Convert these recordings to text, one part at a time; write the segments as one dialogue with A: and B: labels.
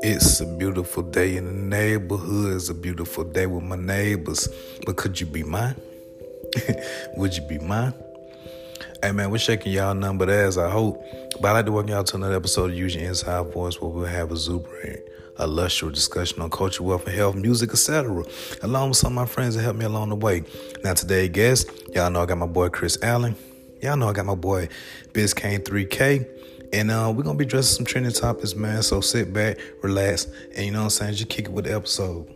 A: It's a beautiful day in the neighborhood. It's a beautiful day with my neighbors. But could you be mine? Would you be mine? Hey man, we're shaking y'all number as I hope. But I'd like to welcome y'all to another episode of Use Your Inside Voice where we'll have a exuberant, illustrious discussion on culture, wealth, and health, music, etc. Along with some of my friends that helped me along the way. Now today guest, y'all know I got my boy Chris Allen. Y'all know I got my boy Biscayne 3K. And uh, we're gonna be addressing some trending topics, man. So sit back, relax, and you know what I'm saying, just kick it with the episode.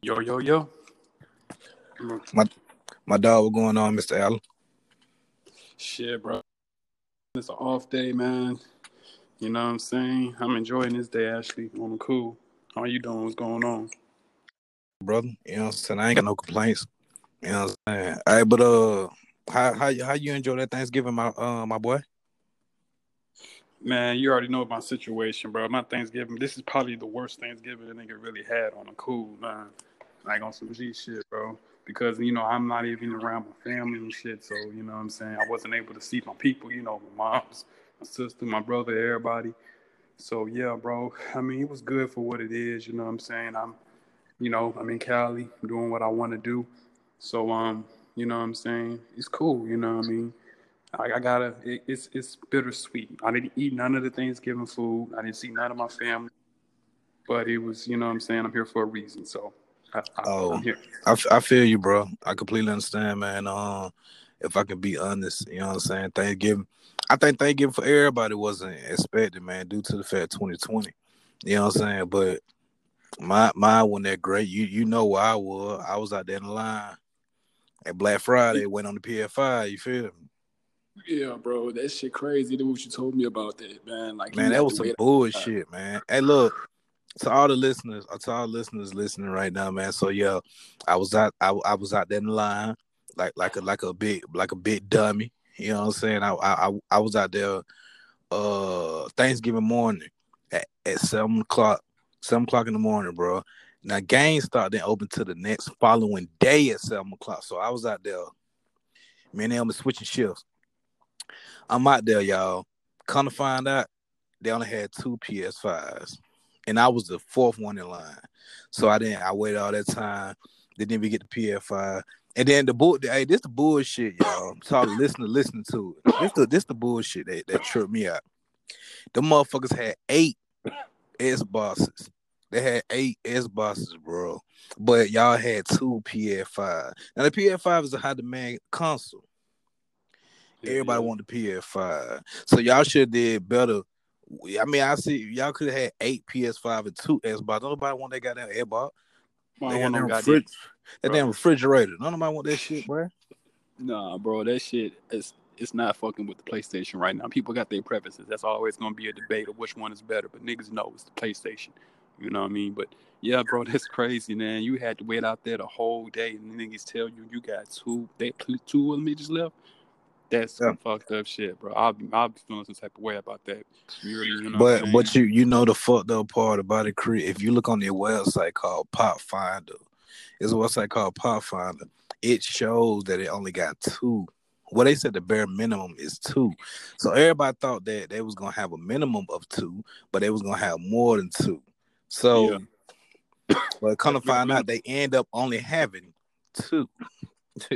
B: Yo, yo, yo.
A: My my dog, what's going on, Mr. Allen?
B: Shit, bro. It's an off day, man. You know what I'm saying? I'm enjoying this day, actually. I'm cool. How you doing? What's going on?
A: Brother, you know what I'm saying? I ain't got no complaints. You know what I'm saying? All right, but uh how how how you enjoy that Thanksgiving, my uh my boy?
B: Man, you already know my situation, bro. My Thanksgiving, this is probably the worst Thanksgiving a nigga really had on a cool, man. Like on some G shit, bro. Because, you know, I'm not even around my family and shit. So, you know what I'm saying? I wasn't able to see my people, you know, my moms, my sister, my brother, everybody. So, yeah, bro. I mean, it was good for what it is, you know what I'm saying? I'm, you know, I'm in Cali, doing what I want to do. So, um, you know what I'm saying? It's cool, you know what I mean? I, I gotta, it, it's it's bittersweet. I didn't eat none of the Thanksgiving food. I didn't see none of my family. But it was, you know what I'm saying? I'm here for a reason. So, I, I,
A: Oh,
B: I'm here.
A: I, I feel you, bro. I completely understand, man. Um, if I can be honest, you know what I'm saying? Thanksgiving, I think Thanksgiving for everybody wasn't expected, man, due to the fact 2020. You know what I'm saying? But my mine wasn't that great. You you know where I was. I was out there in the line at Black Friday, went on the PFI. You feel me?
B: Yeah, bro, that shit crazy. What you told me about that, man. Like,
A: Man, that was some bullshit, man. Hey, look, to all the listeners, uh, to all the listeners listening right now, man. So yeah, I was out, I, I was out there in the line, like like a like a big like a big dummy. You know what I'm saying? I I I- I was out there, uh, Thanksgiving morning at, at seven o'clock, seven o'clock in the morning, bro. Now GameStop didn't open to the next following day at seven o'clock. So I was out there. And them was switching shifts. I'm out there, y'all. Come to find out, they only had two PS5s, and I was the fourth one in line. So I didn't. I waited all that time. They didn't even get the PS5. And then the bull. Hey, this the bullshit, y'all. So listening, listening to it. This the this the bullshit that, that tripped me out. The motherfuckers had eight Xboxes. They had eight Xboxes, bro. But y'all had two PS5. Now the PS5 is a high demand console. Everybody
B: Yeah.
A: wanted the PS5. So y'all should have did better. I mean, I see y'all could have had eight PS5 and two Xbox. Nobody want that goddamn Xbox.
B: I
A: They
B: don't want
A: them fridge, that
B: bro.
A: damn refrigerator. None nobody want that shit, bro.
B: Nah, bro, that shit is it's not fucking with the PlayStation right now. People got their preferences. That's always gonna be a debate of which one is better. But niggas know it's the PlayStation. You know what I mean? But yeah, bro, that's crazy, man. You had to wait out there the whole day, and niggas tell you you got two, they two of them just left. That's some fucked up shit, bro. I'll be, I'll be feeling some type of way about that. Really, you know.
A: But you you know the fucked up part about it, Cree. If you look on their website called PopFindr, it's a website called PopFindr. It shows that it only got two. Well, they said the bare minimum is two. So everybody thought that they was gonna have a minimum of two, but they was gonna have more than two. So,
B: Yeah.
A: but come to find out, they end up only having two.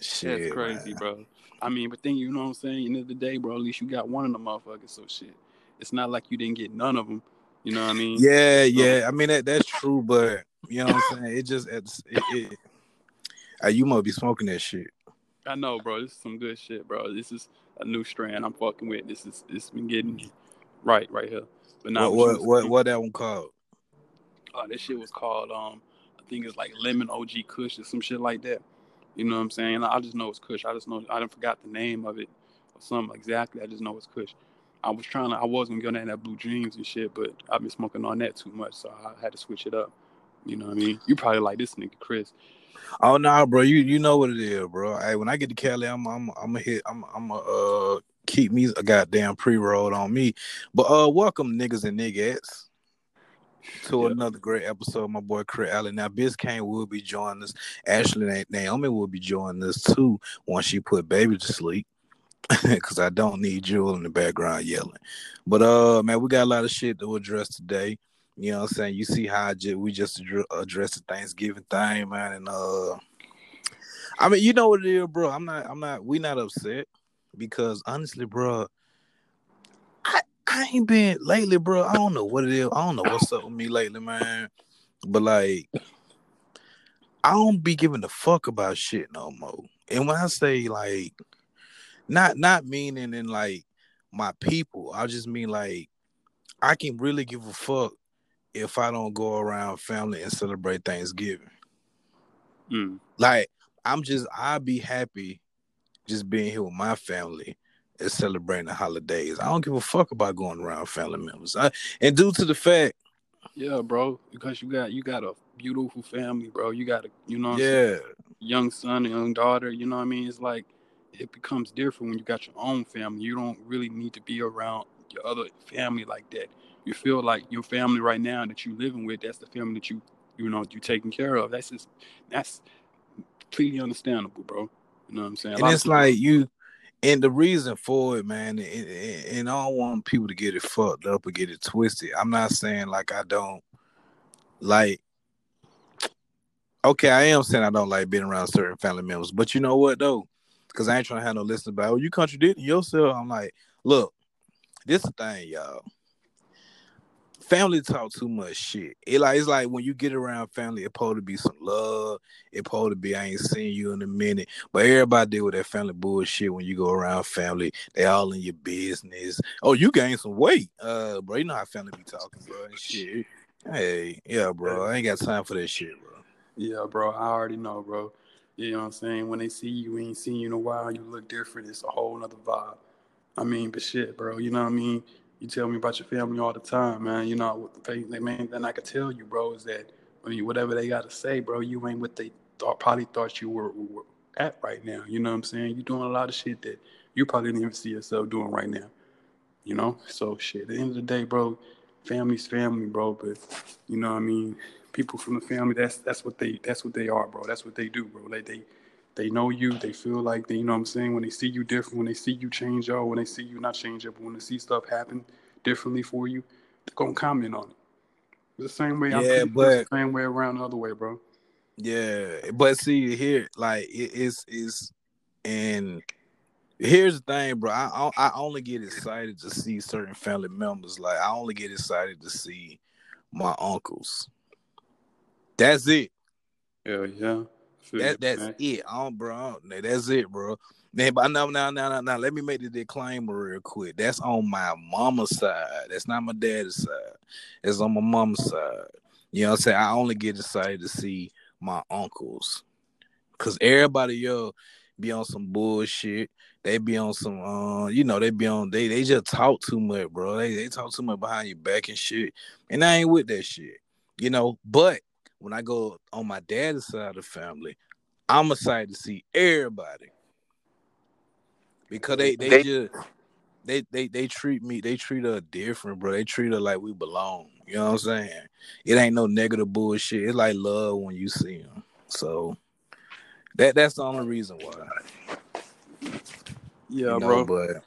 A: Shit,
B: That's crazy,
A: man.
B: bro. I mean, but then you know what I'm saying. End of the day, bro. At least you got one of the motherfuckers. So shit. It's not like you didn't get none of them. You know what I mean?
A: Yeah, yeah. I mean that that's true, but you know what I'm saying. It just it's it, it, uh, you must be smoking that shit.
B: I know, bro. This is some good shit, bro. This is a new strand I'm fucking with. This is it's been getting right right here. But now
A: what what what what that one called?
B: Oh, that shit was called um I think it's like lemon OG Kush or some shit like that. You know what I'm saying? I just know it's Kush. I just know I didn't forgot the name of it or something exactly. I just know it's Kush. I was trying to I was gonna that, that blue dreams and shit, but I've been smoking on that too much, so I had to switch it up. You know what I mean? You probably like this nigga Chris.
A: Oh no, bro. You you know what it is, bro. Hey, when I get to Cali, I'm I'm I'm gonna hit. I'm I'm gonna uh keep me a goddamn pre roll on me. But uh, welcome niggas and niggas. to yeah. another great episode. My boy Chris Allen. Now, Biscayne will be joining us. Ashley Naomi will be joining us too once she put baby to sleep. Cause I don't need Jewel in the background yelling. But uh man, we got a lot of shit to address today. You know what I'm saying? You see how just, we just addressed the Thanksgiving thing, man, and uh I mean, you know what it is, bro. I'm not I'm not we not upset because honestly, bro, I I ain't been lately, bro. I don't know what it is. I don't know what's up with me lately, man. But like, I don't be giving a fuck about shit no more. And when I say like, not not meaning in like my people, I just mean like I can really give a fuck if I don't go around family and celebrate Thanksgiving. Mm. Like I'm just I'd be happy just being here with my family and celebrating the holidays. I don't give a fuck about going around family members. I, and due to the fact,
B: yeah, bro, because you got you got a beautiful family, bro. You got a you know,
A: yeah,
B: young son, and young daughter. You know what I mean? It's like it becomes different when you got your own family. You don't really need to be around your other family like that. You feel like your family right now that you're living with, that's the family that you you know you're taking care of. That's just that's completely understandable, bro. You know what I'm saying?
A: and it's like you, and the reason for it, man, and, I don't want people to get it fucked up or get it twisted. I'm not saying like I don't like. Okay, I am saying I don't like being around certain family members, but you know what though? Because I ain't trying to have no listen about. Oh, you contradicting yourself. I'm like, look, this thing, y'all family talk too much shit. It like it's like when you get around family, it's supposed to be some love. It's supposed to be I ain't seen you in a minute. But everybody deal with that family bullshit when you go around family. They all in your business. Oh, you gained some weight. Uh bro, you know how family be talking, bro, and shit. Hey, yeah, bro. I ain't got time for that shit, bro.
B: Yeah, bro. I already know, bro. You know what I'm saying? When they see you, we ain't seen you in a while, you look different. It's a whole nother vibe. I mean, but shit, bro. You know what I mean? You tell me about your family all the time, man. You know, they, main thing I could tell you, bro, is that I mean, whatever they got to say, bro, you ain't what they thought, probably thought you were, were, at right now. You know what I'm saying? You're doing a lot of shit that you probably didn't even see yourself doing right now. You know, so shit. At the end of the day, bro, family's family, bro. But you know, what I mean, people from the family, that's that's what they that's what they are, bro. That's what they do, bro. Like they they know you. They feel like they, you know what I'm saying? When they see you different, when they see you change up, when they see you not change up, when they see stuff happen differently for you, they're to comment on it. the same way.
A: Yeah, I'm but
B: the same way around the other way, bro.
A: Yeah, but see here, like it is is, and here's the thing, bro. I I only get excited to see certain family members. Like I only get excited to see my uncles. That's it.
B: Yeah, yeah.
A: That that's man. it. I bro. That's it, bro. Man, but now, now, now, now, now, let me make the disclaimer real quick. That's on my mama's side. That's not my dad's side. It's on my mama's side. You know what I'm saying? I only get excited to see my uncles. Cause everybody yo be on some bullshit. They be on some uh, you know, they be on they they just talk too much, bro. They they talk too much behind your back and shit. And I ain't with that shit. You know, but when I go on my dad's side of the family, I'm excited to see everybody because they they, they just they, they they treat me they treat her different, bro. They treat her like we belong. You know what I'm saying? It ain't no negative bullshit. It's like love when you see them. So that that's the only reason why.
B: Yeah, you know,
A: bro. But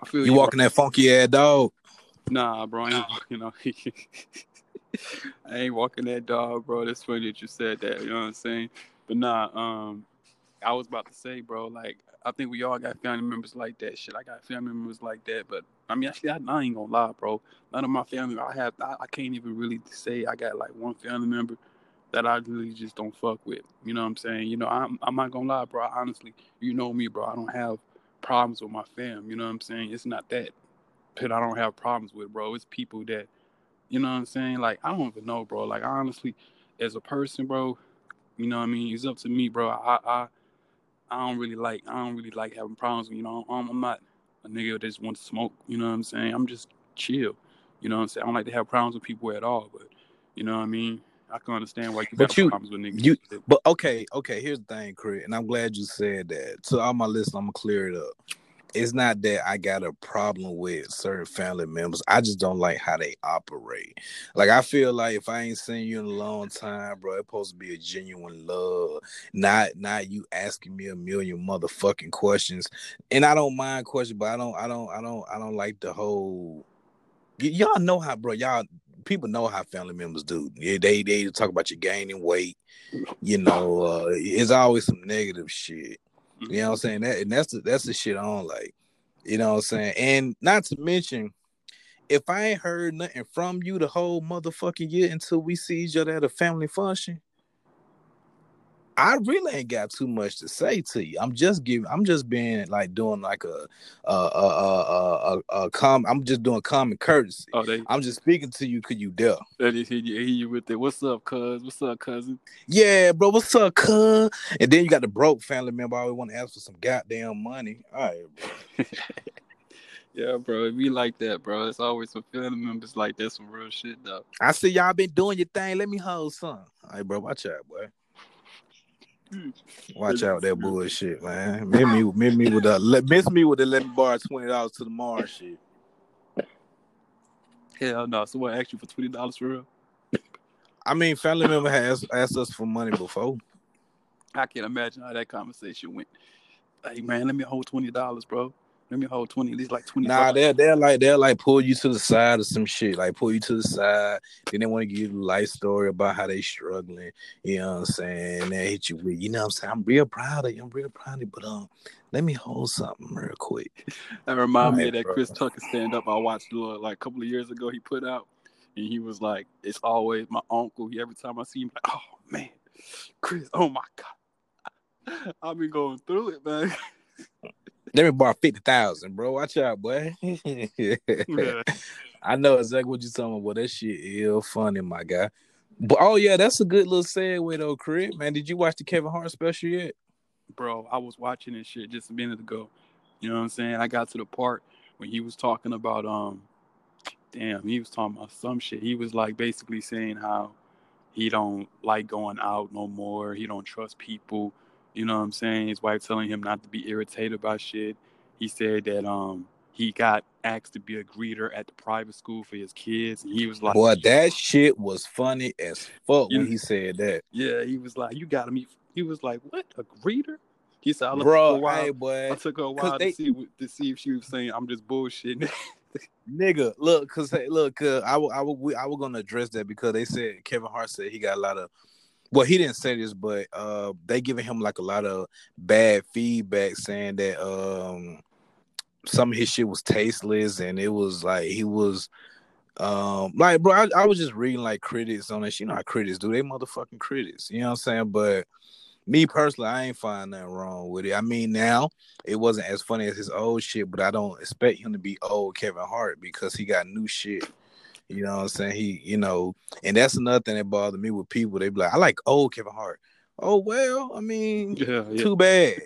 A: I feel you, you walking bro. that funky ass dog.
B: Nah, bro, You ain't walking. I ain't walking that dog, bro. That's funny that you said that. You know what I'm saying? But nah, um, I was about to say, bro, like I think we all got family members like that. Shit, I got family members like that. But I mean, actually, I, I ain't gonna lie, bro. None of my family, I have, I, I, can't even really say I got like one family member that I really just don't fuck with. You know what I'm saying? You know, I'm, I'm not gonna lie, bro. Honestly, you know me, bro. I don't have problems with my fam. You know what I'm saying? It's not that that I don't have problems with, bro. It's people that, you know what I'm saying? Like I don't even know, bro. Like honestly, as a person, bro, you know what I mean? It's up to me, bro. I, I I don't really like I don't really like having problems. You know, I'm, I'm not a nigga that just wants to smoke. You know what I'm saying? I'm just chill. You know what I'm saying? I don't like to have problems with people at all. But you know what I mean? I can understand why you but you, problems with niggas.
A: You, but okay, okay. Here's the thing, Craig, and I'm glad you said that. To all my listeners, I'm gonna clear it up. It's not that I got a problem with certain family members. I just don't like how they operate. Like I feel like if I ain't seen you in a long time, bro, it's supposed to be a genuine love, not not you asking me a million motherfucking questions. And I don't mind questions, but I don't, I don't, I don't, I don't like the whole. Y- y'all know how, bro. Y'all people know how family members do. Yeah, they they talk about you gaining weight. You know, uh, it's always some negative shit. You know what I'm saying? That and that's the that's the shit I don't like. You know what I'm saying? And not to mention, if I ain't heard nothing from you the whole motherfucking year until we see each other at a family function, I really ain't got too much to say to you. I'm just giving. I'm just being like doing like a a a a, a, a com. I'm just doing common courtesy.
B: Oh, they
A: I'm just speaking to you because you there.
B: they just hit you, hit you with it. What's up, cuz? What's up, cousin?
A: Yeah, bro. What's up, cuz? And then you got the broke family member. I always want to ask for some goddamn money. All right, bro.
B: Yeah, bro. It be like that, bro. It's always some family members like that. Some real shit, though.
A: I see y'all been doing your thing. Let me hold some. All right, bro. Watch out, boy. Watch out that bullshit, man. Miss me, miss me with the let miss me with the let me borrow twenty dollars to the Mars shit.
B: Hell no. Someone asked you for twenty dollars for real.
A: I mean, family member has asked us for money before.
B: I can't imagine how that conversation went. Hey man, let me hold twenty dollars, bro. Let me hold twenty. At least like twenty.
A: Nah, they'll they'll like they'll like pull you to the side or some shit. Like pull you to the side. Then they want to give you a life story about how they struggling. You know what I'm saying? They hit you with, you know what I'm saying? I'm real proud of you. I'm real proud of you. But um, let me hold something real quick.
B: That remind me of that
A: bro.
B: Chris Tucker stand up I watched like a couple of years ago. He put out, and he was like, "It's always my uncle." He every time I see him, like, "Oh man, Chris, oh my god." I've been going through it, man.
A: Let me borrow fifty thousand, bro. Watch out, boy.
B: Yeah.
A: I know exactly what you're talking about. That shit is funny, my guy. But oh yeah, that's a good little segue though, Craig. Man, did you watch the Kevin Hart special yet?
B: Bro, I was watching this shit just a minute ago. You know what I'm saying? I got to the part when he was talking about um damn, he was talking about some shit. He was like basically saying how he don't like going out no more. He don't trust people. You know what I'm saying? His wife telling him not to be irritated by shit. He said that um he got asked to be a greeter at the private school for his kids, and he was like,
A: Boy, that shit was funny as fuck when he said that.
B: "Yeah." He was like, "You got to meet." He was like, "What a greeter?" He said, "I looked a
A: Bro,
B: while.
A: hey
B: I took her a while
A: they-
B: to see to see if she was saying I'm just bullshitting."
A: nigga, look, cause hey, look, cause I, I, wa- we, I was gonna address that because they said Kevin Hart said he got a lot of. Well, he didn't say this, but uh, they giving him like a lot of bad feedback, saying that um, some of his shit was tasteless, and it was like he was, um, like bro, I, I was just reading like critics on shit. You know how critics do? They motherfucking critics. You know what I'm saying? But me personally, I ain't find nothing wrong with it. I mean, now it wasn't as funny as his old shit, but I don't expect him to be old Kevin Hart because he got new shit. You know what I'm saying? He, you know, and that's another thing that bothered me with people. They be like, I like old Kevin Hart. Oh well, I mean,
B: yeah, yeah.
A: too bad.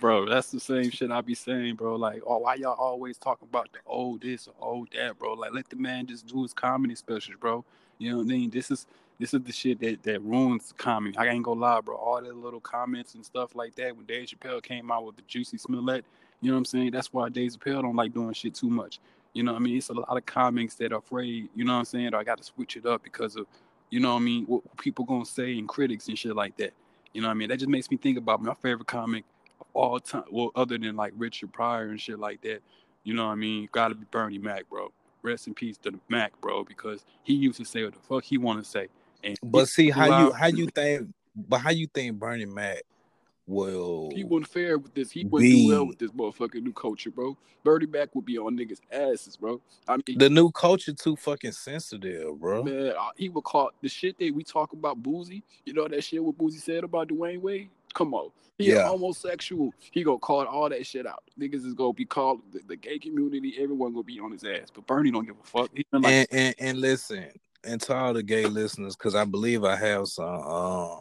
B: bro. That's the same shit I be saying, bro. Like, oh, why y'all always talking about the old this or old that, bro? Like, let the man just do his comedy specials, bro. You know what I mean? This is this is the shit that that ruins comedy. I ain't gonna lie, bro. All the little comments and stuff like that when Dave Chappelle came out with the Jussie Smollett, you know what I'm saying? That's why Dave Chappelle don't like doing shit too much. You know what I mean? It's a lot of comics that are afraid, you know what I'm saying? Or I got to switch it up because of, you know what I mean, what people gonna say and critics and shit like that. You know what I mean? That just makes me think about my favorite comic of all time. Well, other than like Richard Pryor and shit like that. You know what I mean? Gotta be Bernie Mac, bro. Rest in peace to the Mac, bro, because he used to say what the fuck he want to say. And
A: But see how you how you think, but how you think Bernie Mac will?
B: he wasn't fair with this. He wouldn't
A: Be-
B: do well with this motherfucking new culture, bro. Bernie Mac would be on niggas' asses, bro. I mean,
A: the new culture too fucking sensitive, bro.
B: man, he would call the shit that we talk about Boosie. You know that shit what Boozy said about Dwyane Wade? Come on. He
A: Yeah.
B: homosexual. He gonna call all that shit out. Niggas is gonna be called the, the gay community. Everyone gonna be on his ass. But Bernie don't give a fuck. Like,
A: and, and and listen, and to all the gay listeners, because I believe I have some. Um,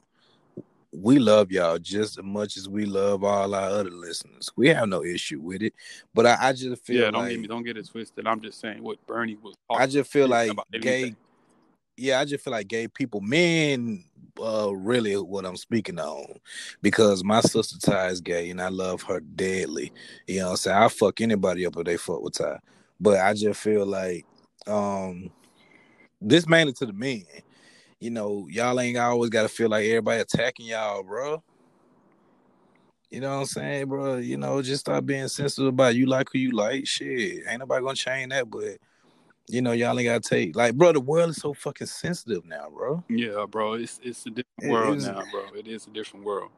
A: we love y'all just as much as we love all our other listeners. We have no issue with it, but I, I just feel
B: yeah, don't
A: like
B: get me, don't get it twisted. I'm just saying what Bernie was.
A: I just feel like gay. Yeah, I just feel like gay people, men uh really what I'm speaking on because my sister Ty is gay and I love her deadly. You know what I'm saying? I fuck anybody up if they fuck with Ty. But I just feel like um this mainly to the men. You know, y'all ain't always gotta feel like everybody attacking y'all, bro. You know what I'm saying, bro? You know, just stop being sensitive about you like who you like. Shit, ain't nobody gonna change that, but you know, y'all ain't gotta take like, bro. The world is so fucking sensitive now, bro.
B: Yeah, bro. It's it's a different world now, bro. It is a different world.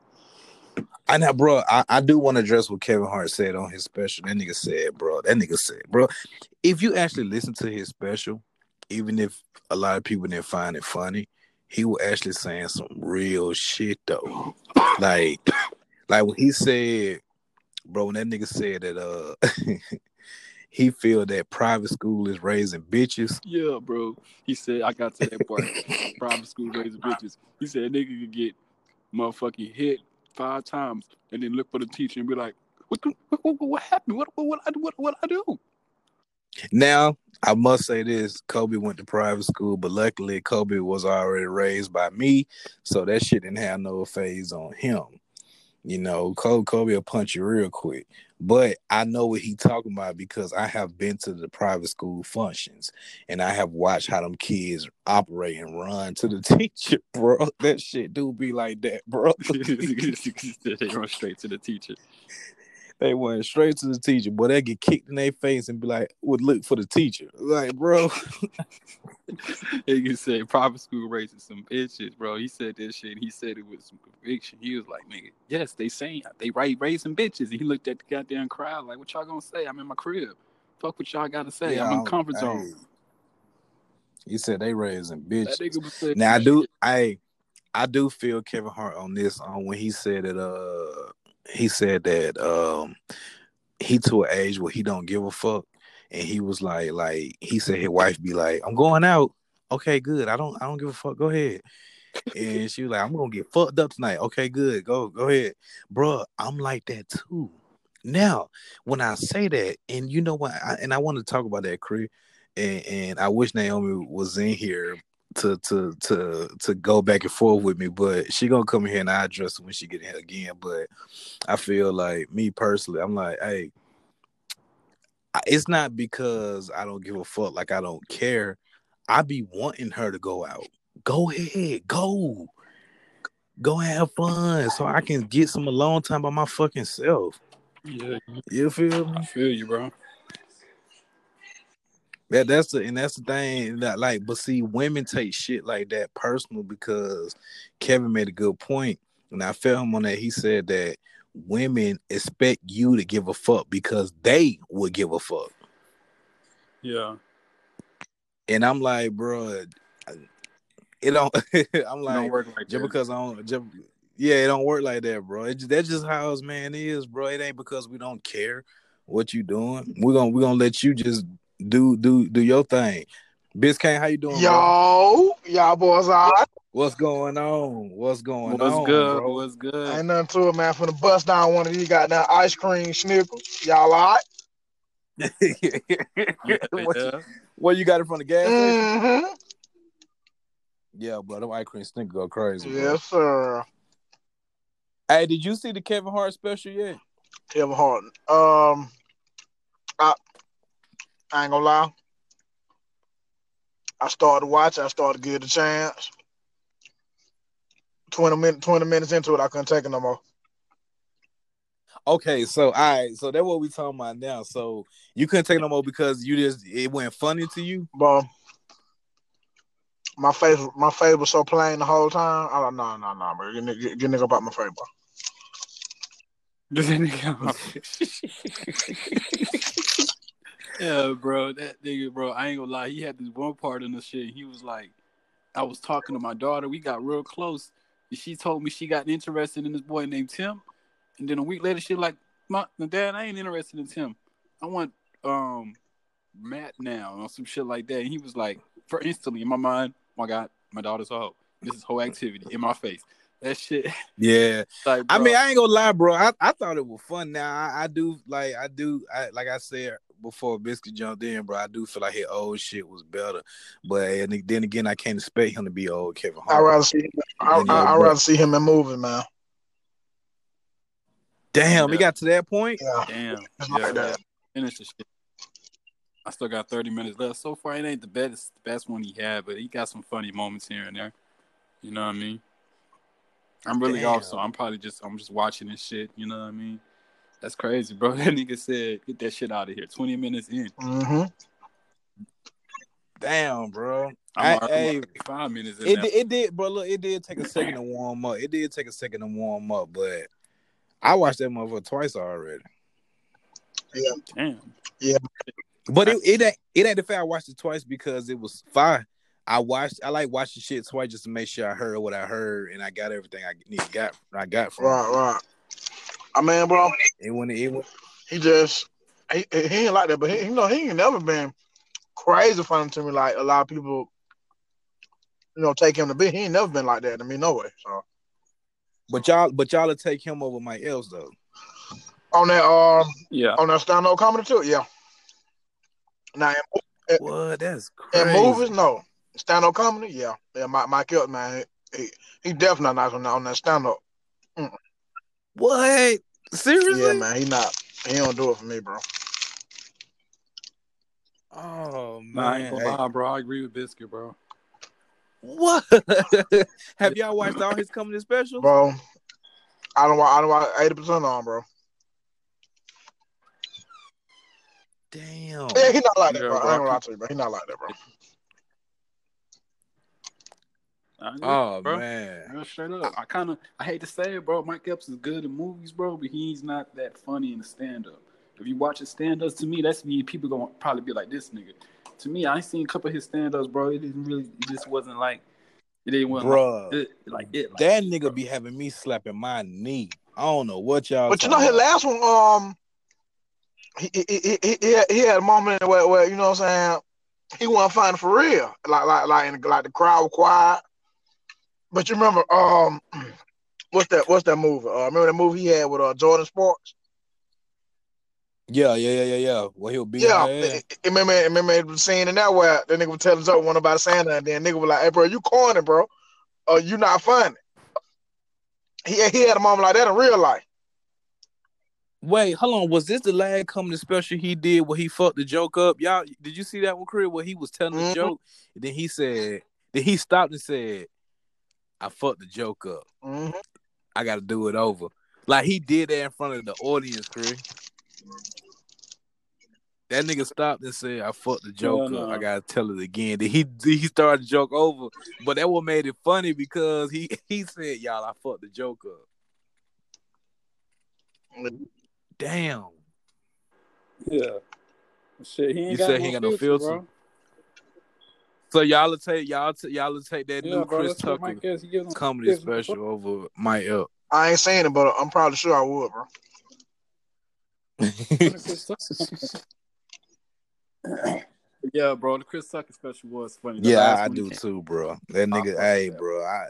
A: I know, bro. I, I do want to address what Kevin Hart said on his special. That nigga said, bro. That nigga said, bro. If you actually listen to his special, even if a lot of people didn't find it funny, he was actually saying some real shit though. Like like when he said, bro, when that nigga said that uh he feel that private school is raising bitches.
B: Yeah, bro. He said I got to that part. private school raising bitches. He said nigga could get motherfucking hit five times and then look for the teacher and be like, what what, what, what happened? What what what I what what I do?
A: Now, I must say this: Kobe went to private school, but luckily Kobe was already raised by me, so that shit didn't have no phase on him. You know, Kobe, Kobe will punch you real quick. But I know what he talking about because I have been to the private school functions and I have watched how them kids operate and run to the teacher, bro. That shit do be like that, bro.
B: they run straight to the teacher.
A: They went straight to the teacher, but they get kicked in their face and be like, would look for the teacher. Like, bro.
B: he said private school raising some bitches, bro. He said this shit. He said it with some conviction. He was like, nigga, yes, they saying they right raising bitches. And he looked at the goddamn crowd like, what y'all gonna say? I'm in my crib. Fuck what y'all gotta say. Yeah, I'm in comfort zone.
A: He said they raising bitches. Now I do I I do feel Kevin Hart on this on when he said that uh he said that um he to an age where he don't give a fuck. And he was like like he said his wife be like i'm going out. Okay good. I don't i don't give a fuck. Go ahead. And she was like i'm gonna get fucked up tonight. Okay good. Go go ahead. Bro i'm like that too. Now when i say that and you know what I, and i want to talk about that Chris, and, and i wish naomi was in here to to to to go back and forth with me, but she gonna come here and I address her when she get here again. But I feel like me personally, I'm like, hey, it's not because I don't give a fuck, like I don't care. I be wanting her to go out. Go ahead, go, go have fun, so I can get some alone time by my fucking self.
B: Yeah,
A: you feel me?
B: I feel you, bro.
A: That that's the and that's the thing that like, but see, women take shit like that personal because Kevin made a good point, and I felt him on that. He said that women expect you to give a fuck because they would give a fuck.
B: Yeah.
A: And I'm like, bro, it don't. I'm like,
B: don't work like
A: just that. because I don't. Just, yeah, it don't work like that, bro. It, that's just how us man is, bro. It ain't because we don't care what you doing. We're gonna we're gonna let you just do do do your thing. Biscayne, how you doing?
C: Yo, bro? y'all boys all right?
A: What's going on? What's going
B: What's
A: on?
B: What's good?
A: Bro?
B: What's good?
C: Ain't nothing to it, man. From the bust down one of these goddamn ice cream schnickels. Y'all all right?
A: yeah, what, what, you got it from the gas
C: mm-hmm.
A: station? Yeah, bro, them ice cream snickers go crazy.
C: Yes, sir.
A: Hey, did you see the Kevin Hart special yet?
C: Kevin Hart. Um, I I ain't gonna lie. I started watching. I started to give it a chance. Twenty minutes, twenty minutes into it, I couldn't take it no more.
A: Okay, so all right, so that's what we talking about now. So you couldn't take no more because you just it went funny to you.
C: But my face, my face was so plain the whole time. I like, no, no, no, bro, get, get, get nigga about my face, bro.
B: Yeah, bro, that nigga, bro, I ain't gonna lie. He had this one part in the shit. He was like, I was talking to my daughter. We got real close. And she told me she got interested in this boy named Tim. And then a week later, she like, my, dad, I ain't interested in Tim. I want um Matt now or some shit like that. And he was like, for instantly in my mind, oh my God, my daughter's a hoe. This is whole activity in my face. That shit.
A: Yeah. like, I mean, I ain't gonna lie, bro. I, I thought it was fun. Now I, I do like I do I, like I said before Biscuit jumped in, bro. I do feel like his old shit was better, but and then again, I can't expect him to be old Kevin
C: I
A: Hart.
C: rather see him. I,
A: And,
C: I, I rather see him in movies, man.
A: Damn, he
B: Yeah.
A: got to that point.
C: Yeah,
B: Damn.
C: it's
B: Yeah,
C: like
B: finish the shit. I still got 30 minutes left. So far, it ain't the best, the best one he had, but he got some funny moments here and there. You know what I mean? I'm really
A: Damn.
B: off, so I'm probably just I'm just watching this shit. You know what I mean? That's crazy, bro. That nigga said, "Get that shit out of here." 20 minutes in,
C: hmm
A: Damn, bro.
B: I'm,
A: I-
B: already
A: hey,
B: five minutes in.
A: It did, it did, bro. Look, it did take a second to warm up. It did take a second to warm up, but I watched that motherfucker twice already. Yeah.
B: Damn. Yeah.
A: But it, it ain't it ain't the fact I watched it twice because it was fine. I watched I like watching shit twice just to make sure I heard what I heard and I got everything I need got I got from
C: Right, right. I mean, bro,
A: it. It when it, it went-
C: he just he, he ain't like that, but he, you know, he ain't never been crazy funny to me like a lot of people, you know, take him to be. He ain't never been like that to me, no way. So
A: but y'all but y'all will take him over Mike Epps though.
C: on that um
B: Yeah.
C: on that stand up comedy too, yeah. Now in,
A: What? That's
C: in movies, no. Stand up comedy, yeah. Yeah, Mike Mike Epps, man, he, he definitely not nice on that on that stand up. Mm.
A: What? Seriously?
C: Yeah, man, he not he don't do it for me, bro.
A: Oh
B: Nah, I
A: man.
B: gonna
A: Hey,
B: lie, bro. I agree with Biscuit, bro.
A: what? Have y'all watched all his comedy specials?
C: Bro, I don't watch I don't watch eighty percent on, bro.
A: Damn.
C: Yeah, he not like that,
B: Yeah,
C: bro.
B: bro,
C: I
B: I
C: ain't gonna lie to you, bro. He not like that, bro.
B: I agree,
A: Oh
B: bro.
A: man.
B: Real straight up. I kind of I hate to say it, bro. Mike Epps is good in movies, bro, but he's not that funny in the stand up. If you watch his stand ups, to me, that's me. People gonna probably be like this nigga. To me, I seen a couple of his stand ups, bro. It didn't really, it just wasn't like it didn't wasn't
A: Bruh.
B: like it, like it. Like,
A: That nigga be having me slapping my knee. I don't know what y'all.
C: But you know,
A: talking
C: his
A: about.
C: last one, um, he he, he, he, he, had, he had a moment where, where you know what I'm saying, he wasn't fighting for real, like like like in, like the crowd was quiet. But you remember, um, what's that? What's that movie? Uh, remember that movie he had with uh, Jordin Sparks?
A: Yeah, yeah, yeah, yeah, yeah. Well, he'll be.
C: Yeah,
A: Yeah,
C: it- it- remember remember the scene in that where the nigga was telling joke one about saying that, and then nigga was like, "Hey, bro, you corny, bro. Uh, you not funny." He he had a moment like that in real life.
A: Wait, hold on. Was this the last comedy special he did where he fucked the joke up? Y'all, did you see that one, Chris? Where he was telling the
C: Mhm.
A: joke, and then he said, then he stopped and said, "I fucked the joke up.
C: hmm
A: I got to do it over." Like he did that in front of the audience, Chris. That nigga stopped and said, "I fucked the joke
B: Hell
A: up.
B: no.
A: I gotta tell it again." Then he he started the joke over, but that what made it funny because he he said, "Y'all, I fucked the joke up." Damn.
B: yeah. Shit, he ain't
A: You
B: got
A: said
B: no
A: he ain't got no
B: filter,
A: filter?
B: bro.
A: So y'all will take y'all t- y'all will take that
B: Yeah,
A: new
B: bro.
A: Chris Tucker
B: Mike Epps. He gives him
A: comedy
B: gives him the
A: special over Mike Epps.
C: I ain't saying it, but I'm probably sure I would, bro.
B: yeah, bro. The Chris Tucker special was funny. The
A: yeah, I, I do too, bro. That nigga,
B: fuck
A: hey,
B: that.
A: bro. I,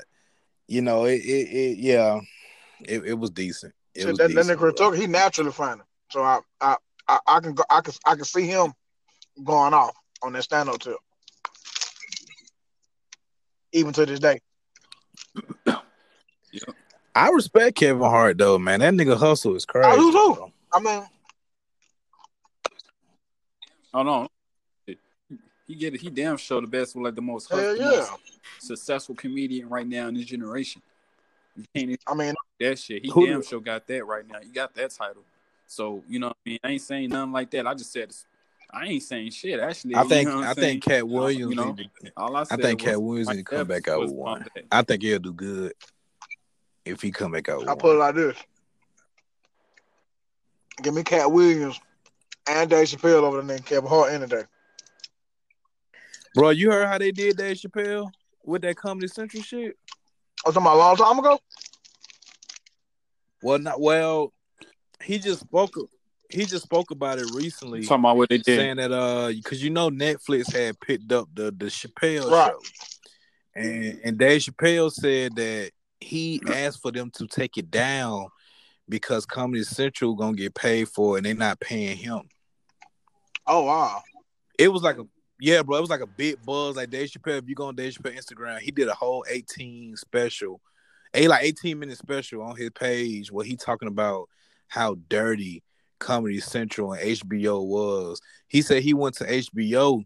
A: you know, it, it, it yeah, it, it was decent. It
C: Shit,
A: was
C: that, that nigga Chris. Tucker, he naturally funny. So I, I, I, I can go, I can, I can see him going off on that stand up tip. Even to this day.
A: I respect Kevin Hart though, man. That nigga hustle is crazy.
C: I do too.
A: bro.
C: I mean,
B: Oh no, he get it. He damn sure the best, like the most,
C: hell
B: the
C: yeah.
B: most successful comedian right now in this generation. You can't even
C: I mean,
B: that shit. He
A: Who-
B: damn sure got that right now. He got that title. So you know, what I mean, I ain't saying nothing like that. I just said I ain't saying shit. Actually,
A: I
B: you
A: think
B: know I'm
A: I think? Katt Williams.
B: you know,
A: need to-
B: all I,
A: I think Katt Williams
B: Mike
A: need to come back out with one.
B: on.
A: I think he'll do good if he come back out with
C: I put it like this: Give me Katt Williams and Dave Chappelle over the nigga Kevin Hart any day.
A: Bro, you heard how they did Dave Chappelle with that Comedy Central shit?
C: I was talking about a long time ago.
A: Well, not well. He just spoke. He just spoke about it recently.
B: talking about what they did.
A: saying that uh because you know Netflix had picked up the the Chappelle
C: Right.
A: show, and and Dave Chappelle said that he asked for them to take it down because Comedy Central gonna get paid for it and they're not paying him.
C: Oh wow.
A: It was like a yeah, bro. It was like a big buzz. Like Dave Chappelle, if you go on Dave Chappelle Instagram, he did a whole 18 special, a like 18 minute special on his page where he talking about how dirty Comedy Central and HBO was. He said he went to HBO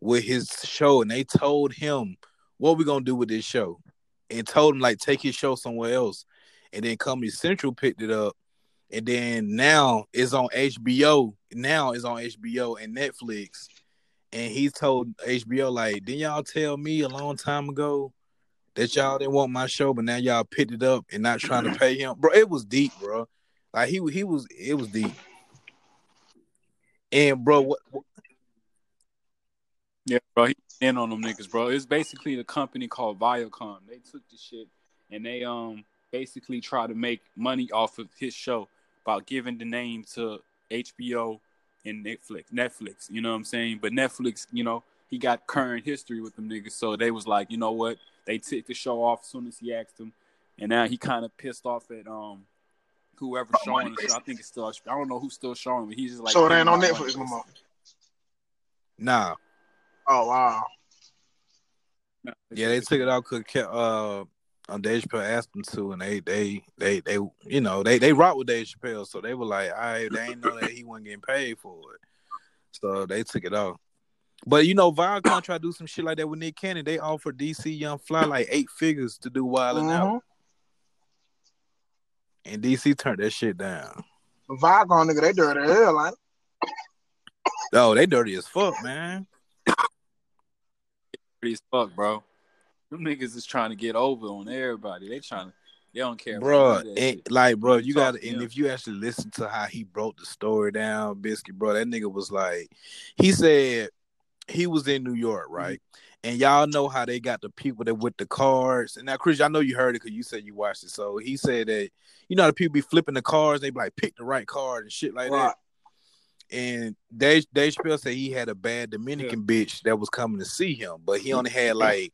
A: with his show and they told him what we gonna do with this show, and told him like take his show somewhere else, and then Comedy Central picked it up, and then now it's on HBO. Now it's on HBO and Netflix and he told HBO like, "Didn't y'all tell me a long time ago that y'all didn't want my show, but now y'all picked it up and not trying to pay him, bro? It was deep, bro. Like he he was it was deep. And bro, what, what
D: Yeah, bro, he in on them niggas, bro. It's basically the company called Viacom. They took the shit and they um basically try to make money off of his show by giving the name to HBO and Netflix. Netflix, you know what I'm saying? But Netflix, you know, he got current history with them niggas, so they was like, you know what? They took the show off as soon as he asked them, and now he kind of pissed off at um whoever showing the show. I think it's still. I don't know who's still showing, but he's just like.
C: so it ain't on Netflix no more.
A: nah.
C: Oh wow.
A: Yeah, they took it out because uh on Dave Chappelle asked them to, and they they they they you know they they rock with Dave Chappelle, so they were like, I they ain't know that he wasn't getting paid for it, so they took it off. But you know, Viacom tried to do some shit like that with Nick Cannon. They offered DC Young Fly like eight figures to do Wild and Out,
C: Mhm.
A: And DC turned that shit down.
C: Viacom nigga, they dirty as hell, like.
A: Oh, they dirty as fuck, man.
D: Pretty as fuck, bro. Them niggas is trying to get over on everybody. They trying to. They don't care,
A: bro.
D: about none of that
A: And
D: shit.
A: like, bro,
D: You
A: you got to
D: to
A: and if you actually listen to how he broke the story down, Biscuit, bro, that nigga was like, he said he was in New York,
D: Mm-hmm.
A: And y'all know how they got the people that with the cards. And now, Chris, I know you heard it because you said you watched it. So he said that you know how the people be flipping the cards, they be like pick the right card and shit like
C: Right.
A: that. And Dave, Dave Chappelle said he had a bad Dominican bitch that was coming to see him, but he only had like,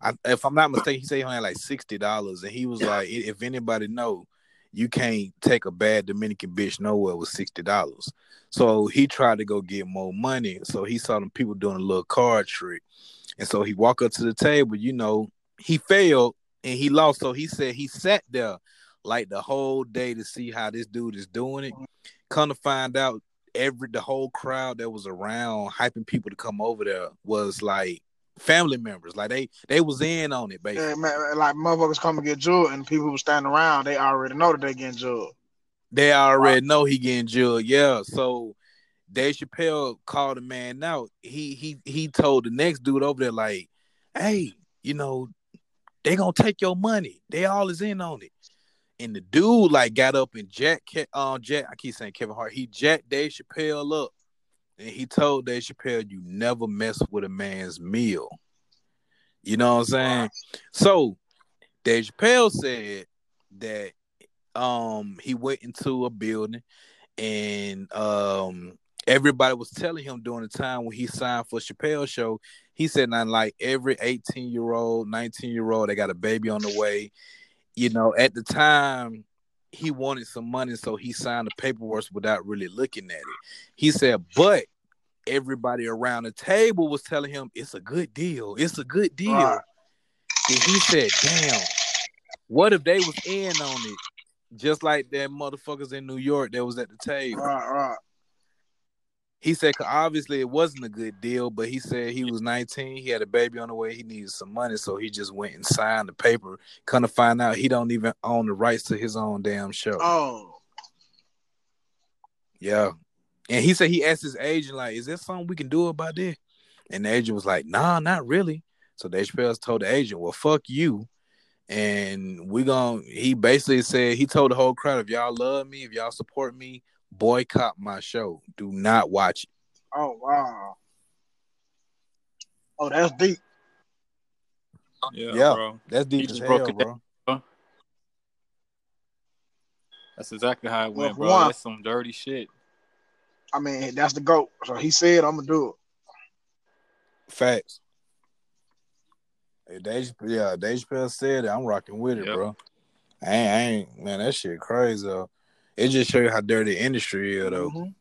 A: I, if I'm not mistaken, he said he only had like sixty dollars, and he was like, if anybody know, you can't take a bad Dominican bitch nowhere with sixty dollars. So he tried to go get more money. So he saw them people doing a little card trick, and so he walked up to the table. You know, he failed and he lost. So he said he sat there like the whole day to see how this dude is doing it. Come to find out, every the whole crowd that was around hyping people to come over there was like family members. Like they they was in on it basically.
C: Yeah, man, like motherfuckers come and get jeweled, and people who standing around, they already know that they getting jeweled.
A: They already know he getting judged. Yeah. So Dave Chappelle called the man out. He he he told the next dude over there, like, hey, you know, they gonna take your money. They all is in on it. And the dude like got up and Jack um Jack, I keep saying Kevin Hart, he jacked Dave Chappelle up. And he told Dave Chappelle, you never mess with a man's meal. You know what I'm saying? So Dave Chappelle said that um he went into a building and um everybody was telling him during the time when he signed for Chappelle show, he said not like every 18 year old, 19 year old, they got a baby on the way. You know, at the time he wanted some money, so he signed the paperwork without really looking at it. He said, but everybody around the table was telling him it's a good deal. It's a good deal.
C: Right.
A: And he said, damn, what if they was in on it? Just like that motherfuckers in New York that was at the table.
C: Right, right.
A: He said obviously it wasn't a good deal, but he said he was 19, he had a baby on the way, he needed some money, so he just went and signed the paper. Kind of find out he don't even own the rights to his own damn show.
C: Oh,
A: Yeah. And he said he asked his agent, like, is there something we can do about this? And the agent was like, nah, not really. So Dave Chappelle told the agent, well, fuck you. And we going he basically said, he told the whole crowd, if y'all love me, if y'all support me, boycott my show. Do not watch it.
C: oh, wow. Oh, that's deep.
D: Yeah,
A: Yeah.
D: bro.
A: That's
D: He
A: deep as
D: just
A: hell,
D: broke it
A: bro.
D: That's exactly how it went,
C: for
D: bro.
C: one-
D: That's some dirty shit.
C: I mean, that's the goat. So he said, "I'm gonna do it."
A: Facts. Hey, Dave, yeah, Dave Chappelle said it. I'm rocking with it,
D: Yep.
A: bro. I ain't, I ain't, man, that shit crazy. Though. It just show you how dirty the industry is, though.
C: Mhm.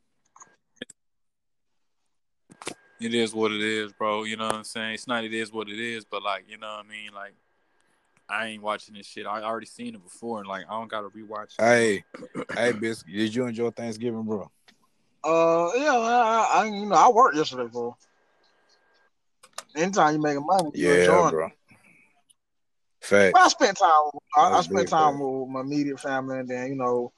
B: it is what it is, bro. You know what I'm saying? It's not it is what it is, but like, you know what I mean? Like I ain't watching this shit. I already seen it before and like I don't gotta rewatch it.
A: Hey, hey, Biscuit, did you enjoy Thanksgiving, bro?
C: Uh, yeah, I, I, you know, I worked yesterday, bro. Anytime you making money, you
A: Yeah,
C: enjoying it.
A: bro. Fact.
C: But I spent time. With, I, I spent
A: big,
C: time
A: bro.
C: with my immediate family, and then you know,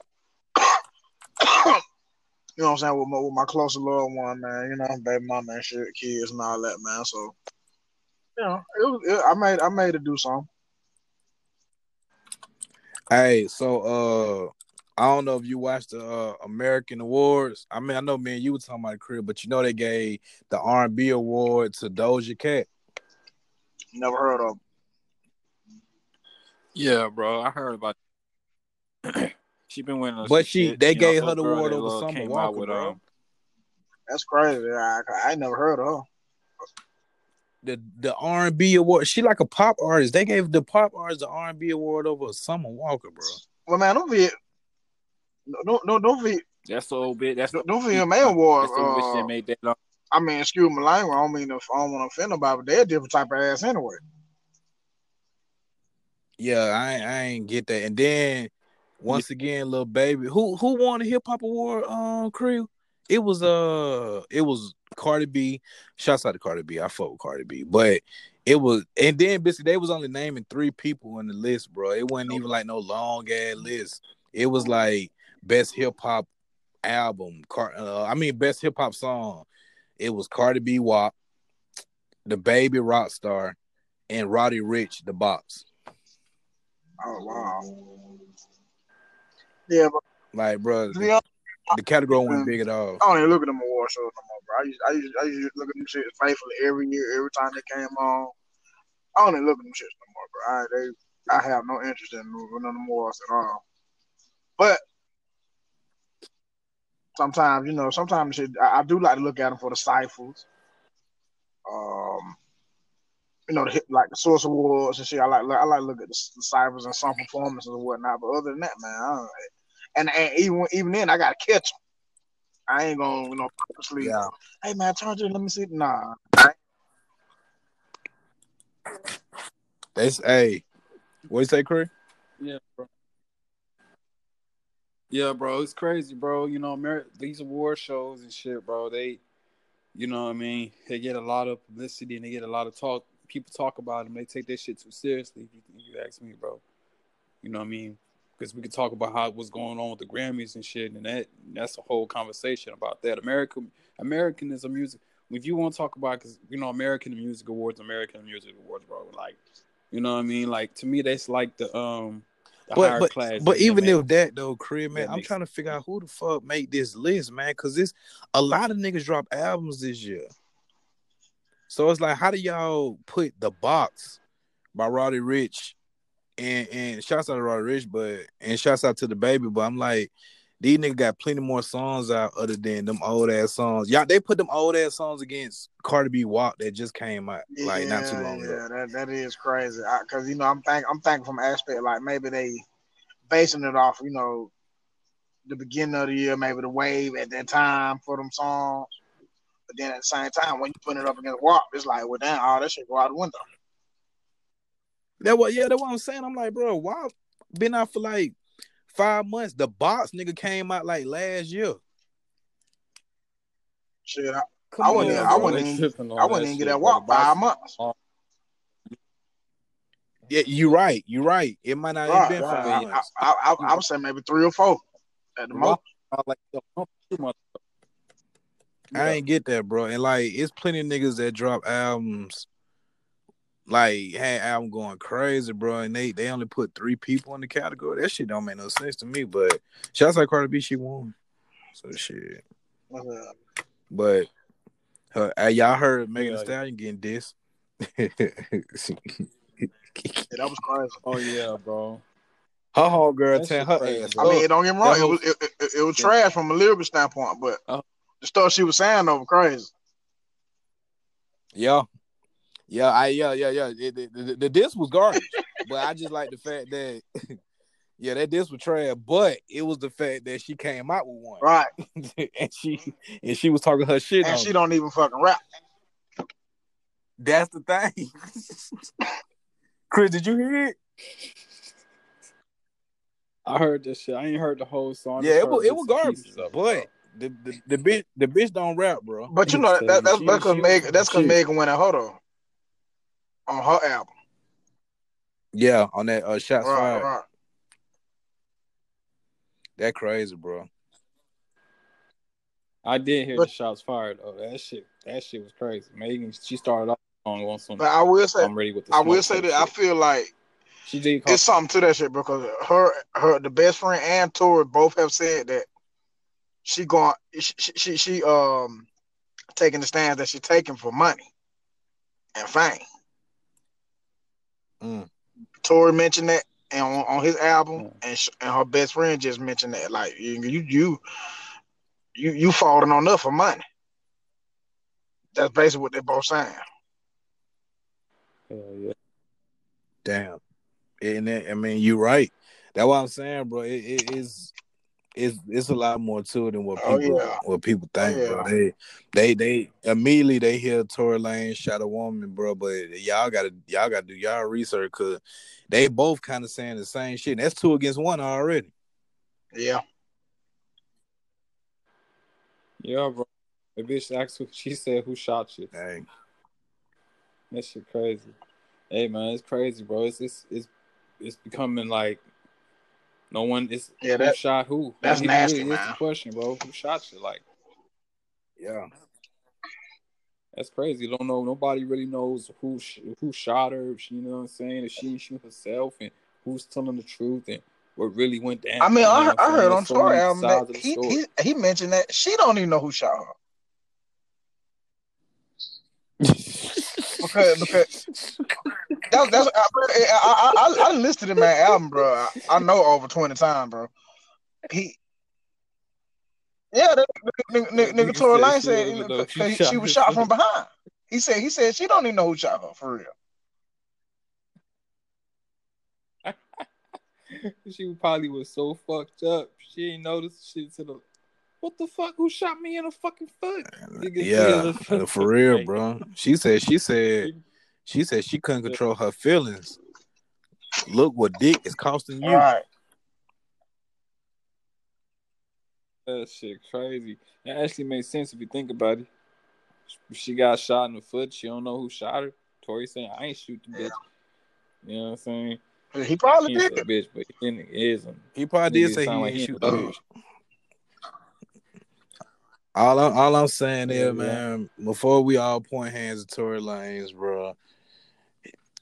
C: you know what I'm saying with my, with my closer loved one, man. You know, baby mama and shit, kids and all that, man. So, you know, it was. It, I made. I made it do something.
A: Hey, so uh I don't know if you watched the uh, American Awards. I mean, I know me and you were talking about the crib, but you know they gave the R and B award to Doja Cat.
C: Never heard of. 'em.
B: Yeah, bro. I heard about she been winning.
A: But she-
B: shit.
A: they
B: You know,
A: gave her the award over
B: uh,
A: Summer Walker,
B: with,
A: bro.
B: um,
C: That's crazy. I, I never heard of. her.
A: The the R and B award. She like a pop artist. They gave the pop artist the R and B award over Summer Walker, bro.
C: Well, man, don't be. No, no, don't be.
B: That's the old bit. That's the
C: Don't be a man award.
B: That's the
C: Uh,
B: made that. Um,
C: I mean, excuse my language. I don't mean if I don't want to offend nobody, but they're a different type of ass anyway.
A: Yeah, I I ain't get that. And then once again, little baby, who who won the hip hop award? Um, crew. It was uh, it was Cardi B. Shouts out to Cardi B. I fuck with Cardi B, but it was and then basically they was only naming three people on the list, bro. It wasn't even like no long ass list. It was like best hip hop album. Car, uh, I mean best hip hop song. It was Cardi B, WAP, DaBaby Rockstar, and Roddy Ricch, the Box.
C: Oh wow. Yeah, but
A: Like, bro,
C: honest,
A: the category wasn't big at all.
C: I don't even look at them award shows no more, bro. I used, I used, I used to look at them shit faithfully every year, every time they came on. I don't even look at them shits no more, bro. I, they, I have no interest in none of them awards at all. But sometimes, you know, sometimes shit, I, I do like to look at them for the ciphers. Um, you know, the like the Source Awards and shit. I like, I like to look at the, the ciphers and some performances and whatnot. But other than that, man, I don't, and, and even even then, I gotta catch them. I ain't gonna, you know, purposely.
A: Yeah.
C: Hey man, turn to let me see. Nah,
A: They say, hey, what you say, Chris?
B: yeah, bro. Yeah, bro. It's crazy, bro. You know, Amer- these award shows and shit, bro. They, you know, what I mean, they get a lot of publicity and they get a lot of talk. People talk about them. They take that shit too seriously. If you, if you ask me, bro. You know what I mean? Because we could talk about how what's going on with the Grammys and shit, and that that's a whole conversation about that. American Americanism music. If you want to talk about, because you know, American Music Awards, American Music Awards, bro. Like, you know what I mean? Like to me, that's like the um, the
A: But
B: higher
A: but
B: class.
A: but even if that though, Crib, man,
B: That
A: I'm
B: makes-
A: trying to figure out who the fuck made this list, man, because this a lot of niggas drop albums this year. So it's like, how do y'all put the box by Roddy Ricch and and shouts out to Ricch, but and shouts out to DaBaby, but I'm like, these niggas got plenty more songs out other than them old ass songs. Y'all they put them old ass songs against Cardi B WAP that just came out like not too long
C: yeah,
A: ago.
C: that that is crazy. Because you know, I'm I'm thinking from aspect like maybe they basing it off, you know, the beginning of the year, maybe the wave at that time for them songs. But then at the same time, when you put it up against WAP, it's like, well, damn, all that shit go out the window.
A: That what yeah, that's what I'm saying. I'm like, bro, why been out for like five months? The box nigga came out like last year.
C: Shit, I,
A: Come
C: I wouldn't
A: on,
C: even- I
A: bro.
C: wouldn't even- I wouldn't even get that
B: walk
C: WAP
B: The box-
C: five months.
A: Yeah, you're right. You're right. It might not
C: Right,
A: have been
C: right.
A: five
C: I,
A: months.
C: I, I, I, I would say maybe three or four at the
B: The
C: most.
B: Like a month, two months ago.
A: I ain't get that, bro. And like, it's plenty of niggas that drop albums, like had album going crazy, bro. And they they only put three people in the category. That shit don't make no sense to me. But shouts like Cardi B, she won. So shit.
C: Uh,
A: But her, uh, y'all heard Megan Thee
B: Yeah.
A: Stallion getting dissed.
C: yeah, that was crazy.
B: Oh yeah, bro.
A: Her whole girl
B: That
A: tear
B: shit
A: her
B: crazy,
A: ass.
B: bro.
C: I
A: up.
C: mean, don't get me wrong,
A: that
C: it was it, it, it was
B: Yeah.
C: trash from a lyrical standpoint, but
B: Oh.
C: the stuff she was saying though was crazy.
A: Yeah. Yeah, I yeah, yeah, yeah. It- the, the, the disc was garbage. but I just like the fact that yeah, that disc was trash, but it was the fact that she came out with one.
C: Right.
A: and she and she was talking her shit
C: And
A: on
C: she
A: it.
C: don't even fucking rap.
A: That's the thing. Chris, did you hear it?
B: I heard this shit. I ain't heard the whole song.
A: Yeah, it was it was garbage,
B: pieces of
A: but the, the the bitch the bitch don't rap, bro.
C: But you know that, that, that's
B: She-
C: because
B: she-
C: Megan that's because
B: she-
C: Megan went at Huddle on her album.
A: Yeah, on that uh, shots
C: Right,
A: fired.
C: right.
A: That crazy, bro.
B: I did hear
C: But-
B: the shots fired though. That shit, that shit was crazy. Megan, she started off on on some.
C: But I will say
B: I'm ready with the.
C: I will say
B: type
C: that I feel like
B: she did. Call,
C: it's something to that shit because her her the best friend and Tory both have said that she going she she, she um taking the stands that she taking for money and fame.
A: Mm.
C: Tory mentioned that and on, on his album,
B: Yeah.
C: and sh- and her best friend just mentioned that like you you you you, you falling on us for money. That's basically what they're both saying.
B: Hell yeah.
A: Damn. And that, I mean, you're right. That's what I'm saying, bro. It, it is it's it's a lot more to it than what
C: Oh,
A: people
C: yeah.
A: what people think,
C: Oh,
A: bro.
C: yeah.
A: They they they immediately they hear Tory Lanez shot a woman, bro. But y'all gotta y'all gotta do y'all research because they both kind of saying the same shit. And that's two against one already.
C: Yeah,
B: Yeah, bro. The bitch asked who she said who shot you.
A: Dang.
B: That shit crazy. Hey man, it's crazy, bro. It's it's it's, it's becoming like no one is
C: Yeah,
B: who
C: that-
B: shot who.
C: that's
B: It
C: nasty,
B: really is
C: man.
B: the question, bro. Who shot you? Like
A: Yeah.
B: that's crazy. Don't know. Nobody really knows who sh- who shot her. You know what I'm saying? If she didn't shoot herself, and who's telling the truth, and what really went down.
C: I mean,
B: you know
C: I,
B: what
C: I
B: I'm
C: heard on
B: There's so
C: Tory album that he,
B: story.
C: he he mentioned that she don't even know who shot her. Because because that's that's I, I, I, I, to my album, bro. I, I know over twenty times, bro. He. Yeah, that nigga, nigga, nigga
B: Nigga
C: Tory
B: said
C: Lane
B: she
C: said
B: don't
C: he,
B: who
C: he-
B: shot
C: she was shot from behind. He said he said she don't even know who shot her for real.
B: she probably was so fucked up. She ain't noticed shit to the. What the fuck? Who shot me in the fucking foot?
A: Yeah, for real, bro. She said she said she said she couldn't control her feelings. Look what dick is costing you.
C: All right.
B: That shit crazy. It actually makes sense if you think about it. She got shot in the foot. She don't know who shot her. Tory saying, "I ain't shoot the bitch." You know what I'm saying?
C: He probably
B: He
C: did.
B: say bitch, but he isn't.
A: He probably did say he
B: like
A: ain't
B: he
A: shoot the
B: the
A: bitch. All I'm, all I'm saying
B: Yeah,
A: is,
B: yeah.
A: man, before we all point hands at Tory Lanez, bro,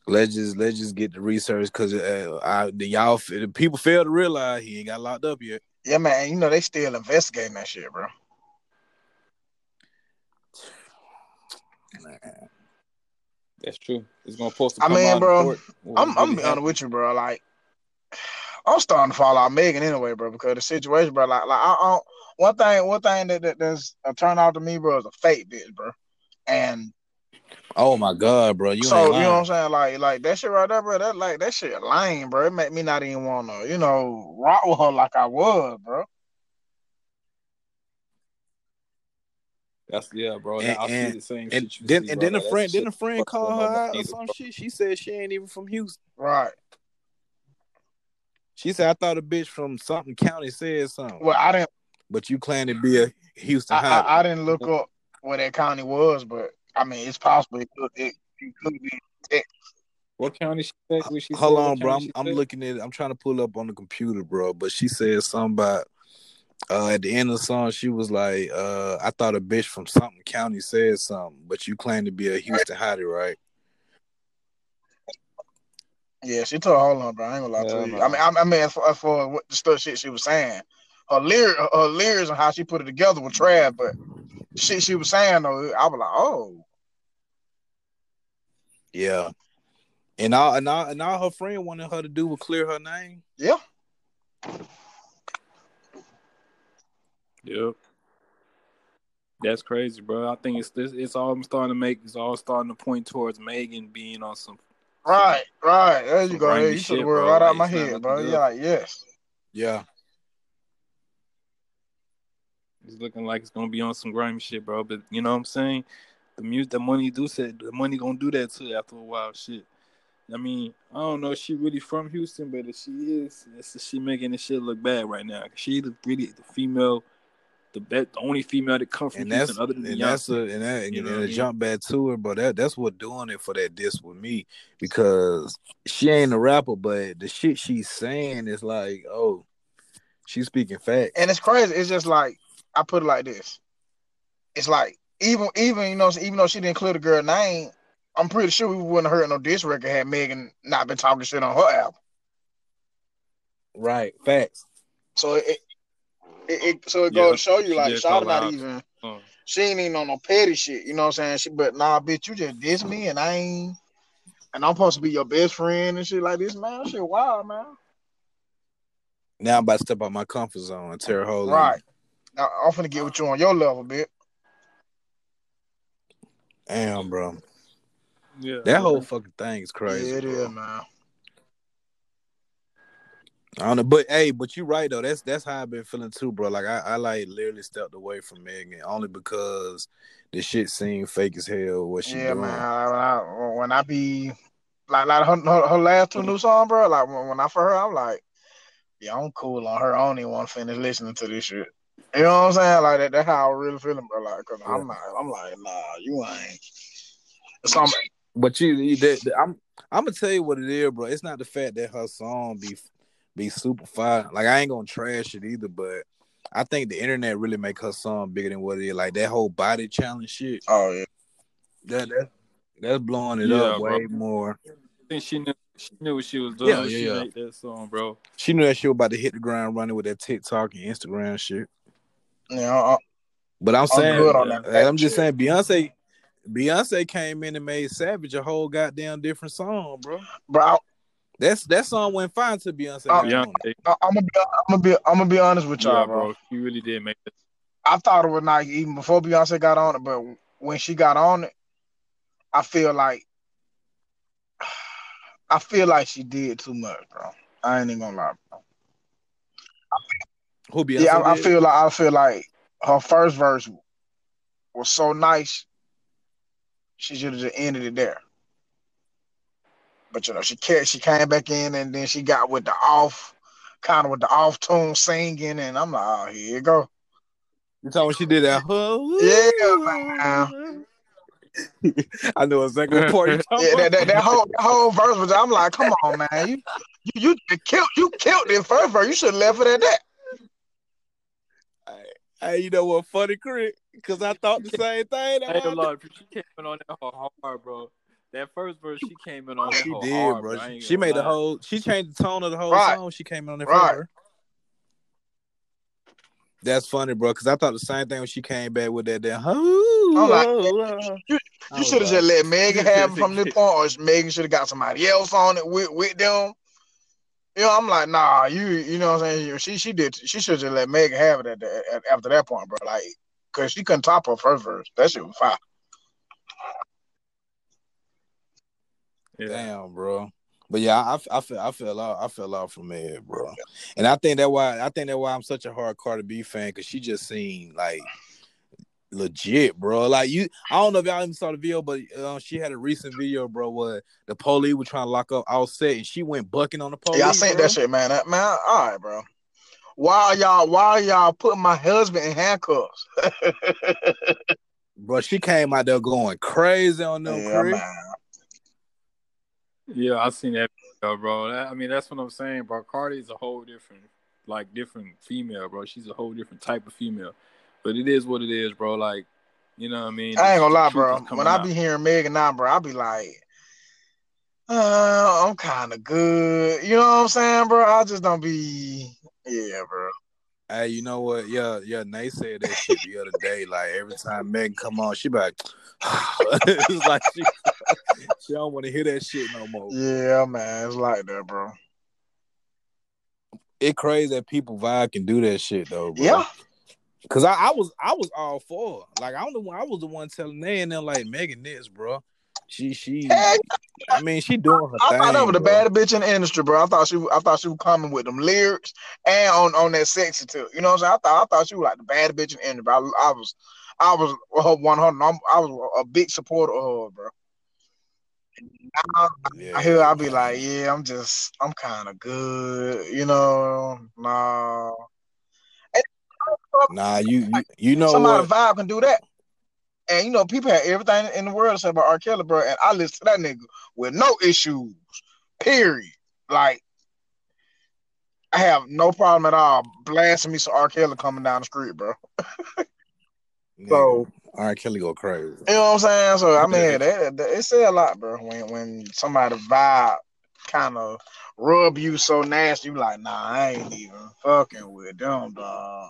A: let's just let's just get the research because uh, I, the y'all the people fail to realize he ain't got locked up yet.
C: Yeah, man. You know they still investigating that shit, bro.
B: That's true. It's gonna post to
C: I mean, bro, I'm
B: really
C: I'm be honest with you, bro. Like I'm starting to fall out Megan anyway, bro, because the situation, bro. Like, like I, I one thing, one thing that, that that's a turn off to me, bro, is a fake bitch, bro. And
A: Oh my god, bro, you
C: so
A: ain't
C: you know what. I'm saying? Like, like that shit right there, bro. That like that shit lame, bro. It made me not even want to, you know, rock with her like I would, bro.
B: That's yeah, bro.
A: And-
B: I see the same
A: And
B: shit you
A: then
B: see,
A: and then a friend, then a friend called her out or some
B: bro.
A: shit. She said she ain't even from Houston.
C: Right.
A: She said I thought a bitch from something county said something,
C: Well, I didn't,
A: but you claim to be a Houston
C: I. I, I didn't look up where that county was, but I mean, it's possible it could, it, it could be.
B: What county she said? What she
A: Hold
B: said,
A: on, bro. I'm, I'm looking at. It. I'm trying to pull up on the computer, bro. But she said something about uh, at the end of the song. She was like, uh, "I thought a bitch from something county said something, but you claim to be a Houston hottie, right?"
C: Yeah, she told. Hold on, bro. I ain't gonna lie
B: Hell
C: to you. I mean, I, I mean, as far, as far as what the stuff shit she was saying, her lyric, her lyrics and how she put it together were trash. But shit she was saying though, I was like, oh,
A: Yeah. And all and all and all her friend wanted her to do was clear her name.
C: yeah,
B: Yep. That's crazy, bro. I think it's this. It's all I'm starting to make. It's all starting to point towards Megan being on some.
C: right, right. There you go.
B: grimy
C: Yeah, you took the
B: shit,
C: word
B: bro.
C: right out
B: Like,
C: my head, bro.
B: good.
C: Yeah, like yes,
A: Yeah.
B: It's looking like it's gonna be on some grimy shit, bro. But you know what I'm saying? The music, the money do said the money gonna do that too after a while. Shit. I mean, I don't know if she really from Houston, but if she is, it's, she making the shit look bad right now. She the really the female, the best, the only female that come from
A: and that's
B: Houston other than
A: and
B: Beyonce.
A: that's a and that
B: You
A: and,
B: know what
A: a
B: I mean?
A: jump back to her, but that that's what doing it for that diss with me because she ain't a rapper, but the shit she's saying is like, oh, she's speaking facts.
C: And it's crazy. It's just like I put it like this. It's like even even you know even though she didn't clear the girl name, I'm pretty sure we wouldn't have heard no diss record had Megan not been talking shit on her album.
A: Right, facts.
C: So it, it, it so it
B: Yeah,
C: goes to show you like
B: did
C: Shawty not
B: out.
C: even
B: Uh,
C: she ain't even on no petty shit. You know what I'm saying? She but nah, bitch, you just diss me and I ain't and I'm supposed to be your best friend and shit like this, man. Shit, wild, man.
A: Now I'm about to step out my comfort zone and tear a hole.
C: Right.
A: it.
C: Now, I'm finna get with you on your level, bit.
A: Damn, bro.
B: yeah,
A: That whole fucking thing is crazy.
C: yeah, it
A: bro.
C: is, man.
A: I don't know, but hey, but you're right though. That's that's how I've been feeling too, bro. Like I, I like literally stepped away from Megan only because the shit seemed fake as hell. What she
C: Yeah,
A: doing?
C: man. When I, when I be like like her, her, her last two new song, bro. Like when, when I for her, I'm like, yeah, I'm cool on her. I don't even want to finish listening to this shit. You know what I'm saying? Like that. That's how I really feeling, bro. Like, cause I'm not. I'm like, nah, you ain't. Some,
A: But you, you that, that- I'm I'm gonna tell you what it is, bro. It's not the fact that her song be be super fire. Like I ain't gonna trash it either, but I think the internet really make her song bigger than what it is. Like that whole body challenge shit.
C: oh yeah.
A: That that that's blowing it
B: Yeah,
A: up
B: bro.
A: way more.
B: I think she knew she knew what she was doing.
A: Yeah, yeah,
B: she
A: yeah.
B: made that song, bro.
A: She knew that she was about to hit the ground running with that TikTok and Instagram shit.
C: Yeah, I,
A: But I'm
C: I'm
A: saying,
C: good on that.
A: I'm just saying, Beyonce, Beyonce came in and made Savage a whole goddamn different song, bro.
C: bro. I,
A: That's that song went fine to Beyonce.
C: Uh,
A: got on it.
B: Beyonce,
C: I, I'm gonna be. I'm gonna be. I'm gonna be honest with y'all,
B: yeah,
C: bro.
B: bro. She really did make it.
C: I thought it was nice even before Beyonce got on it, but when she got on it, I feel like I feel like she did too much, bro. I ain't even gonna lie, bro.
A: Who Beyonce?
C: yeah, I, I feel like I feel like her first verse was so nice. She should have just ended it there. But you know, she ca- she came back in and then she got with the off, kind of with the off tune singing, and I'm like, oh, here you go.
A: You talking when she did that?
C: Yeah,
A: man. I know exactly what part you talking
C: Yeah, that,
A: about.
C: that, that whole that whole verse was. I'm like, come on, man, you you you killed you killed the first verse. You should have left it at that.
A: Hey, you know what? Funny, Crit? Because I thought the same thing.
B: I ain't
A: That's
B: gonna
A: why I
B: lie, she came in on that whole hard, bro. That first verse, she came in on that
A: She did,
B: hard,
A: bro.
B: bro.
A: She, she
B: gonna
A: made the whole. She changed the tone of the whole
C: Right.
A: song. She came in on that
C: Right.
A: first. That's funny, bro. Because I thought the same thing when she came back with that. Damn,
C: I'm like, ah, ah.
A: I
C: You
A: was
C: should have
A: like,
C: just let Megan have it from this point, or Megan should have got somebody else on it with, with them. You know, I'm like, nah, you you know what I'm saying? She she did she should just let Meg have it at, the, at after that point, bro. Like, cause she couldn't top her first verse. That shit was fire.
B: Yeah.
A: Damn, bro. But yeah, I, I feel I fell out I fell out from it, bro. And I think that why I think that why I'm such a hard Cardi B fan because she just seemed like legit, bro. Like you, I don't know if y'all even saw the video, but uh, she had a recent video, bro, where the police were trying to lock up Offset and she went bucking on the police.
C: yeah, I seen
A: bro.
C: that shit, man. That, man, all right, bro. Why y'all why y'all putting my husband in handcuffs?
A: Bro, she came out there going crazy on them,
C: yeah,
A: Chris.
C: man.
B: Yeah, I seen that, video, bro. That, I mean, that's what I'm saying, bro. Cardi's a whole different, like, different female, bro. She's a whole different type of female. But it is what it is, bro. Like, you know what I mean?
C: I ain't gonna lie, bro.
B: is coming
C: When I
B: out.
C: be hearing Megan now, bro, I be like, uh, I'm kind of good. You know what I'm saying, bro? I just don't be, yeah, bro.
A: Hey, you know what? Yeah, yeah. Nate said that shit the other day. Like every time Megan come on, she be like, it's like she, she don't want to hear that shit no more.
C: Yeah, man, it's like that, bro.
A: It crazy that people vibe can do that shit though, bro.
C: Yeah,
A: Cause I, I was I was all for like I'm the one I was the one telling they and them like Megan this, bro. She she I mean she doing her thing.
C: I
A: thing.
C: thought that was the baddest bitch in the industry, bro. I thought she, I thought she was coming with them lyrics and on on that sexy too. You know what I'm saying? I thought, I thought she was like the bad bitch in the industry. I, I was, I was her one hundred. I was a big supporter of her, bro.
A: Yeah,
C: I hear I'll be like, yeah, I'm just, I'm kind of good, you know. Nah,
A: Nah, you you, you know
C: somebody
A: what?
C: vibe can do that, and you know, people have everything in the world to say about R. Kelly, bro. And I listen to that nigga with no issues, period. Like, I have no problem at all blasting me some R. Kelly coming down the street, bro. So-
A: R. Kelly go crazy.
C: You know what I'm saying? So I mean, that, that, it say a lot, bro. When when somebody vibe kind of rub you so nasty, you like, nah, I ain't even fucking with them, dog.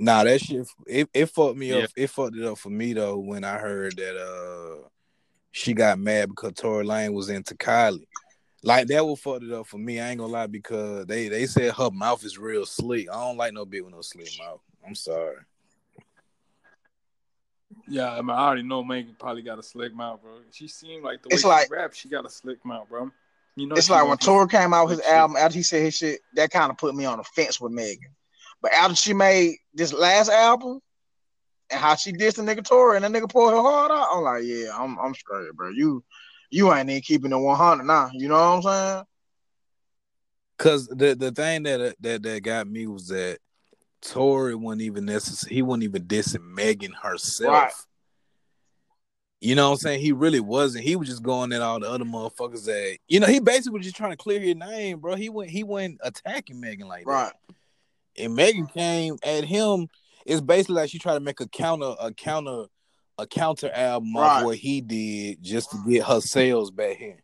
A: Nah, that shit it, it fucked me
D: Yeah.
A: up. It fucked it up for me though when I heard that uh she got mad because Tory Lanez was into Kylie. Like that would fucked it up for me. I ain't gonna lie because they they said her mouth is real slick. I don't like no bitch with no slick mouth. I'm sorry.
B: Yeah, I mean, I already know Megan probably got a slick mouth, bro. She seemed like the way
C: It's
B: she
C: like-
B: raps, she got a slick mouth, bro. You know,
C: It's like when
B: be-
C: Tory came out with his
B: shit.
C: album after he said his shit, that kind of put me on the fence with Megan. But after she made this last album and how she dissed the nigga Tory and that nigga pulled her heart out, I'm like, yeah, I'm I'm straight, bro. You you ain't even keeping it 100 now. You know what I'm saying?
A: Cause the the thing that that that got me was that Tory wasn't even necessary. He wasn't even dissing Megan herself.
C: Right.
A: You know what I'm saying? He really wasn't. He was just going at all the other motherfuckers that you know. He basically was just trying to clear his name, bro. He went he went attacking Megan like that.
C: Right.
A: And Megan came at him. It's basically like she tried to make a counter a counter a counter album
C: Right.
A: off what he did just to get her sales back in.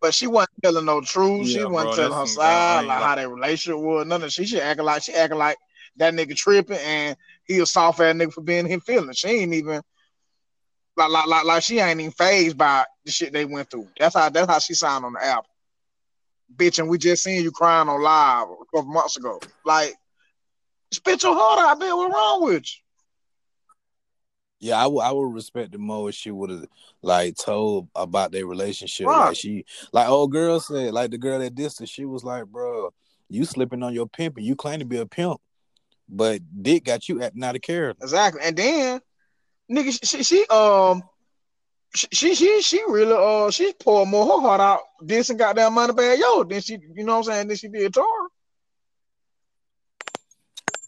C: But she wasn't telling no truth. she wasn't
B: bro,
C: telling her
B: that's some- I
C: side, like
B: like-
C: how their relationship was. None of she she acting like she acting like that nigga tripping and he a soft ass nigga for being him feeling. She ain't even like like like like she ain't even phased by the shit they went through. That's how that's how she signed on the album. Bitch, and we just seen you crying on live a couple months ago. Like, spit your heart out, man. What's wrong with you?
A: Yeah, I would I would respect the more if she would have like told about their relationship.
C: Right.
A: Like she like old girl said, like the girl that dissed her, she was like, bro, you slipping on your pimp and You claim to be a pimp, but Dick got you acting out of character.
C: Exactly. And then, nigga, she she um she she she, she really uh she poured more her heart out this and goddamn Moneybagg Yo then she you know what I'm saying then she did Tor.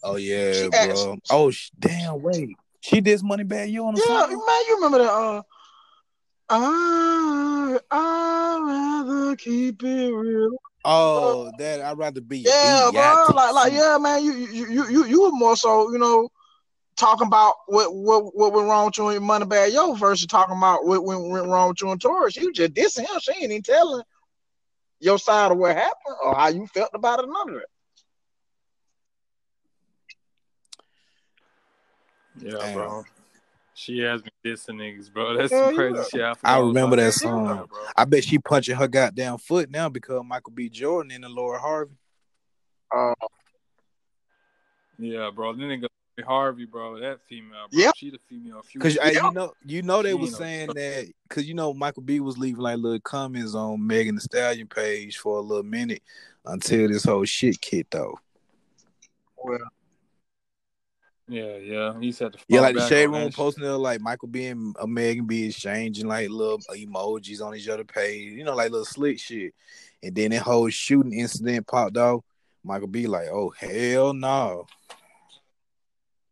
A: Oh yeah,
C: She
A: bro.
C: asked-
A: oh sh- damn, wait. She did Moneybagg Yo on the
C: Yeah,
A: song?
C: man, you remember that uh I I rather keep it real.
A: Oh, that I'd rather be
C: Yeah, bro. Like like yeah, man, you you you you you were more so, you know, talking about what what what went wrong with you and Moneybagg Yo versus talking about what went, went wrong with you and Taurus. You just dissing him. She ain't even telling your side of what happened or how you felt about it, none of it.
B: Yeah,
A: Damn.
B: bro. She has me dissing niggas, bro. That's
C: Yeah,
B: some crazy
C: yeah.
B: shit. I,
A: I remember that
B: that,
A: song.
B: bro.
A: I bet she punching her goddamn foot now because Michael B. Jordan and the Lori Harvey.
C: Uh,
B: Yeah, bro. Then nigga Harvey, bro. That female, bro.
C: Yep.
B: She the female
A: Cause
B: future.
C: Yeah.
A: you know, you know they
B: She
A: was saying that because you know Michael B was leaving like little comments on Megan Thee Stallion page for a little minute until this whole shit kicked off.
C: well,
B: Yeah, yeah. He said to
A: Yeah,
B: fall
A: like the shade room posting there, like Michael B and uh, Megan B exchanging like little emojis on each other page, you know, like little slick shit. And then that whole shooting incident popped off. Michael B like, oh hell no.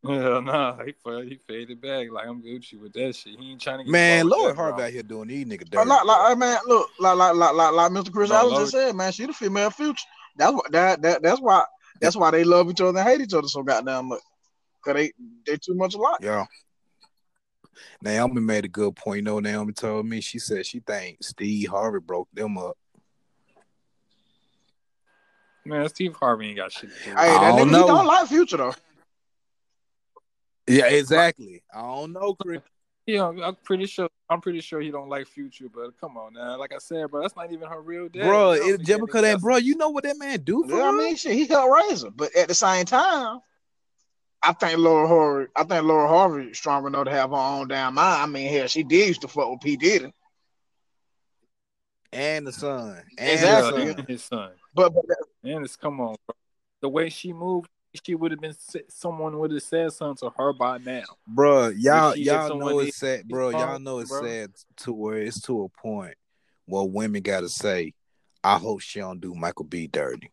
B: Yeah, nah, he, fa- he faded back. Like I'm Gucci with that shit. He ain't trying to get
A: Man,
B: involved with
A: Harvey out here doing these nigga
C: like, oh,
A: dirty.
C: like,
A: bro.
C: like, uh, man, look, like, like, like, like, like Mr. Chris
B: No,
C: Allen just said, man, she the female future. That's what that that that's why that's why they love each other and hate each other so goddamn much. Cause they they too much alike.
A: Yeah. Naomi made a good point. You know, Naomi told me she said she think Steve Harvey broke them up.
B: Man, Steve Harvey ain't got shit to do.
C: Hey,
B: it.
A: I
C: that
A: don't
C: nigga
A: know.
C: he don't like future though.
A: Yeah, exactly. I don't know, Chris.
B: Yeah, I'm pretty sure. I'm pretty sure he don't like Future, but come on now. Like I said, bro, that's not even her real dad.
A: bro,
B: You don't
A: it,
B: think
A: just
B: that
A: because that, bro, you know what that man do for
C: Yeah, I mean, shit, he helped raise her, but at the same time, I think Lori Harvey, I think Lori Harvey strong enough to have her own damn mind. I mean, hell, she did used to fuck with P Diddy,
A: and the son, and
C: Exactly.
A: the
B: Yeah,
A: son.
B: and his son.
C: but, but
B: And it's come on, bro. The way she moved, she would have been someone would have said something to her by now.
A: Bro, y'all y'all know it's sad, bro. Y'all know it's bro. sad to where it's to a point where women gotta say, I hope she don't do Michael B dirty.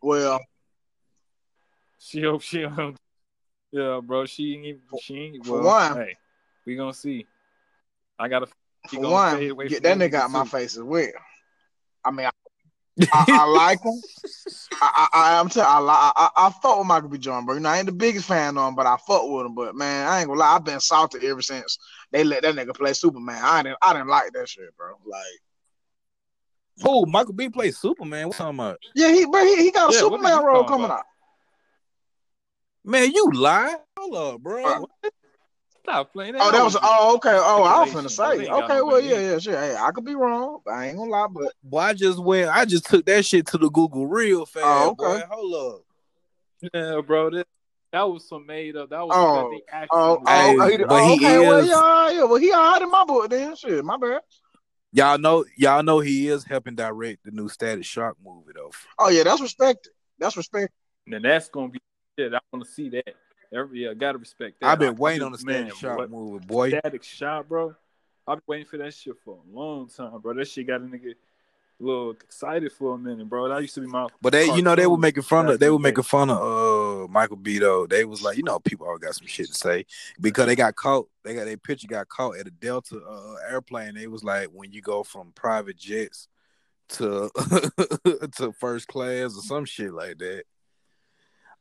C: Well,
B: she hope she don't. Yeah, bro. She ain't even. She ain't.
C: Well, one,
B: hey, we gonna see. I gotta.
C: For one, get that nigga out my face as well. I mean, I, I, I like him. I, I, am telling. I, I, I fuck with Michael B. Jordan, bro. You know, I ain't the biggest fan of him, but I fuck with him. But man, I ain't gonna lie. I've been salted ever since they let that nigga play Superman. I didn't. I didn't like that shit, bro. Like.
A: Oh, Michael B. plays Superman. What talking about?
C: Yeah, he but he, he got a yeah, Superman role coming about? out.
A: Man, you lie. Hold up, bro. Uh,
B: Stop playing
C: that. Oh, that was oh okay. Oh, I was gonna say. Okay, well, yeah, yeah, sure. Hey, I could be wrong. I ain't gonna lie, but
A: boy, I just went. I just took that shit to the Google real fast. Oh, okay. Boy. Hold up.
B: Yeah, bro. That, that was some made up. That was oh, the
C: action. Oh, oh, oh, he, but oh, he okay, is. Well, yeah, yeah. Well, he alright in my book then. Shit, my bad.
A: Y'all know, y'all know he is helping direct the new Static Shock movie though.
C: Oh yeah, that's respected. That's respected.
B: And that's gonna be shit. I want to see that. Every yeah, gotta respect that.
A: I've been waiting on the Static man, Shock movie, boy.
B: Static Shock, bro. I've been waiting for that shit for a long time, bro. That shit got a nigga a little excited for a minute, bro. That used to be my.
A: But they, you know, they were making fun of. They were making fun of uh Michael B. Though they was like, you know, people all got some shit to say because they got caught. They got their picture got caught at a Delta uh, airplane. They was like, when you go from private jets to to first class or some shit like that.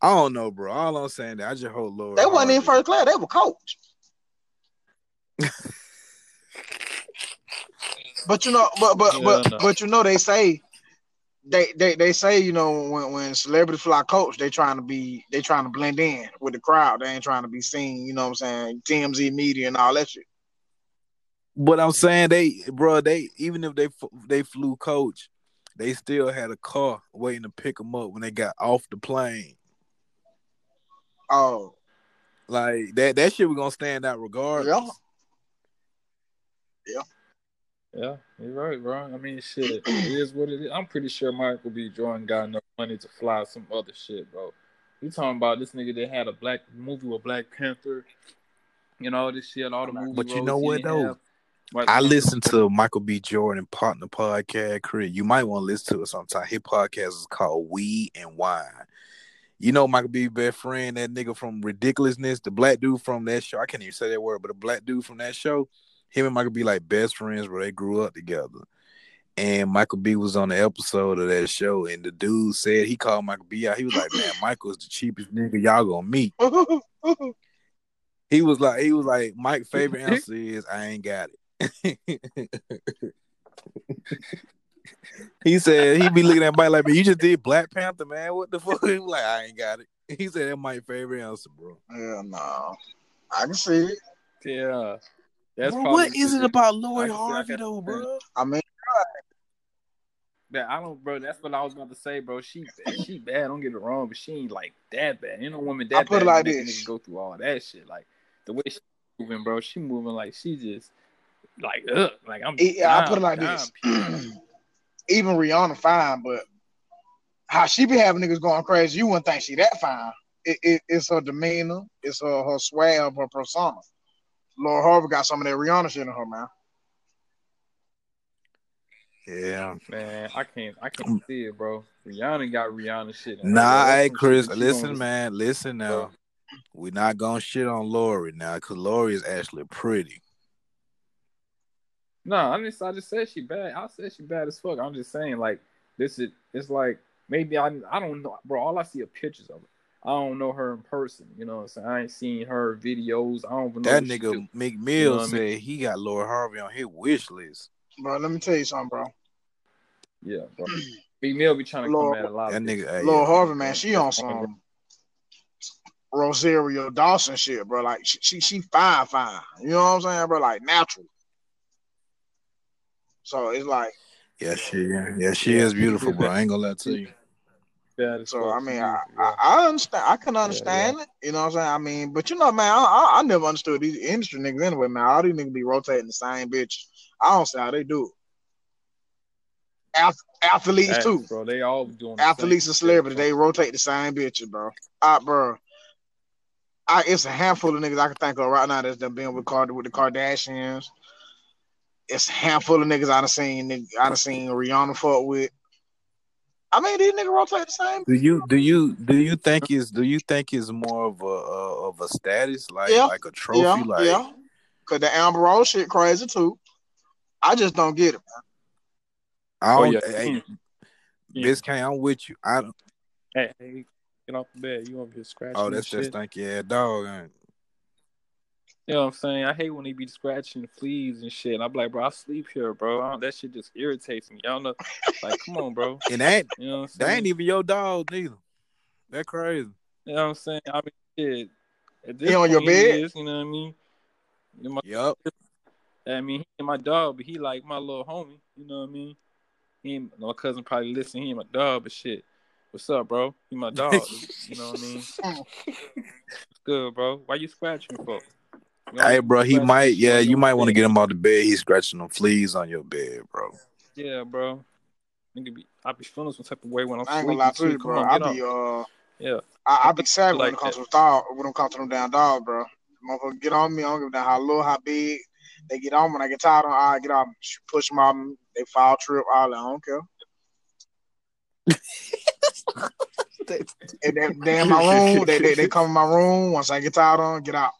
A: I don't know, bro. All I'm saying that I just hold Lord.
C: They wasn't in first class. They were coach. but you know, but but yeah, but no. but you know, they say they they they say you know when when celebrities fly coach, they trying to be they trying to blend in with the crowd. They ain't trying to be seen. You know what I'm saying? TMZ media and all that shit.
A: But I'm saying they, bro, they even if they they flew coach, they still had a car waiting to pick them up when they got off the plane.
C: Oh,
A: like that that shit was gonna stand out regardless.
C: Yeah. Yeah.
B: Yeah, you're right, bro. I mean, shit, it is what it is. I'm pretty sure Michael B. Jordan got enough money to fly some other shit, bro. You talking about this nigga that had a black movie with Black Panther, you know, this shit, all the movies.
A: But you know what though? I listen to Michael B. Jordan partner podcast, Chris. You might want to listen to it sometime. His podcast is called Weed and Wine. You know Michael B. best friend, that nigga from Ridiculousness, the black dude from that show. I can't even say that word, but the black dude from that show, him and Michael B. like best friends where they grew up together. And Michael B was on the episode of that show, and the dude said he called Michael B out. He was like, "Man, Michael's the cheapest nigga y'all gonna meet." he was like, he was like, Mike's favorite answer is, "I ain't got it." he said he be looking at Mike like, man, you just did Black Panther, man. What the fuck? He was like, I ain't got it. He said that my favorite answer, bro.
C: Yeah, no. I can see it.
B: Yeah.
A: That's bro, what is it about Lori Harvey though, bro?
C: I mean,
B: yeah, I don't, bro. That's what I was about to say, bro. She she bad. Don't get it wrong, but she ain't like that bad. You know, woman that I put bad. It like this. Go through all that shit. Like the way she moving, bro. She moving like she just like ugh. Like I'm.
C: Yeah, I put it like this. even Rihanna fine, but how she be having niggas going crazy, you wouldn't think she that fine. It, it, it's her demeanor, it's her, her swag, her persona. Lori Harvey got some of that Rihanna shit in her, man.
A: Yeah,
B: man, I can't, I can't see it, bro. Rihanna got Rihanna shit.
A: nah, hey Chris, listen, man, listen now. Bro. We're not gonna shit on Lori now, cause Lori is actually pretty.
B: No, I just I just said she bad. I said she bad as fuck. I'm just saying like this is it's like maybe I I don't know, bro. All I see are pictures of her. I don't know her in person. You know what I'm saying? I ain't seen her videos. I don't even know.
A: That nigga Meek Mill you know said I mean? he got Lori Harvey on his wish list.
C: Bro, let me tell you something, bro.
B: Yeah, bro. Meek Mill be trying to Lord, come at a lot
A: that
B: of
A: nigga.
C: Hey, Lord yeah. Harvey, man, she on some Rosario Dawson shit, bro. Like she, she, she fine, fine. You know what I'm saying, bro? Like natural. So it's like,
A: yeah, she, yeah, she is beautiful, bro. I ain't gonna lie to you.
C: Yeah, so I mean, I, I, I, understand. I can understand yeah, yeah. it. You know what I'm saying? I mean, but you know, man, I, I, I, never understood these industry niggas anyway, man. All these niggas be rotating the same bitch. I don't see how they do ath- athletes
B: Facts,
C: too.
B: bro. They all doing
C: Athletes and
B: shit,
C: celebrities, they rotate the same bitches, bro. Ah, bro. I, it's a handful of niggas I can think of right now that's done been with Card with the Kardashians. It's a handful of niggas I done seen. nigg- I done seen Rihanna fuck with. I mean, these niggas rotate the same.
A: Do you do you do you think is do you think is more of a uh, of a status like
C: Yeah.
A: like a trophy
C: yeah,
A: like
C: yeah. Cause the Amber Rose shit crazy too. I just don't get it.
A: I
B: Oh
A: don't
B: yeah.
A: hey.
B: Yeah.
A: Biscayne, I'm with you. I don't,
B: Hey, hey, get off the bed. You over here scratching?
A: oh that's just
B: shit.
A: stinky ass dog. ain't it?
B: You know what I'm saying? I hate when they be scratching fleas and shit. And I'm like, bro, I sleep here, bro. I don't- that shit just irritates me. I don't know. Like, come on, bro.
A: And that
B: You know what I'm
A: that ain't even your dog neither. That crazy.
B: You know what I'm saying? I mean, shit. At this
C: He on your bed?
B: is, you know what I mean? You know, my-
A: Yup.
B: I mean, he ain't my dog, but he like my little homie. You know what I mean? He ain't, my cousin probably listen. He ain't my dog, but shit. What's up, bro? He my dog. you know what I mean? It's good, bro. Why you scratching for? You know,
A: Hey, bro, he might. Yeah, you might want to get him out the bed. He's scratching them fleas on your bed, bro.
B: Yeah, bro. Nigga be, I be feeling some type of way when I'm
C: I ain't
B: sleeping.
C: gonna lie to
B: too.
C: you,
B: Come
C: bro.
B: on,
C: I
B: get
C: be
B: up.
C: uh,
B: Yeah.
C: I, I be savage when
B: Like
C: it comes
B: that.
C: to dog. When it comes to them damn dog, bro. Motherfucker, get on me. I don't give a damn how little, how big. They get on when I get tired on. I get off, push them out. They fall, trip, all that. I don't care. And they, they in my room. They, they they come in my room. Once I get tired on, get out.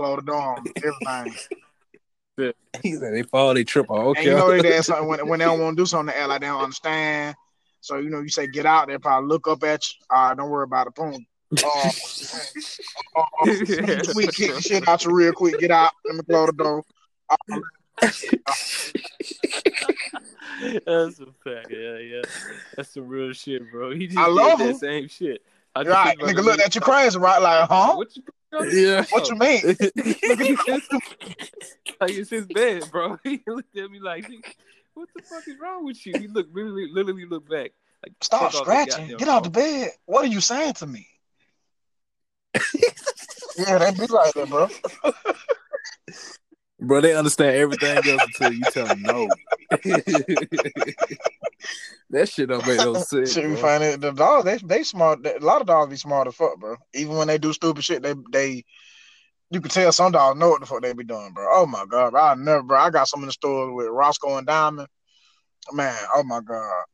C: Close the door. on 'em, Everything.
A: He said they fall, they trip. Oh,
C: And
A: okay.
C: you know they did something when, when they don't want to do something, they act like they don't understand. So you know, you say get out, they probably look up at you. All right, don't worry about it. Boom. Uh, uh, uh, quick, kick shit out you real quick. Get out. Let me close the door. Uh,
B: That's a fact. Yeah, yeah. That's some real shit, bro. He just
C: I
B: did
C: love
B: that
C: him.
B: same shit. I just
C: right, nigga, look at you crazy, right? Like, huh?
B: What you?
A: Yeah.
C: What you mean?
B: like it's his bed, bro. He looked at me like, "What the fuck is wrong with you?" He looked literally, literally looked back. Like,
C: Stop
B: fuck all the
C: scratching. Get out the bed. What are you saying to me? yeah, they be like that, bro.
A: Bro, they understand everything else until you tell them no. that shit don't make no sense.
C: Shit, we
A: bro.
C: find it. The dogs, they they smart. A lot of dogs be smart as fuck, bro. Even when they do stupid shit, they they. You can tell some dogs know what the fuck they be doing, bro. Oh my god, bro. I never, bro. I got some in the store with Roscoe and Diamond. Man, oh my god,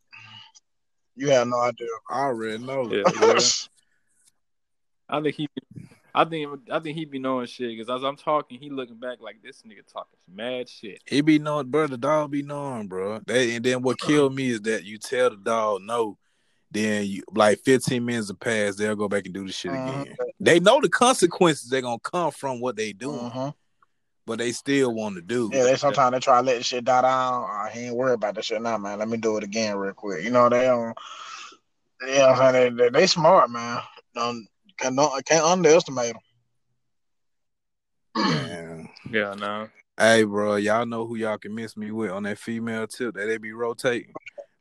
C: you have no idea.
A: I already know.
B: Yeah, yeah. I think he, I think, I think he be knowing shit because as I'm talking, he looking back like this nigga talking mad shit.
A: He be knowing, bro. The dog be knowing, bro. They, and then what killed me is that you tell the dog no, then you like 15 minutes have passed, they'll go back and do the shit
C: Mhm.
A: again. They know the consequences they're gonna come from what they doing,
C: Mhm.
A: but they still want to do.
C: Yeah, they sometimes they try to let the shit die down. Uh, he ain't worried about that shit now, man. Let me do it again real quick. You know they don't. Yeah, I'm saying they, they, they smart, man. Don't can not can't underestimate them.
A: Man.
B: Yeah, no.
A: Hey, bro, y'all know who y'all can miss me with on that female tip that they be rotating?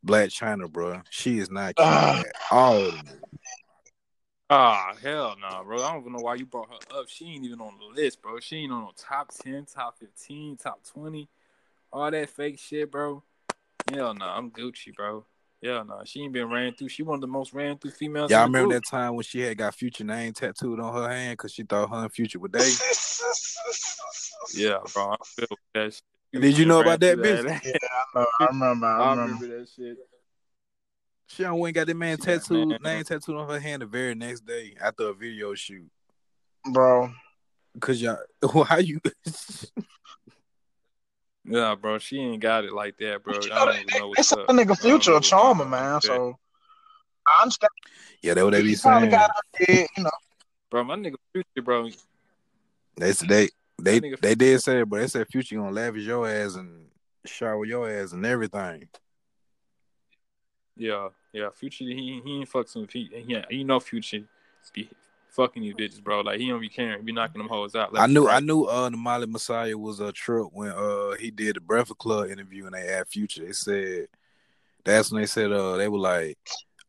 A: Blac Chyna, bro. She is not cute
C: Ah.
A: at all.
B: Ah, hell no, bro. I don't even know why you brought her up. She ain't even on the list, bro. She ain't on no top 10, top 15, top 20. All that fake shit, bro. Hell no, I'm Gucci, bro. Hell no. She ain't been ran through. She one of the most ran through females.
A: Y'all
B: in the
A: remember
B: group.
A: that time when she had got Future name tattooed on her hand because she thought her and Future were dating?
B: Yeah, bro. I feel that shit.
A: Did you know about that,
B: through
A: bitch?
C: Yeah, I know. I remember. I
B: I
C: remember.
B: remember that shit.
A: She done went and got that man
B: She
A: tattooed,
B: man-
A: name tattooed on her hand the very next day after a video shoot.
C: Bro,
A: Cause y'all, why you?
B: Yeah, bro. She ain't got it like that, bro.
C: you
B: I
C: know,
B: don't
C: they,
B: even know what's
C: said
B: up.
C: that nigga future
B: know
C: a charmer, man.
B: with.
C: So I understand.
A: yeah, that what they be
C: He
A: saying.
C: got her you know.
B: Bro, my nigga Future, bro.
A: They said they they they did say it, but they said Future gonna lavish your ass and shower your ass and everything.
B: Yeah, yeah. Future, he he ain't fuck some. He, yeah, you know Future be fucking these bitches, bro. Like he don't be caring. He be knocking them hoes out. left
A: I knew
B: right.
A: I knew uh the Molly Messiah was a trip when uh he did the Breakfast Club interview and they had Future. They said that's when they said uh they were like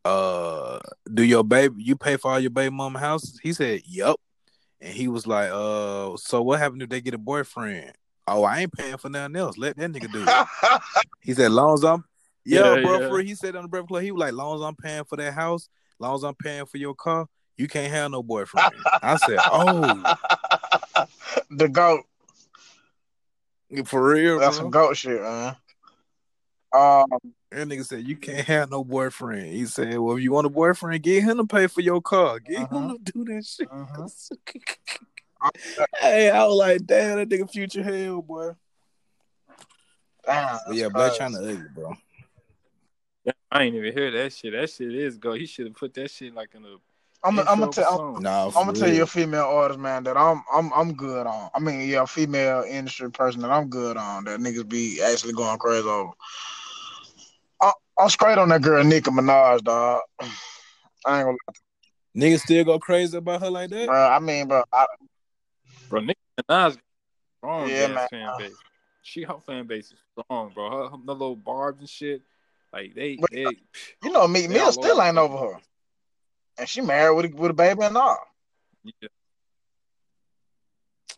A: uh do your baby you pay for all your baby mama houses? He said yup, and he was like uh so what happened if they get a boyfriend? Oh, I ain't paying for nothing else. Let that nigga do it. He said long as I'm Yeah,
D: Yeah,
A: bro.
D: yeah.
A: For he said on the Breakfast Club, he was like, "Long as I'm paying for that house, long as I'm paying for your car, you can't have no boyfriend." I said, "Oh,
C: the goat.
A: for real,
C: That's
A: bro."
C: some goat shit, man. Um,
A: That nigga said, "You can't have no boyfriend." He said, "Well, if you want a boyfriend, get him to pay for your car. Get
C: Uh-huh.
A: him to do that shit."
C: Mhm.
A: hey, I was like, "Damn, that nigga future hell, boy."
C: damn.
A: But yeah, Blac Chyna ugly, bro.
B: I ain't even hear that shit. That shit is go. He should have put that shit like in a.
C: I'm, I'm gonna tell. I'm,
B: song.
A: Nah,
C: I'm gonna tell you a female artist, man, that I'm I'm I'm good on. I mean, yeah, a female industry person that I'm good on. That niggas be actually going crazy over. I, I'm straight on that girl Nicki Minaj, dog. I ain't gonna,
A: Niggas still go crazy about her like that.
C: bro. I mean, bro, I,
B: Bro, Nicki Minaj, strong
C: Yeah, man.
B: fan base. She her fan base is strong, bro. Her, her little barbs and shit, like they,
C: But-
B: they
C: you know, Meek
B: They
C: Mill still ain't
B: the
C: over her, and she married with a, with a baby and all.
B: yeah,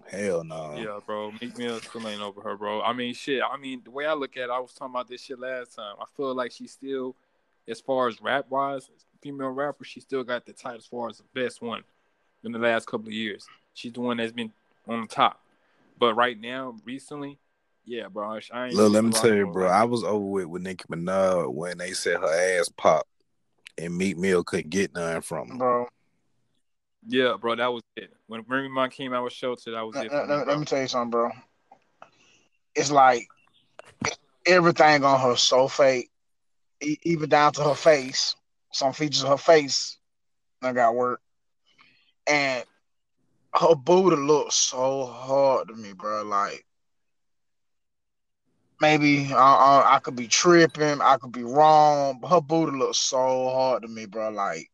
A: Hell no.
B: yeah, bro. Meek Mill still ain't over her, bro. I mean, shit. I mean, the way I look at it, I was talking about this shit last time. I feel like she still, as far as rap wise, female rapper, she still got the title as far as the best one in the last couple of years. She's the one that's been on the top. But right now, recently, yeah, bro. I I ain't
A: Look, let me tell you, bro.
B: with
A: I was over with with Nicki Minaj when they said her ass popped and Meek Mill couldn't get none from her.
C: Bro,
B: Yeah, bro, that was it. When Remy Ma came out with Shether, that was it for
C: let-
B: me,
C: let me tell you something, bro. It's like everything on her so fake, e- even down to her face. Some features of her face, I got work, and her booty looks so hard to me, bro. Like maybe I, I, I could be tripping, I could be wrong, but her booty looks so hard to me, bro. Like.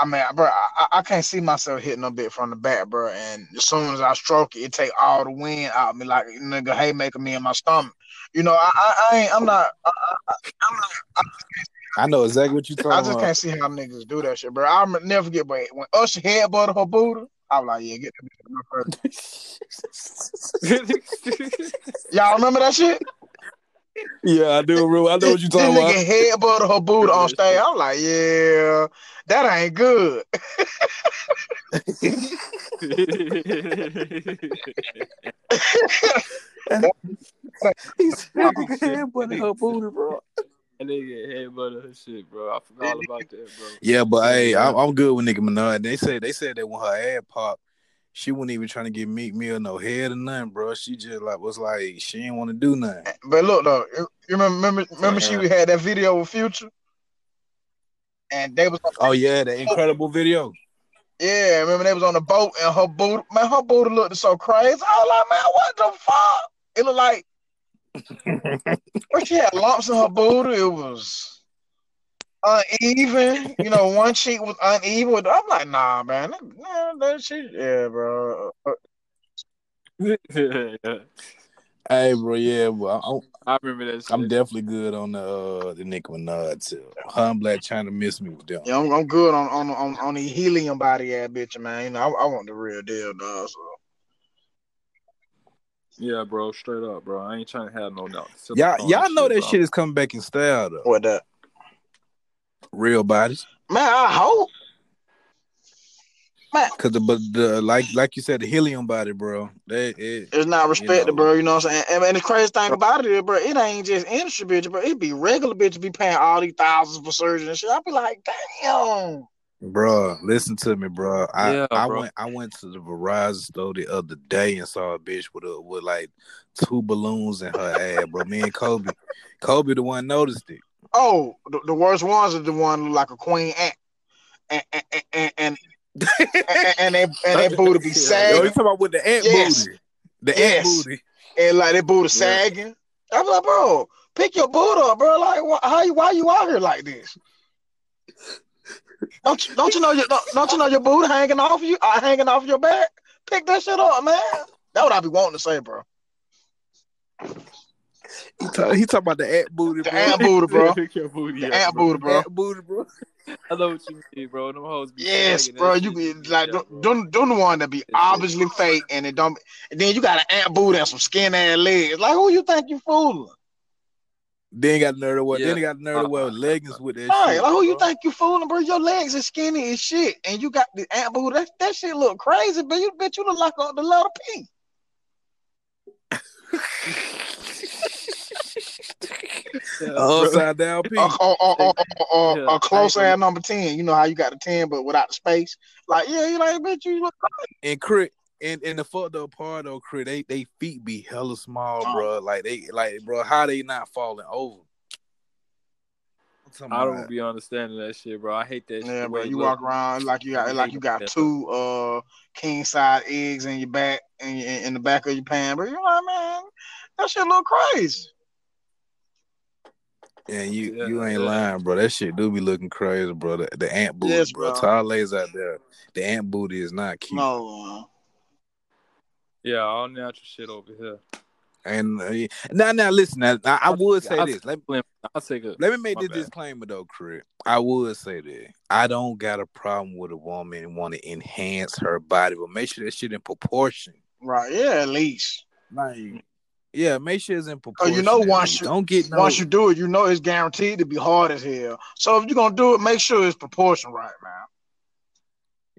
C: I mean, bro, I, I can't see myself hitting a bit from the back, bro. And as soon as I stroke it, it take all the wind out of me, like nigga haymaker me in my stomach. You know, I, I, I ain't, I'm not, I, I, I'm not,
A: I know exactly what you
C: I
A: talking
C: just
A: about.
C: can't see how niggas do that shit, bro. I'll never forget, but when Usher headbutted her booty, I was like, yeah, get that bitch out of my face. Y'all remember that shit?
A: yeah, I do. Real. I know what you
C: This
A: talking about.
C: nigga headbutted her booty on stage. I'm like, yeah, that ain't good.
A: He said, "Nigga her booty, bro."
B: That nigga headbutted her shit, bro. I forgot all about that, bro.
A: Yeah, but hey, I'm, I'm good with Nicki Minaj. They said they said that when her ad popped, she wasn't even trying to get Meek Mill no head or nothing, bro. She just like was like she didn't want to do nothing.
C: Eh, but look though, you you remember remember, remember she
B: Yeah.
C: had that video with Future, and they was
A: Oh yeah, the incredible video.
C: yeah, remember they was on the boat and her booty, man, her booty looked so crazy. I was like, man, what the fuck? It looked like Well, she had lumps in her booty. It was uneven. You know, one cheek was uneven. With, I'm like, nah, man. That, man, that shit, yeah, bro.
B: yeah.
A: Hey, bro, yeah, but I'm,
B: I remember that shit.
A: I'm definitely good on the uh, the Nicki Minaj too. Her and Blac Chyna miss me with them.
C: Yeah, I'm, I'm good on on on, on the helium body ass bitch, man. You know, I, I want the real deal, dog. So.
B: Yeah, bro, straight up, bro. I ain't trying to have no doubt.
A: Y'all, y'all know that
B: bro.
A: shit is coming back in style though.
C: What that?
A: Real bodies,
C: Man, I hope. Man,
A: cause the but the like like you said the helium body, bro. They it,
C: it's not respected,
A: know.
C: bro. You know what I'm saying? And, and the crazy thing about it is, bro, it ain't just industry bitch, bro. It be regular bitch be paying all these thousands for surgery and shit. I be like, damn.
A: Bro, listen to me, bro. I,
B: Yeah,
A: I
B: bro.
A: went I went to the Verizon store the other day and saw a bitch with a with like two balloons in her ass, bro. Me and Kobe, Kobe the one noticed it.
C: Oh, the, the worst ones are the one like a queen ant, and and and and, and, and they and they booty be
A: Yo, you talking about with the ant
C: Yes.
A: booty? The
C: Yes.
A: ant booty.
C: and like they booty sagging. I'm like, bro, pick your booty up, bro. Like, wh- how you why you out here like this? Don't you, don't you know your don't, don't you know your booty hanging off you, uh, hanging off your back? Pick that shit up, man. That's what I be wanting to say, bro.
A: He talk, he talking about the ant booty,
C: The
A: bro.
C: ant booty, bro.
B: Pick booty
C: The
B: up,
C: ant
B: bro.
C: booty, bro.
A: Ant booty, bro.
B: I know what you mean, bro. Them hoes be
C: Yes, bro. You
B: shit
C: be like,
B: yeah,
C: don't,
B: bro.
C: don't, don't the one that be
B: shit.
C: obviously fake, and it don't. And then you got an ant booty and some skin ass legs. Like, who you think you fooling?
A: Then got the nerve to.
B: Yeah.
A: Then he got the nerve to wear
B: Uh-uh.
A: leggings with that
C: All right,
A: shit.
C: like who you think you fooling, bro? Your legs are skinny as shit, and you got the ant booty. That, that shit look crazy, but you bitch, you look like a, the letter P.
B: Yeah,
A: Uh,
B: bro.
A: upside down P.
C: Or, or, or, or, or, close
B: I agree.
C: ass number ten. You know how you got the ten, but without the space. Like yeah, you like bitch, you look.
A: And Crit, and, and the fucked up part though, Crit, they they feet be hella small,
C: Oh.
A: bro. Like they like, bro, how they not falling over? I'm talking
B: I don't
A: about-
B: be understanding that shit, bro. I hate that shit.
C: Yeah,
B: the
C: bro. You
B: look.
C: walk around like you got like you got two uh king size eggs in your back and in, in the back of your pan, bro. You know what I mean? That shit look crazy.
A: Yeah, you
B: Yeah,
A: you ain't
B: yeah.
A: lying, bro. That shit do be looking crazy, bro. The, the ant booty,
C: Yes,
A: bro.
C: bro.
A: Tall ladies out there, the ant booty is not cute.
C: No,
B: Yeah, all natural shit over here.
A: And uh, now, now, listen. Now, I, I would say
B: I'll
A: this. Let,
B: I'll take a.
A: let me make
B: My
A: this
B: bad.
A: disclaimer though, Crit. I would say that I don't got a problem with a woman want to enhance her body, but make sure that shit in proportion.
C: right? Yeah, at least.
A: Like, yeah, make sure it's in
C: Oh,
A: proportion.
C: you know,
A: at
C: once you
A: don't get no.
C: once you do it, you know it's guaranteed to be hard as hell. So if you're gonna do it, make sure it's proportion right, man.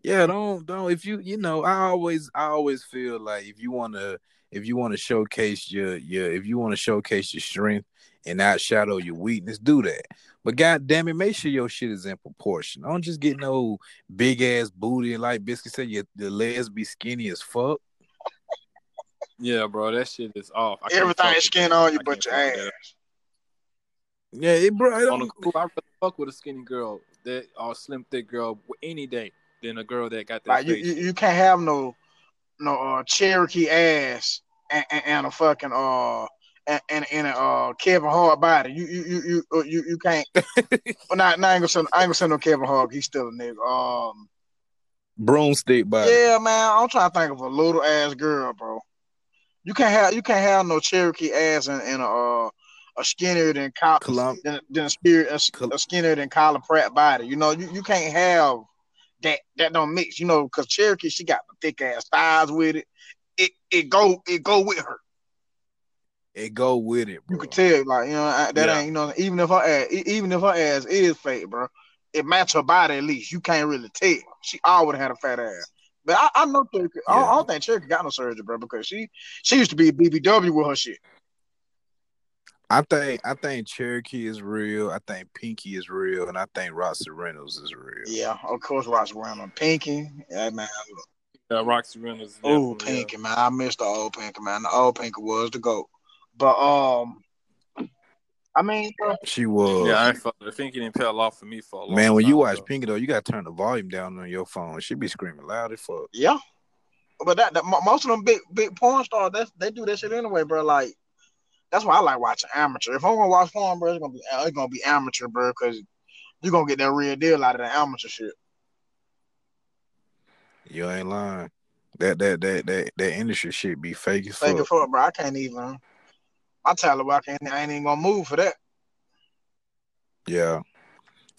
A: Yeah, don't don't if you you know, I always I always feel like if you wanna if you wanna showcase your your if you wanna showcase your strength and outshadow your weakness, do that. But god damn it, make sure your shit is in proportion. Don't just get no big ass booty and like Biscuit said your the legs be skinny as fuck.
B: Yeah, bro, that shit is off. I
C: Everything is
B: with
C: skin on you
B: I
C: but your
B: fuck with
C: ass.
A: Yeah, it bro, it
B: that. On the
A: don't,
B: cool, I rather fuck with a skinny girl that or slim thick girl any day than a girl that got that
C: Like you, you, you can't have no no uh, Cherokee ass and, and, and a fucking uh and, and, and a uh, Kevin Hart body. You you you you uh, you, you can't. well, not, not I ain't gonna send I ain't gonna send no Kevin Hart. He's still a nigga. Um,
A: broomstick body.
C: yeah, man. I'm trying to think of a little ass girl, bro. You can't have you can't have no Cherokee ass and, and a uh, a skinnier than Kyle,
A: Colum-
C: than, than a, spirit, a,
A: Col-
C: a skinnier than Kyla Pratt body. You know, you, you can't have that that don't mix. You know, because Cherokee she got the thick ass thighs with it. It it go it go with her.
A: It go with it,
C: You
A: bro.
C: could tell, like you know, I- that
B: Yeah.
C: ain't you know, even if her ass, even if her ass is fake, bro, it match her body at least. You can't really tell. She always had a fat ass. But I, I know Cherokee. I, don't, I don't think Cherokee got no surgery, bro, because she she used to be a BBW with her shit.
A: I think I think Cherokee is real. I think Pinky is real, and I think Roxy Reynolds is real.
C: Yeah, of course, Ross Brown Pinky. Yeah, man.
B: Yeah, Roxy Reynolds.
C: Oh,
B: definitely,
C: Pinky, man. I missed the old Pinky, man. The old Pinky was the GOAT. But um I mean, bro,
A: She was.
B: Yeah, I ain't fuck. I think it didn't peel off for me for a long
A: Man, when you watch
B: though.
A: Pinky though, you gotta turn the volume down on your phone. She be screaming loud as fuck.
C: yeah. But that, that most of them big big porn stars, that's, they do that shit anyway, bro. Like that's why I like watching amateur. If I'm gonna watch porn, bro, it's gonna be it's gonna be amateur, bro, because you're gonna get that real deal out of the amateur shit.
A: You ain't lying. That that that that that industry shit be fake as
C: Fake
A: fuck.
C: it fuck, bro. I can't even. I tell her I can't. I ain't even gonna move for that.
A: Yeah.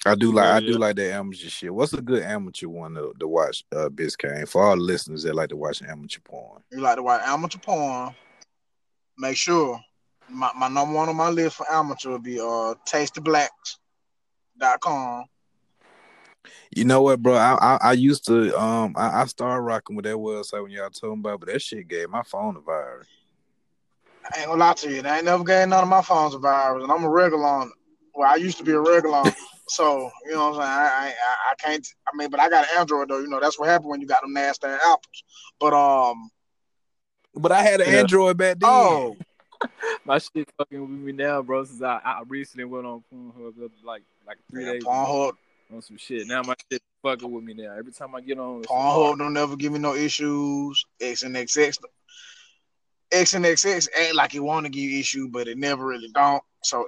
A: I do like I do
B: yeah.
A: like that amateur shit. What's a good amateur one to, to watch, uh Biscayne? For all listeners that like to watch amateur porn.
C: You like to watch amateur porn? Make sure my, my number one on my list for amateur would be uh tastyblacks.com.
A: You know what, bro? I I, I used to um I, I started rocking with that website when y'all told me about, but that shit gave my phone a virus.
C: I ain't gonna lie to you, I ain't never gave none of my phones a virus, and I'm a regular on it. Well, I used to be a regular on it. So, you know what I'm saying? I, I I- I can't I mean, but I got an Android though, you know, that's what happened when you got them nasty apples. But um
A: But I had an
B: Yeah.
A: Android back then.
C: oh
B: My shit fucking with me now, bro. Since I, I recently went on Pornhub like like three
C: yeah,
B: days
C: Pornhub
B: on some shit. Now my shit fucking with me now. Every time I get on, it's
C: Pornhub don't never give me no issues. X and XX X and XX ain't like it wanna give you issue, but it never really don't. So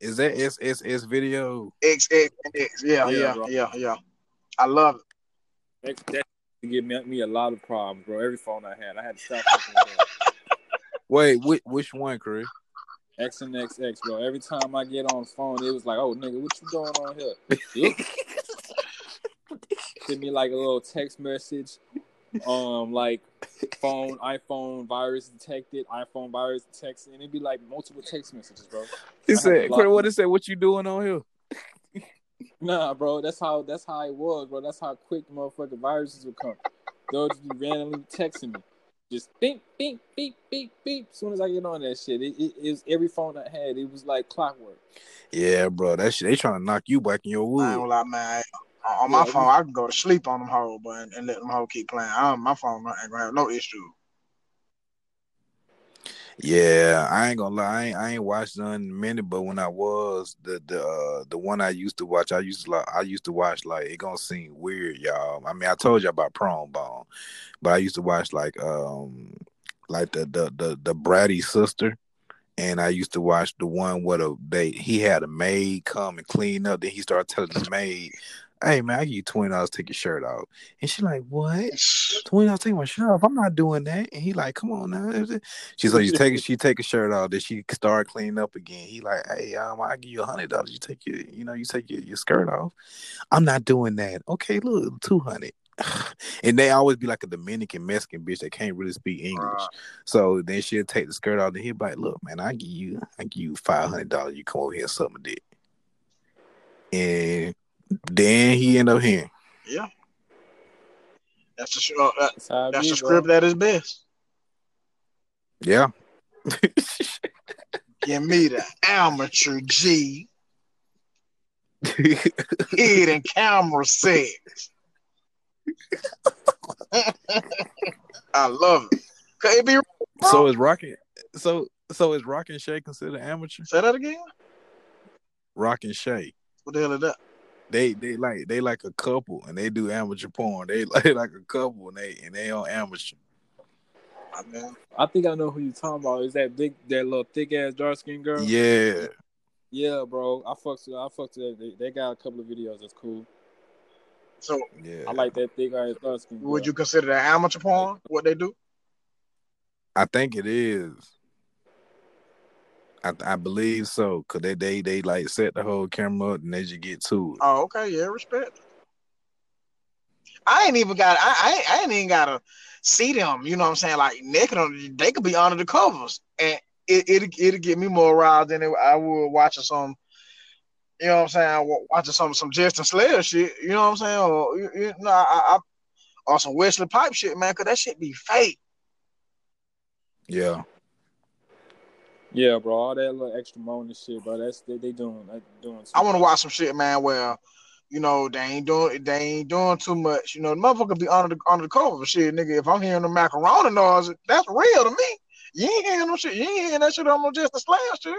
A: Is that SSS video?
C: X X X. Yeah,
B: Yeah,
C: yeah, yeah, yeah. I love it.
B: that, that give me, me a lot of problems, bro. Every phone I had, I had to stop fucking with that.
A: Wait, which, which one, Chris?
B: X and XX, bro. Every time I get on the phone, it was like, "Oh, nigga, what you doing on here?" Send me like a little text message, um, like phone, iPhone virus detected, iPhone virus detected, and it'd be like multiple text messages, bro.
A: He said, Chris, what it say? What you doing on here?
B: Nah, bro, that's how that's how it was, bro. That's how quick the motherfucking viruses would come. They'll just be randomly texting me. Just beep, beep, beep, beep, beep. As soon as I get on that shit, it, it, it was every phone I had. It was like clockwork.
A: Yeah, bro. That shit, they trying to knock you back in your
C: I ain't gonna lie, man. On on my
B: Yeah,
C: phone, I can go to sleep on them hoes, but and, and let them hoes keep playing. I, my phone ain't gonna have no issue.
A: Yeah, I ain't gonna lie. I ain't, I ain't watched none in but when I was the the uh, the one I used to watch, I used to like I used to watch like it gonna seem weird, y'all. I mean, I told you about Prone Bone, but I used to watch like um like the the the the Bratty sister, and I used to watch the one where the, they he had a maid come and clean up. Then he started telling the maid, "Hey man, I give you twenty dollars, take your shirt off." And she like, "What?" Twenty dollars, take my shirt off. I'm not doing that. And he like, come on now. She's like, you take. She take a shirt off. Then she start cleaning up again. He like, hey, um, I give you a hundred dollars. You take your, you know, you take your, your skirt off. I'm not doing that. Okay, look, two hundred. And they always be like a Dominican Mexican bitch that can't really speak English. So then she'll take the skirt off. And he'll be like, look, man, I give you, I give you five hundred dollars. You come over here and suck my dick. And then he end up here.
C: Yeah. That's the sh- uh, that,
B: That's how it
C: that's
B: be,
C: the
B: bro.
C: script at its best.
A: Yeah.
C: Give me the amateur G hidden camera sex. I love it. Could it be?
A: so is rocking. So so is rocking Shay considered amateur?
C: Say that again.
A: Rock and Shay.
C: What the hell is that?
A: They they like they like a couple and they do amateur porn. They like like a couple and they and they on amateur.
C: I mean,
B: I think I know who you're talking about. Is that big, that little thick ass dark skinned girl?
A: Yeah.
B: Yeah, bro. I fucked with. I fucked with. They, they got a couple of videos. That's cool.
C: so
A: Yeah.
B: I like that thick ass dark skinned.
C: would you consider that amateur porn? What they do?
A: I think it is. I I believe so. Cause they they they like set the whole camera up and they just get to it.
C: Oh, okay, yeah, respect. I ain't even got. I I ain't, I ain't even gotta see them. You know what I'm saying? Like naked on. They could be under the covers, and it it it'll get me more aroused than it, I would watching some. You know what I'm saying? wa- Watching some some Justin Slayer shit. You know what I'm saying? Or you, you know, I, I or some Wesley Pipe shit, man. Cause that shit be fake.
A: Yeah.
B: Yeah, bro. All that little extra moan shit, bro. That's they, they doing. They doing.
C: I want to watch some shit, man. Where you know they ain't doing they ain't doing too much. You know, the motherfucker be under the under the cover of shit, nigga. If I'm hearing the macaroni noise, that's real to me. You ain't hearing no shit. You ain't hearing that shit on no Justin Slayer shit.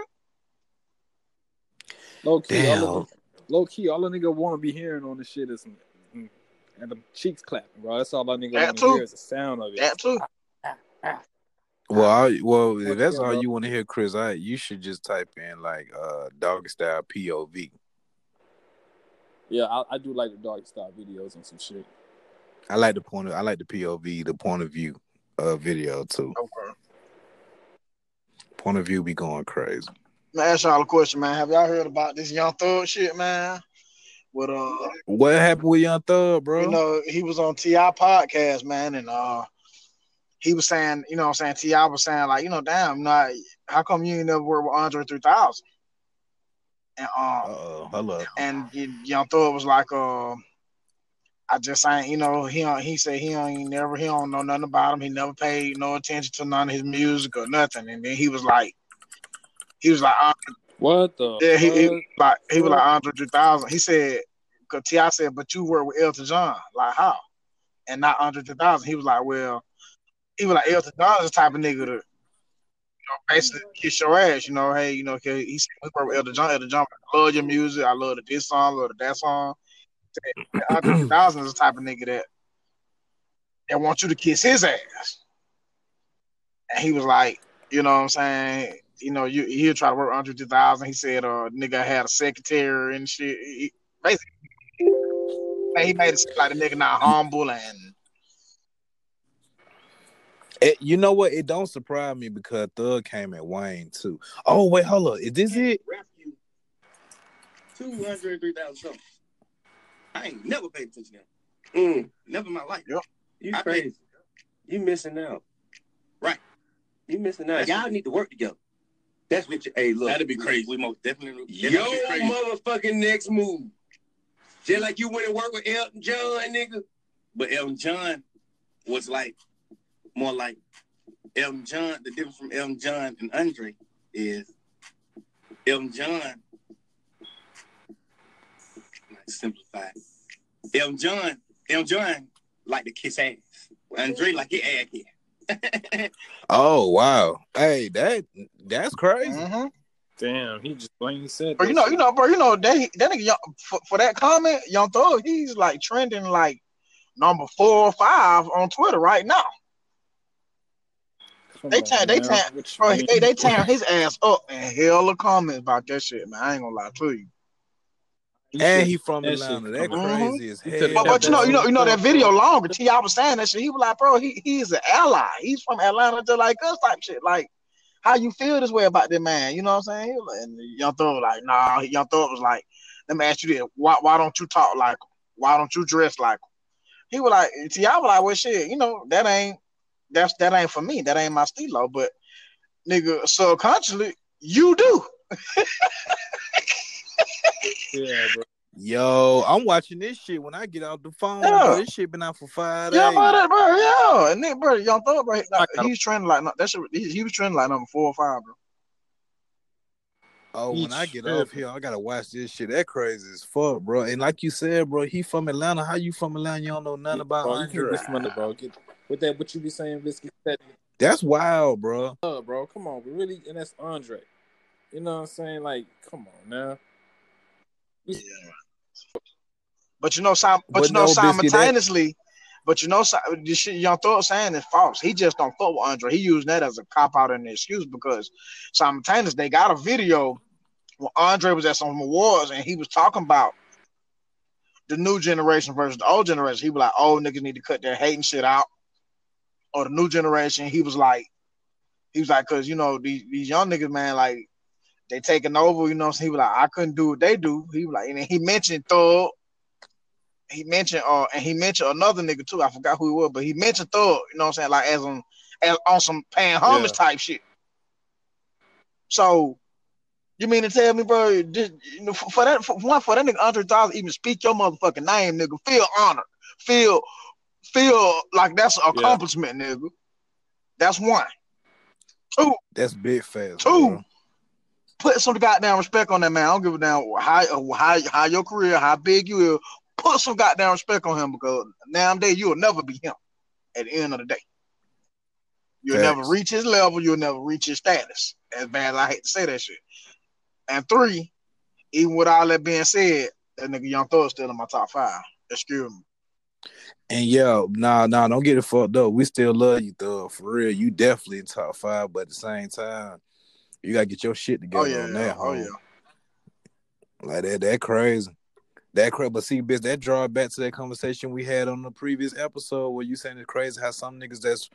B: Low key, all the, low key, all a nigga want to be hearing on this shit is mm, and the cheeks clapping, bro. That's all a nigga
C: That
B: want to
C: too.
B: hear is the sound of it.
C: That too.
A: Ah, ah, ah, Well, I, well, if that's all you want to hear, Chris, I you should just type in like uh doggy style POV.
B: Yeah, I, I do like the dog style videos and some shit.
A: I like the point of I like the POV, the point of view uh video too.
C: Okay.
A: Point of view be going crazy.
C: Let me ask y'all a question, man. Have y'all heard about this young thug shit, man? With uh,
A: What happened with Young Thug, bro?
C: you know, he was on Ti podcast, man, and uh, he was saying, you know, what I'm saying Ti was saying like, you know, damn, nah, how come you ain't never worked with Andre 3000? And um,
A: hello.
C: and Young Thug was like, uh, I just ain't, you know, he he said he ain't never, he don't know nothing about him. He never paid no attention to none of his music or nothing. And then he was like, he was like, uh,
B: What the?
C: yeah, he, he like he was like Andre 3000. He said, cause Ti said, but you work with Elton John, like how? And not Andre 3000. He was like, well, he was like Elton John is the type of nigga to, you know, basically kiss your ass. You know, hey, you know, he said work with Elton John. Elton John, I love your music. I love the this song, love the that song. 3000 is the type of nigga that that wants you to kiss his ass. And he was like, you know what I'm saying? You know, you he'll try to work Andre 3000. He said, uh, nigga had a secretary and shit. He, basically, he made it seem like the nigga not humble and
A: It- you know what? It don't surprise me because Thug came at Wayne too. Oh wait, hold up. Is this it?
E: Rap you two hundred three thousand something. I ain't never paid attention to him.
F: Mm,
E: Never in my life.
C: Yep.
F: you
E: I
F: crazy. You missing out. Right. You missing out. Y'all need to work together. That's what you. Hey, look.
G: That'd be crazy. We most definitely.
F: Yo,
G: definitely
F: motherfucking next move. Just like you went and work with Elton John, nigga.
G: But Elton John was like more like Elton John. The difference from Elton John and Andre is Elton John. Let's simplify. Elton John. Elton John like to kiss ass. Andre like get ass here.
A: Oh wow. Hey, that that's crazy.
C: Mhm.
B: Damn, he just plain said.
C: But you know, you know, bro, you know that that nigga for, for that comment, Young Thug, he's like trending like number four or five on Twitter right now. They tear- they tear- Bro, they they tearing his ass up and hell of comments about that shit, man. I ain't gonna lie to you.
A: And he from
B: that
A: Atlanta. That
C: come
B: on. Mm-hmm.
A: crazy as hell.
C: But, but you know, you know, you know that video longer. Ti was saying that shit. He was like, bro, he he's an ally. He's from Atlanta, just like us, type shit. Like, how you feel this way about that man? You know what I'm saying? Like- And Young Thug was like, nah. Young Thug was like, let me ask you this: Why why don't you talk like him? Why don't you dress like him? He was like, Ti was like, well, shit, you know, that ain't that's that ain't for me. That ain't my stilo. But nigga, subconsciously, you do.
B: Yeah, bro.
A: Yo, I'm watching this shit when I get off the phone.
C: Yeah.
A: Bro. This shit been out for five
C: Yeah,
A: days.
C: bro, that, bro, yeah, and then, bro, Young Thug, bro, like,
B: I got-
C: he's trending like that shit. He, he was trending like number four or five, bro.
A: Oh,
B: He
A: when I get
B: tripping.
A: off here, I gotta watch this shit. That crazy as fuck, bro. And like you said, bro, he from Atlanta. How you from Atlanta? You don't know nothing about
B: bro, you can't
A: Andre.
B: get from under, bro. Get, with that, what you be saying, Biscuit? That
A: That's wild, bro.
B: uh, bro. Come on, we really, and that's Andre. You know what I'm saying? Like, come on now. Yeah.
C: But you know, sim- but,
A: But
C: you know,
A: no, Biscuit, that-
C: simultaneously, but you know, si- the shit Young Thug saying is false. He just don't fuck with Andre. He used that as a cop out and an excuse because simultaneously they got a video when Andre was at some awards and he was talking about the new generation versus the old generation. He was like, "Old niggas need to cut their hating shit out," or the new generation. He was like, he was like, "Cause you know these these young niggas, man, like." They taking over, you know. So he was like, I couldn't do what they do. He was like, and then he mentioned Thug, he mentioned uh and he mentioned another nigga too. I forgot who he was, but he mentioned Thug, you know what I'm saying? Like as on as on some paying homage type shit. So you mean to tell me, bro, this, you know, for, for that for one for that nigga Andre Thousand even speak your motherfucking name, nigga, feel honored. Feel feel like that's an
B: Yeah.
C: accomplishment, nigga. That's one. Two,
A: That's big fast.
C: Two.
A: bro.
C: put some goddamn respect on that man. I don't give a damn how how how your career, how big you is. Put some goddamn respect on him because nowadays you'll never be him. At the end of the day, you'll
A: Facts.
C: never reach his level. You'll never reach his status. As bad as I hate to say that shit. And three, even with all that being said, that nigga Young Thug still in my top five. Excuse me.
A: And yeah, nah, nah, don't get it fucked up. We still love you, though. For real. You definitely in top five, but at the same time, you gotta get your shit oh, together
C: Oh yeah,
A: on that.
C: oh yeah.
A: Like that, that crazy. That crazy. But see, bitch, that draw back to that conversation we had on the previous episode where you saying it's crazy how some niggas that's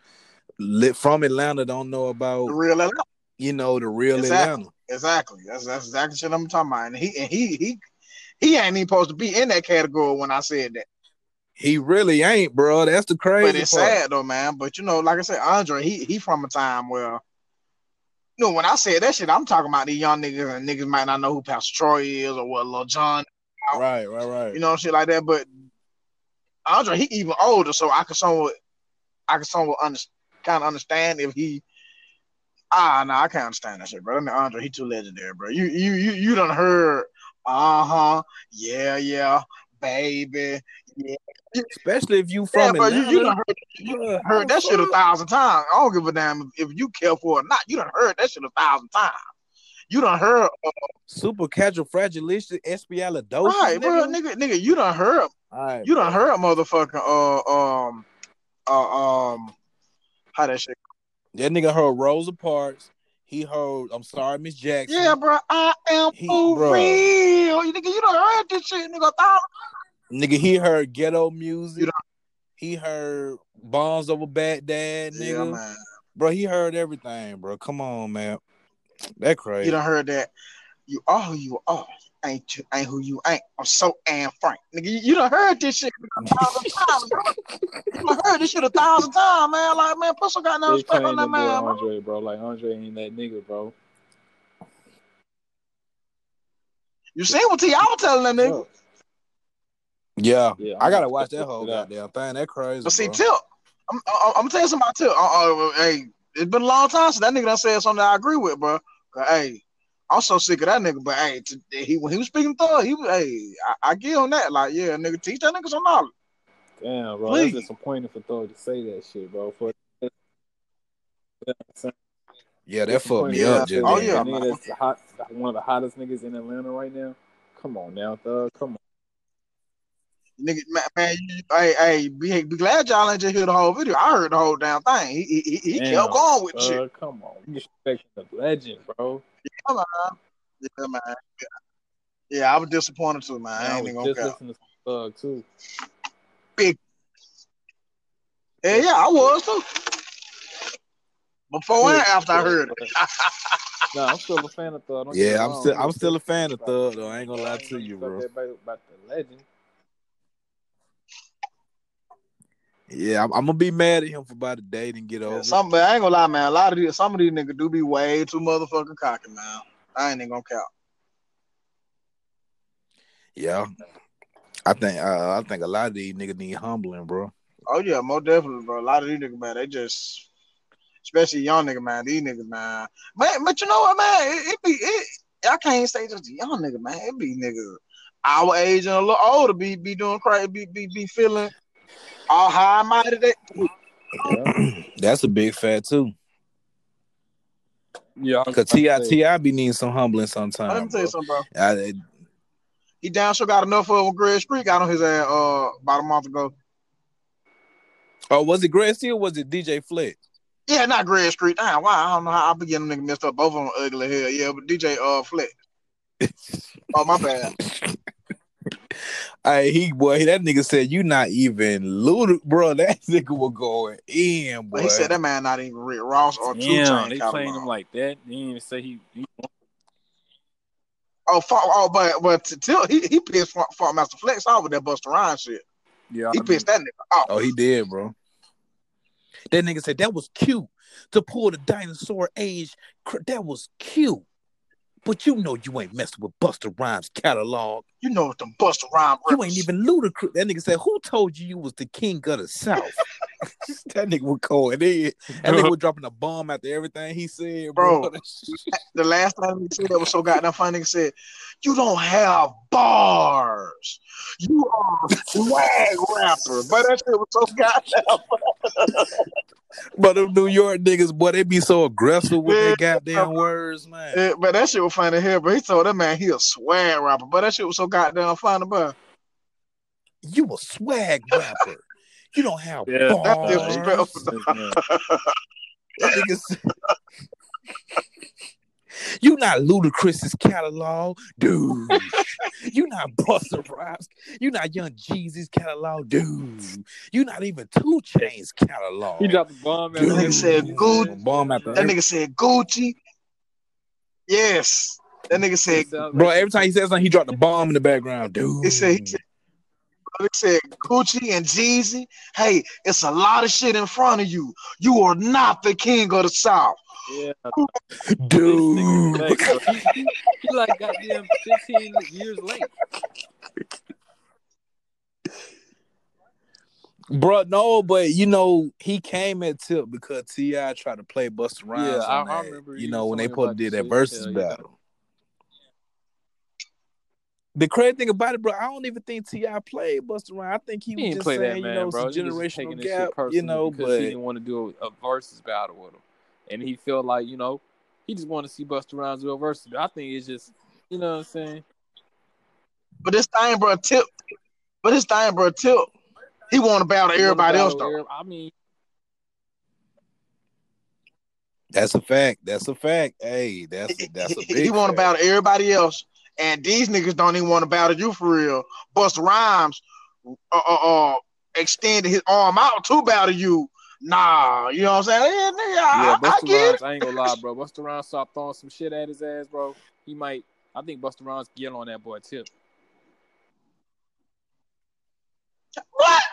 A: lit from Atlanta don't know about The
C: real Atlanta.
A: you know the real
C: Exactly.
A: Atlanta.
C: Exactly. That's that's exactly shit I'm talking about. And he and he he he ain't even supposed to be in that category when I said that.
A: He really ain't, bro. That's the crazy
C: But it's
A: part.
C: sad though, man. But you know, like I said, Andre, he he from a time where you know, when I said that shit, I'm talking about these young niggas and niggas might not know who Pastor Troy is or what Lil Jon,
A: Right, right, right.
C: you know, shit like that. But Andre, he even older, so I can somewhat I can somewhat under, kind of understand if he ah no, I can't understand that shit, bro. I mean, Andre, he too legendary, bro. You you you you done heard uh-huh, yeah, yeah, baby.
A: Especially if you
C: Yeah,
A: from
C: bro, you, you done heard
A: how
C: heard that shit a thousand times. I don't give a damn if, you care for it or not. You done heard that shit a thousand times. You done heard
A: Super casual fragilistic espialidocious.
C: right, bro,
A: nigga.
C: nigga. You done heard.
A: Right,
C: You done
A: bro.
C: heard motherfucking uh um uh um how that shit.
A: That nigga heard Rosa Parks. He heard I'm sorry, Miss Jackson.
C: Yeah, bro. I am
A: He-
C: for
A: bruh.
C: real. You nigga, you done heard this shit, nigga. a thousand-
A: Nigga, he heard ghetto music.
C: You
A: He heard Bombs Over Baghdad,
C: Yeah,
A: nigga.
C: man.
A: bro, he heard everything, bro. Come on, man. That crazy.
C: You done heard that. You are who you are. ain't you, ain't who you ain't. I'm so Anne Frank. Nigga, you, you done heard this shit a thousand times, bro. You done heard this shit a thousand times, man. Like, man, put some goddamn
B: They
C: respect
B: playing
C: on
B: that
C: that
B: boy
C: man, bro.
B: Andre, bro. Like Andre ain't that nigga, bro.
C: You seen what T.I. was telling that nigga?
A: Yeah,
B: Yeah,
A: I gotta watch that whole
B: it
A: goddamn thing. That crazy.
C: But see,
A: bro.
C: Tip, I'm, I'm, I'm gonna tell you something about Tip. Uh, uh, hey, it's been a long time since that nigga done said something I agree with, bro. 'Cause, hey, I'm so sick of that nigga. But hey, to, he when he was speaking thug, he was hey, I, I give him that. Like, yeah, nigga, teach that nigga some knowledge.
B: Damn, bro.
C: Please.
B: That's disappointing for Thor to say that shit, bro. For
A: yeah, that fucked me
C: Yeah.
A: up. Just
C: Oh,
A: then.
C: yeah.
B: nigga that's the hot, one of the hottest niggas in Atlanta right now. Come on now, Thug. Come on.
C: Nigga, man, man you, hey, hey, be, be glad y'all ain't just hear the whole video. I heard the whole damn thing. He, he, he, he
B: Damn,
C: kept going with the shit.
B: Come on. you're respecting the legend, bro.
C: Come on. Yeah, man. Yeah. yeah, I was disappointed too, man.
B: Man,
C: I
B: I
C: ain't
B: was
C: even
B: just
C: gonna count.
B: listening to Thug too. Big.
C: Yeah, yeah, I was too. Before and after I heard it.
B: No, I'm still a fan of Thug. Don't
A: Yeah, I'm still I'm still a fan of Thug though. I ain't gonna lie to you, bro.
B: About, about the legend.
A: Yeah, I'm, I'm gonna be mad at him for about a day and get over.
C: Yeah, some, but I ain't gonna lie, man. A lot of these, some of these niggas do be way too motherfucking cocky, man. I ain't even gonna count.
A: Yeah, I think uh, I think a lot of these niggas need humbling, bro.
C: Oh yeah, most definitely, bro. A lot of these niggas, man, they just, especially young niggas, man. These niggas, man, man. But you know what, man? It, it be it. I can't say just young nigga, man. It be niggas our age and a little older be be doing crazy, be be, be feeling all high minded.
B: Yeah.
A: That's a big fat too.
B: Yeah.
A: Cause
B: about
A: Ti
B: to say,
A: Ti be needing some humbling sometimes.
C: Let me
A: sometimes.
C: tell you
A: Bro.
C: something, bro.
A: I,
C: He down sure got enough of when Greg Street got on his ass uh about a month ago.
A: oh, was it Greg Steele? or Was it DJ Flex?
C: Yeah, not Greg Street. Damn, why? I don't know how I be getting them niggas messed up. Both of them ugly hell. Yeah, but DJ uh Flex. Oh my bad.
A: Hey, he boy, that nigga said you not even ludic, bro. That nigga was going in, boy.
C: But he said that man not even Rick Ross or Two
B: Damn,
C: Chain
B: they
C: catalog.
B: playing him like that. They didn't even say he. he
C: Oh, fuck, oh, but but till he he pissed Funk, Funk Master Flex off with that Busta Rhymes shit.
B: yeah,
C: He
B: I
C: pissed that nigga off.
A: Oh, he did, bro. That nigga said that was cute to pull the dinosaur age. That was cute. But you know you ain't messing with Busta Rhymes catalog.
C: You know what them Busta Rhymes.
A: You ain't even Ludacris. That nigga said, "Who told you you was the king of the South?" that nigga was going in. That nigga was dropping a bomb after everything he said, bro.
C: Bro. the last time he said that was so goddamn funny. He said, "You don't have bars. You are a swag rapper." But that shit was so goddamn.
A: but them New York niggas, boy, they be so aggressive with
C: Yeah.
A: their goddamn words, man.
C: Yeah, but that shit was funny here. But he told that man he a swag rapper. But that shit was so goddamn funny, bro.
A: You a swag rapper. You don't have
B: Yeah,
A: bars.
C: That's disrespectful.
A: That nigga said- You not Ludacris's catalog, dude. you not Busta Rhymes. You not Young Jeezy's catalog, dude. You not even 2 Chainz's catalog.
B: he dropped the bomb.
A: Dude.
C: That nigga said good.
A: Bomb after
C: That nigga said Gucci. Yes. That nigga said
A: Bro, every time he says something, he dropped the bomb in the background, dude.
C: He said, he said, he said Gucci and Jeezy. Hey, it's a lot of shit in front of you. You are not the king of the South.
B: Yeah,
A: dude.
B: He, he, he like goddamn 15 years late.
A: Bro, no, but you know, he came at Tip because T.I. tried to play Busta Rhymes.
B: Yeah, I-
A: on
B: I remember
A: You know, when they
B: talking
A: supposed to
B: about
A: did that versus
B: yeah.
A: battle. The crazy thing about it, bro, I don't even think T.I. played Busta Rhymes. I think he
B: He
A: was
B: didn't
A: just
B: play
A: saying,
B: that man,
A: you know,
B: bro.
A: it's a
B: He was just
A: generational gap, you know, but
B: he didn't want to do a, a versus battle with him, and he felt like you know he just wanted to see Busta Rhymes do a versus. I think it's just you know what I'm saying.
C: But this thing, bro, Tip. But this thing, bro, Tip. He want to battle
B: He wanna
C: everybody else though.
B: every- I mean,
A: that's a fact. That's a fact. Hey, that's a, that's a big
C: he want to
A: fact.
C: battle everybody else, and these niggas don't even want to battle you for real. Busta Rhymes, uh, uh, uh, extended his arm out to battle you. Nah, you know what I'm saying? Yeah, nigga,
B: yeah,
C: I, I
B: Busta
C: get it.
B: Rhymes. I ain't gonna lie, bro. Busta Rhymes stop throwing some shit at his ass, bro. He might I think Busta Rhymes get on that boy tip.
C: What?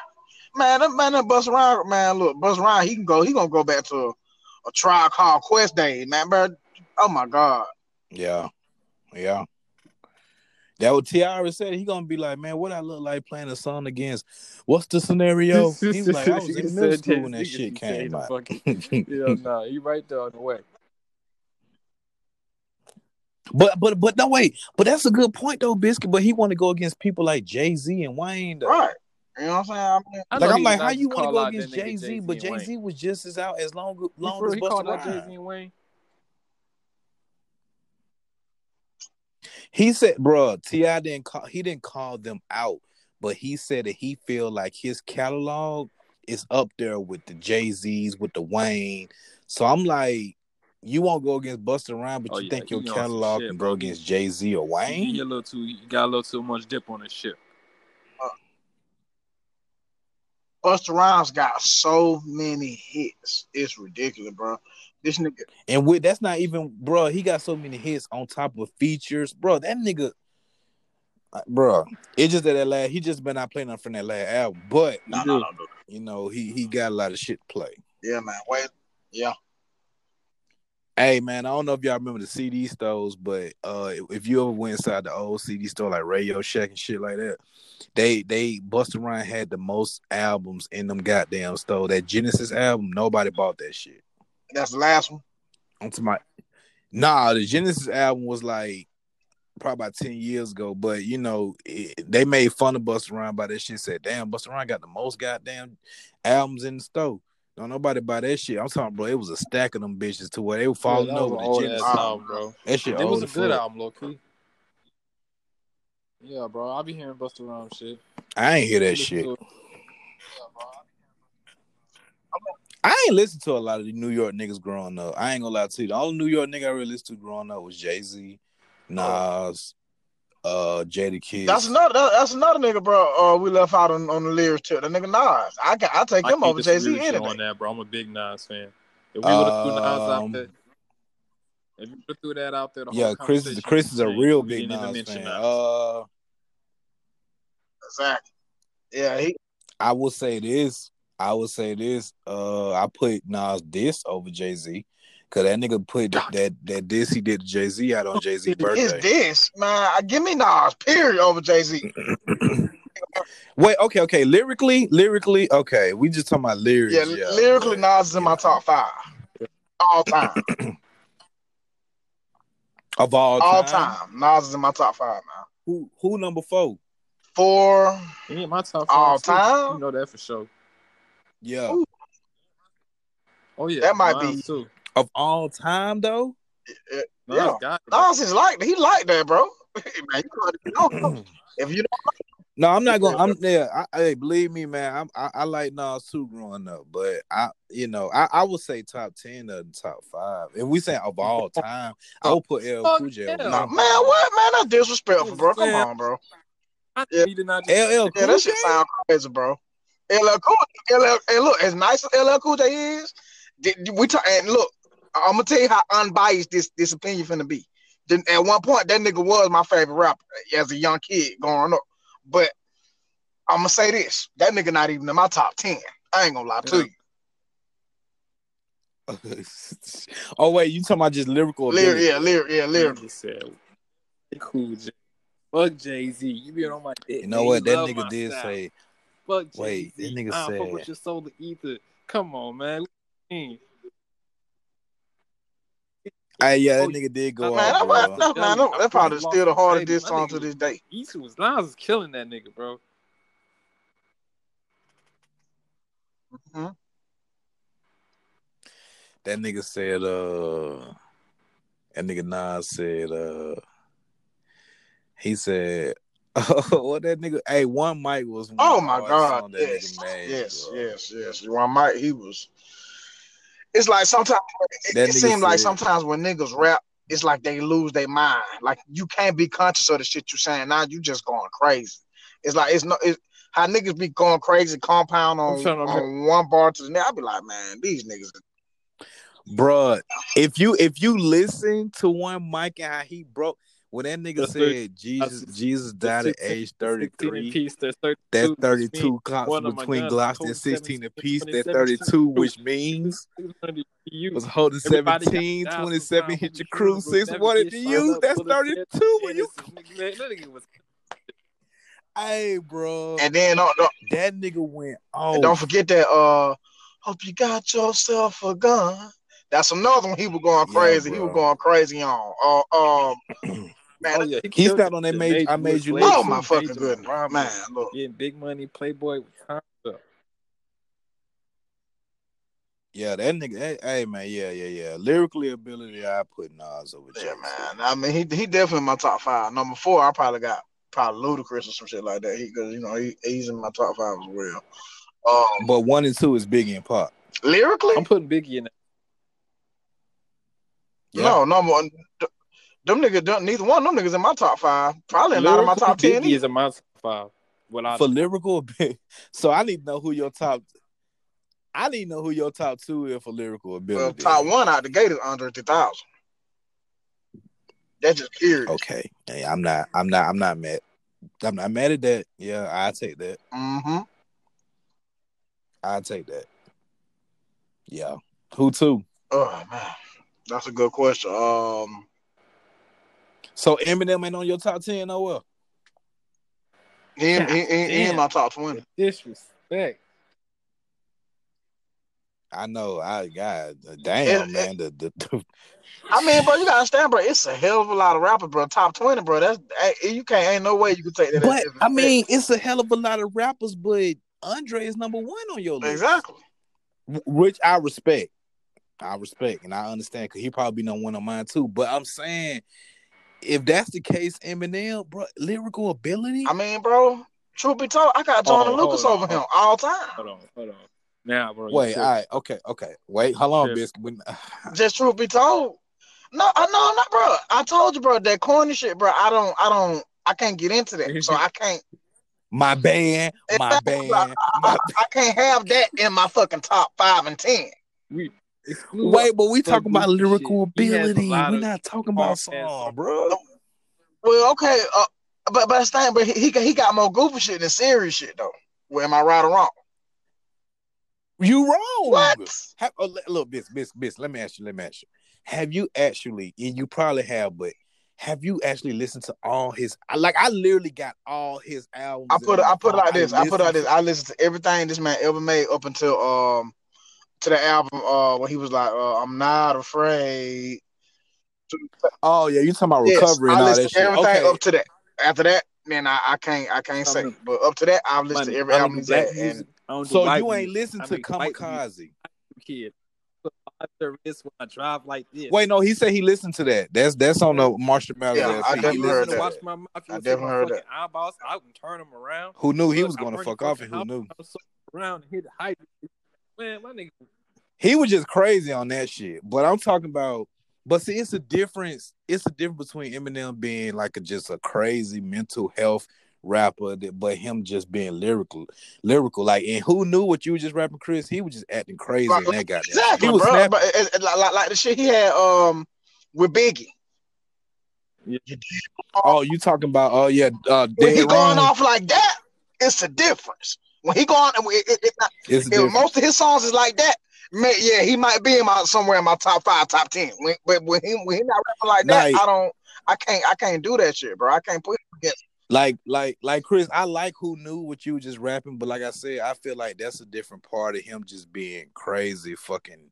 C: Man, that man, that Busta Rhymes, man, look, Busta Rhymes, he can go, he gonna go back to a, a Tribe Called Quest Day, man, bro. Oh my god.
A: Yeah, yeah. That what Tiara said. He gonna be like, man, what I look like playing a song against? What's the scenario? He was like, I was in middle school when that shit came out.
B: yeah, nah, he right there on the way.
A: But but but no wait, but that's a good point though, Biscuit. But he want to go against people like Jay Z and Wayne. Though.
C: Right. You know what I'm saying? I mean,
B: I
A: Like I'm like, how you want to go against Jay Z? But Jay Z was just as out as long
B: He,
A: long
B: for
A: as
B: real, he called
A: Busta
B: out Jay Z and Wayne.
A: He said, bro, Ti didn't call. He didn't call them out, but he said that he feel like his catalog is up there with the Jay Z's, with the Wayne. So I'm like, you won't go against Busta Rhymes, but
B: Oh,
A: you
B: yeah,
A: think your
B: on
A: catalog
B: shit,
A: can
B: bro.
A: go against Jay Z or Wayne?
B: You, a little too. He got a little too much dip on his shit.
C: Busta Rhymes got so many hits. It's ridiculous, bro. This nigga,
A: And with that's not even, bro. He got so many hits on top of features, bro. That nigga, uh, bro. It's just that that last, he just been out playing on from that last album, but
C: no,
B: do.
C: no, no, no.
A: you know he he got a lot of shit to play.
C: Yeah, man. Wait. Yeah.
A: Hey man, I don't know if y'all remember the CD stores, but uh if you ever went inside the old CD store like Radio Shack and shit like that, they they Busta Rhymes had the most albums in them goddamn store. That Genesis album, nobody bought that shit.
C: That's the last one.
A: On to my nah, the Genesis album was like probably about 10 years ago, but you know, it, they made fun of Busta Rhymes by that shit. Said, damn, Busta Rhymes got the most goddamn albums in the store. Don't nobody buy that shit. I'm talking, bro. It was a stack of them bitches to where they were falling
B: yeah, that was
A: over
B: an
A: the Genesis.
C: album.
B: album, bro.
A: That shit
B: It was a good album, low key. Yeah, bro. I be hearing Busta Rhymes shit.
A: I ain't hear that shit.
B: to it.
A: I ain't listened to a lot of the New York niggas growing up. I ain't gonna lie to you. The only New York nigga I really listened to growing up was Jay Z, Nas, uh, Jadakiss.
C: That's another. that- That's another nigga, bro. Uh, we left out on, on the lyrics too. The nigga Nas. I can. I take
B: I
C: him over Jay Z
B: disagree with you
C: any
B: on
C: day.
B: that, bro. I'm a big Nas fan. If we would have threw Nas out
A: Um,
B: there, if you would've threw that out there, the
A: yeah,
B: whole
A: Chris is Chris is a real big
B: didn't
A: Nas fan.
B: Nas.
A: Uh,
C: Exactly. Yeah. He.
A: I will say this. I would say this. Uh, I put Nas diss over Jay Z. Cause that nigga put that that diss he did to Jay Z out on Jay Z
C: Is
A: birthday.
C: this man? Give me Nas. Period over Jay Z.
A: Wait, okay, okay. Lyrically, lyrically, okay. We just talking about lyrics.
C: Yeah.
A: Yeah,
C: lyrically,
A: but,
C: Nas is in
A: you
C: my top five all time.
A: of all
C: all
A: time.
C: time. Nas is in my top five, man.
A: Who who number four?
C: Four.
B: He in my top five
C: All
B: too.
C: time?
B: You know that for sure.
A: Yeah,
C: Ooh.
B: Oh yeah,
C: That might
B: mine
C: be-
B: too.
A: of all time though.
C: Yeah.
B: Nas
C: Yeah.
B: got.
C: Nas is like he like that, bro. man, you know. Hmm. If you don't,
A: No, I'm not gonna. I'm yeah. Hey, believe me, man. I'm, I I like Nas too growing up, but I you know I, I would say top ten of the top five. If we say of all oh, time, oh, I would put L
B: Fuck
A: Cool J.
B: yeah.
C: nah, man, what man? That's disrespectful, bro. Come
B: Man.
C: on, bro.
B: I
C: Yeah.
B: he did not just
A: LL
C: Yeah, that shit sound crazy, bro. LL Cool, LL, and look, as nice as LL Cool J is, th- we talk, and look, I'm gonna tell you how unbiased this this opinion finna be. Then at one point, that nigga was my favorite rapper as a young kid growing up. But I'm gonna say this: that nigga not even in my top ten. I ain't gonna lie to
B: Yeah.
C: you.
A: oh wait, you talking about just lyrical?
C: Lyric,
A: ability?
C: yeah, lyric, yeah, lyric.
B: Nigga said, "Cool J." Fuck Jay Z. You been on my dick.
A: You know what? That nigga did
B: style.
A: say.
B: Fuck Jay
A: Wait,
B: Z.
A: that nigga
B: I fuck
A: said-
B: with your solar ether. Come on, man. Mm.
A: Hey, yeah, that
B: Oh,
A: nigga did go
C: Man,
A: off,
C: that,
A: bro.
C: that, that, man, that, that probably still the hardest diss song to this day.
B: East was Nas was killing that nigga, bro. Mhm.
A: That nigga said, uh, that nigga Nas said, uh, he said, what that nigga, hey, one mic was
C: oh my god, yes,
A: nigga
C: yes, yes, yes. Ron Mike, he was. It's like sometimes it, it seems like sometimes when niggas rap, it's like they lose their mind. Like you can't be conscious of the shit you're saying. Now you just going crazy. It's like it's no. It's, how niggas be going crazy, compound on,
B: trying to
C: on one bar to the next. I be like, man, these niggas.
A: Bruh, if you if you listen to one mic and how he broke when that nigga
B: That's
A: said Jesus
B: that's-
A: Jesus died at age 33,
B: Piece, that's 32,
A: that 32 cops
B: one of my
A: between
B: guns
A: Glock and 16 apiece, that 32, which means
B: 600 you.
A: was holding
B: Everybody
A: 17, 27, hit your crew,
B: shooter
A: 6
B: never
A: wanted
B: get
A: to
B: shot
A: use, that's 32 when you.
B: it's- nigga, man, that nigga was
A: Hey, bro.
C: And then don't, don't,
A: That nigga went
C: and
A: oh
C: don't forget that. Uh, hope you got yourself a gun. That's another one he was going
A: Yeah,
C: crazy. he was going crazy on. Uh, um, man,
B: Oh yeah,
A: He
B: killed
A: stepped on that
B: The
A: made- I made you
C: oh my fucking
B: was
C: goodness, man! Look,
B: Getting big money, Playboy
A: yeah, that nigga. Hey, hey, man, yeah, yeah, yeah. Lyrically ability, I put Nas over.
C: yeah,
A: Jay-Z.
C: man. I mean, he he definitely my top five. Number four, I probably got probably Ludacris or some shit like that. He because you know he, he's in my top five as well. Um,
A: But one and two is Biggie and Pop.
C: lyrically,
B: I'm putting Biggie in. There.
A: Yeah.
C: no, number one. Th- Them niggas, don't- neither one of them niggas in my top five. Probably not in my top ten.
B: Biggie is in my top five. Without
A: For lyrical, ability- so I need to know who your top. I need to know who your top two is for lyrical ability.
C: Well, top one out the gate is Andre 3000. That's just period.
A: Okay, hey, I'm not. I'm not. I'm not mad. I'm not mad at that. Yeah, I take that.
C: Mm-hmm.
A: I take that. Yeah. Who two?
C: Oh man, that's a good question. Um,
A: So Eminem ain't on your top ten, oh well.
C: in my top twenty.
B: disrespect.
A: I know. I got damn
C: It-
A: man. The, the, the
C: I mean, bro, you gotta understand, bro. It's a hell of a lot of rappers, bro. Top twenty, bro. That's you can't. Ain't no way you can take that.
A: but
C: as-
A: I mean, it's a hell of a lot of rappers. But Andre is number one on your list,
C: exactly.
A: Which I respect. I respect and I understand because he probably be number one on mine too. But I'm saying, if that's the case, Eminem, bro, lyrical ability.
C: I mean, bro. Truth be told, I got Joyner
B: Oh,
C: Lucas
B: hold on,
C: over him
B: hold
C: all time.
B: Hold on, hold on. Now, bro.
A: Wait, all right, okay, okay. Wait, how long,
B: Sure.
A: Biscuit?
C: Just truth be told. No, I no, not bro. I told you, bro. That corny shit, bro. I don't, I don't, I can't get into that. So I can't,
A: my band, my
C: Exactly.
A: band.
C: I,
A: my-
C: I can't have that in my fucking top five and ten.
B: We exclude
A: Wait, but we talking about lyrical
B: shit. He has a
A: ability. We're not talking about song, bro.
C: Well, okay, uh, but but it's thing, but he, he he got more goofy shit than serious shit though. Well, am I right or wrong?
A: You wrong.
C: What?
A: Have, oh, le- look, Bis, Bis, Bis, let me ask you, let me ask you. Have you actually, and you probably have, but have you actually listened to all his, like, I literally got all his albums.
C: I put it, I put it like this. I put it like this. I listened to everything this man ever made up until um to the album uh when he was like uh, I'm not afraid.
A: Oh, yeah, you talking about
C: Yes,
A: recovery and
C: I
A: all
C: listened
A: that
C: to
A: shit.
C: everything
A: Okay.
C: up to that. After that, then I, I can't I can't say. But up to that, I've listened
B: money.
C: to every
B: I
C: album
B: don't
C: he's
B: black
C: And
B: I don't do
A: So
B: white
A: you ain't listened to
B: make white
A: Kamikaze.
B: kid. Put my other when I drive like this.
A: Wait, no, he said he listened to that. That's that's on the Marshall Mathers
C: Yeah, I
A: LP.
C: definitely
A: He
C: heard
A: listened
B: listen to
A: to
C: that.
B: watch my mouth.
C: I
B: see
C: definitely
B: my
C: heard
B: fucking eyeballs. I can turn them around.
A: Who knew he was going to fuck off and who knew?
B: around and hit the height. Man, my nigga.
A: He was just crazy on that shit. But I'm talking about, but see, it's a difference. It's a difference between Eminem being like a just a crazy mental health rapper, that, but him just being lyrical, lyrical. Like, and who knew what you were just rapping, Chris? He was just acting crazy
C: Like-
A: in that goddamn.
C: exactly,
A: he was
C: bro.
A: snapping.
C: But it, it- like, like like the shit he had um with Biggie.
B: Yeah.
A: Oh, you talking about? Oh yeah, uh,
C: When he
A: Dead
C: going off like that, it's a difference. When he going, it, it, it,
A: It's
C: most of his songs is like that, man, yeah, he might be in my somewhere in my top five, top ten. When, but when he when he not rapping like that,
A: Like-
C: I don't, I can't, I can't do that shit, bro. I can't put against.
A: like like like Chris, I like who knew what you were just rapping, but like I said, I feel like that's a different part of him just being crazy, fucking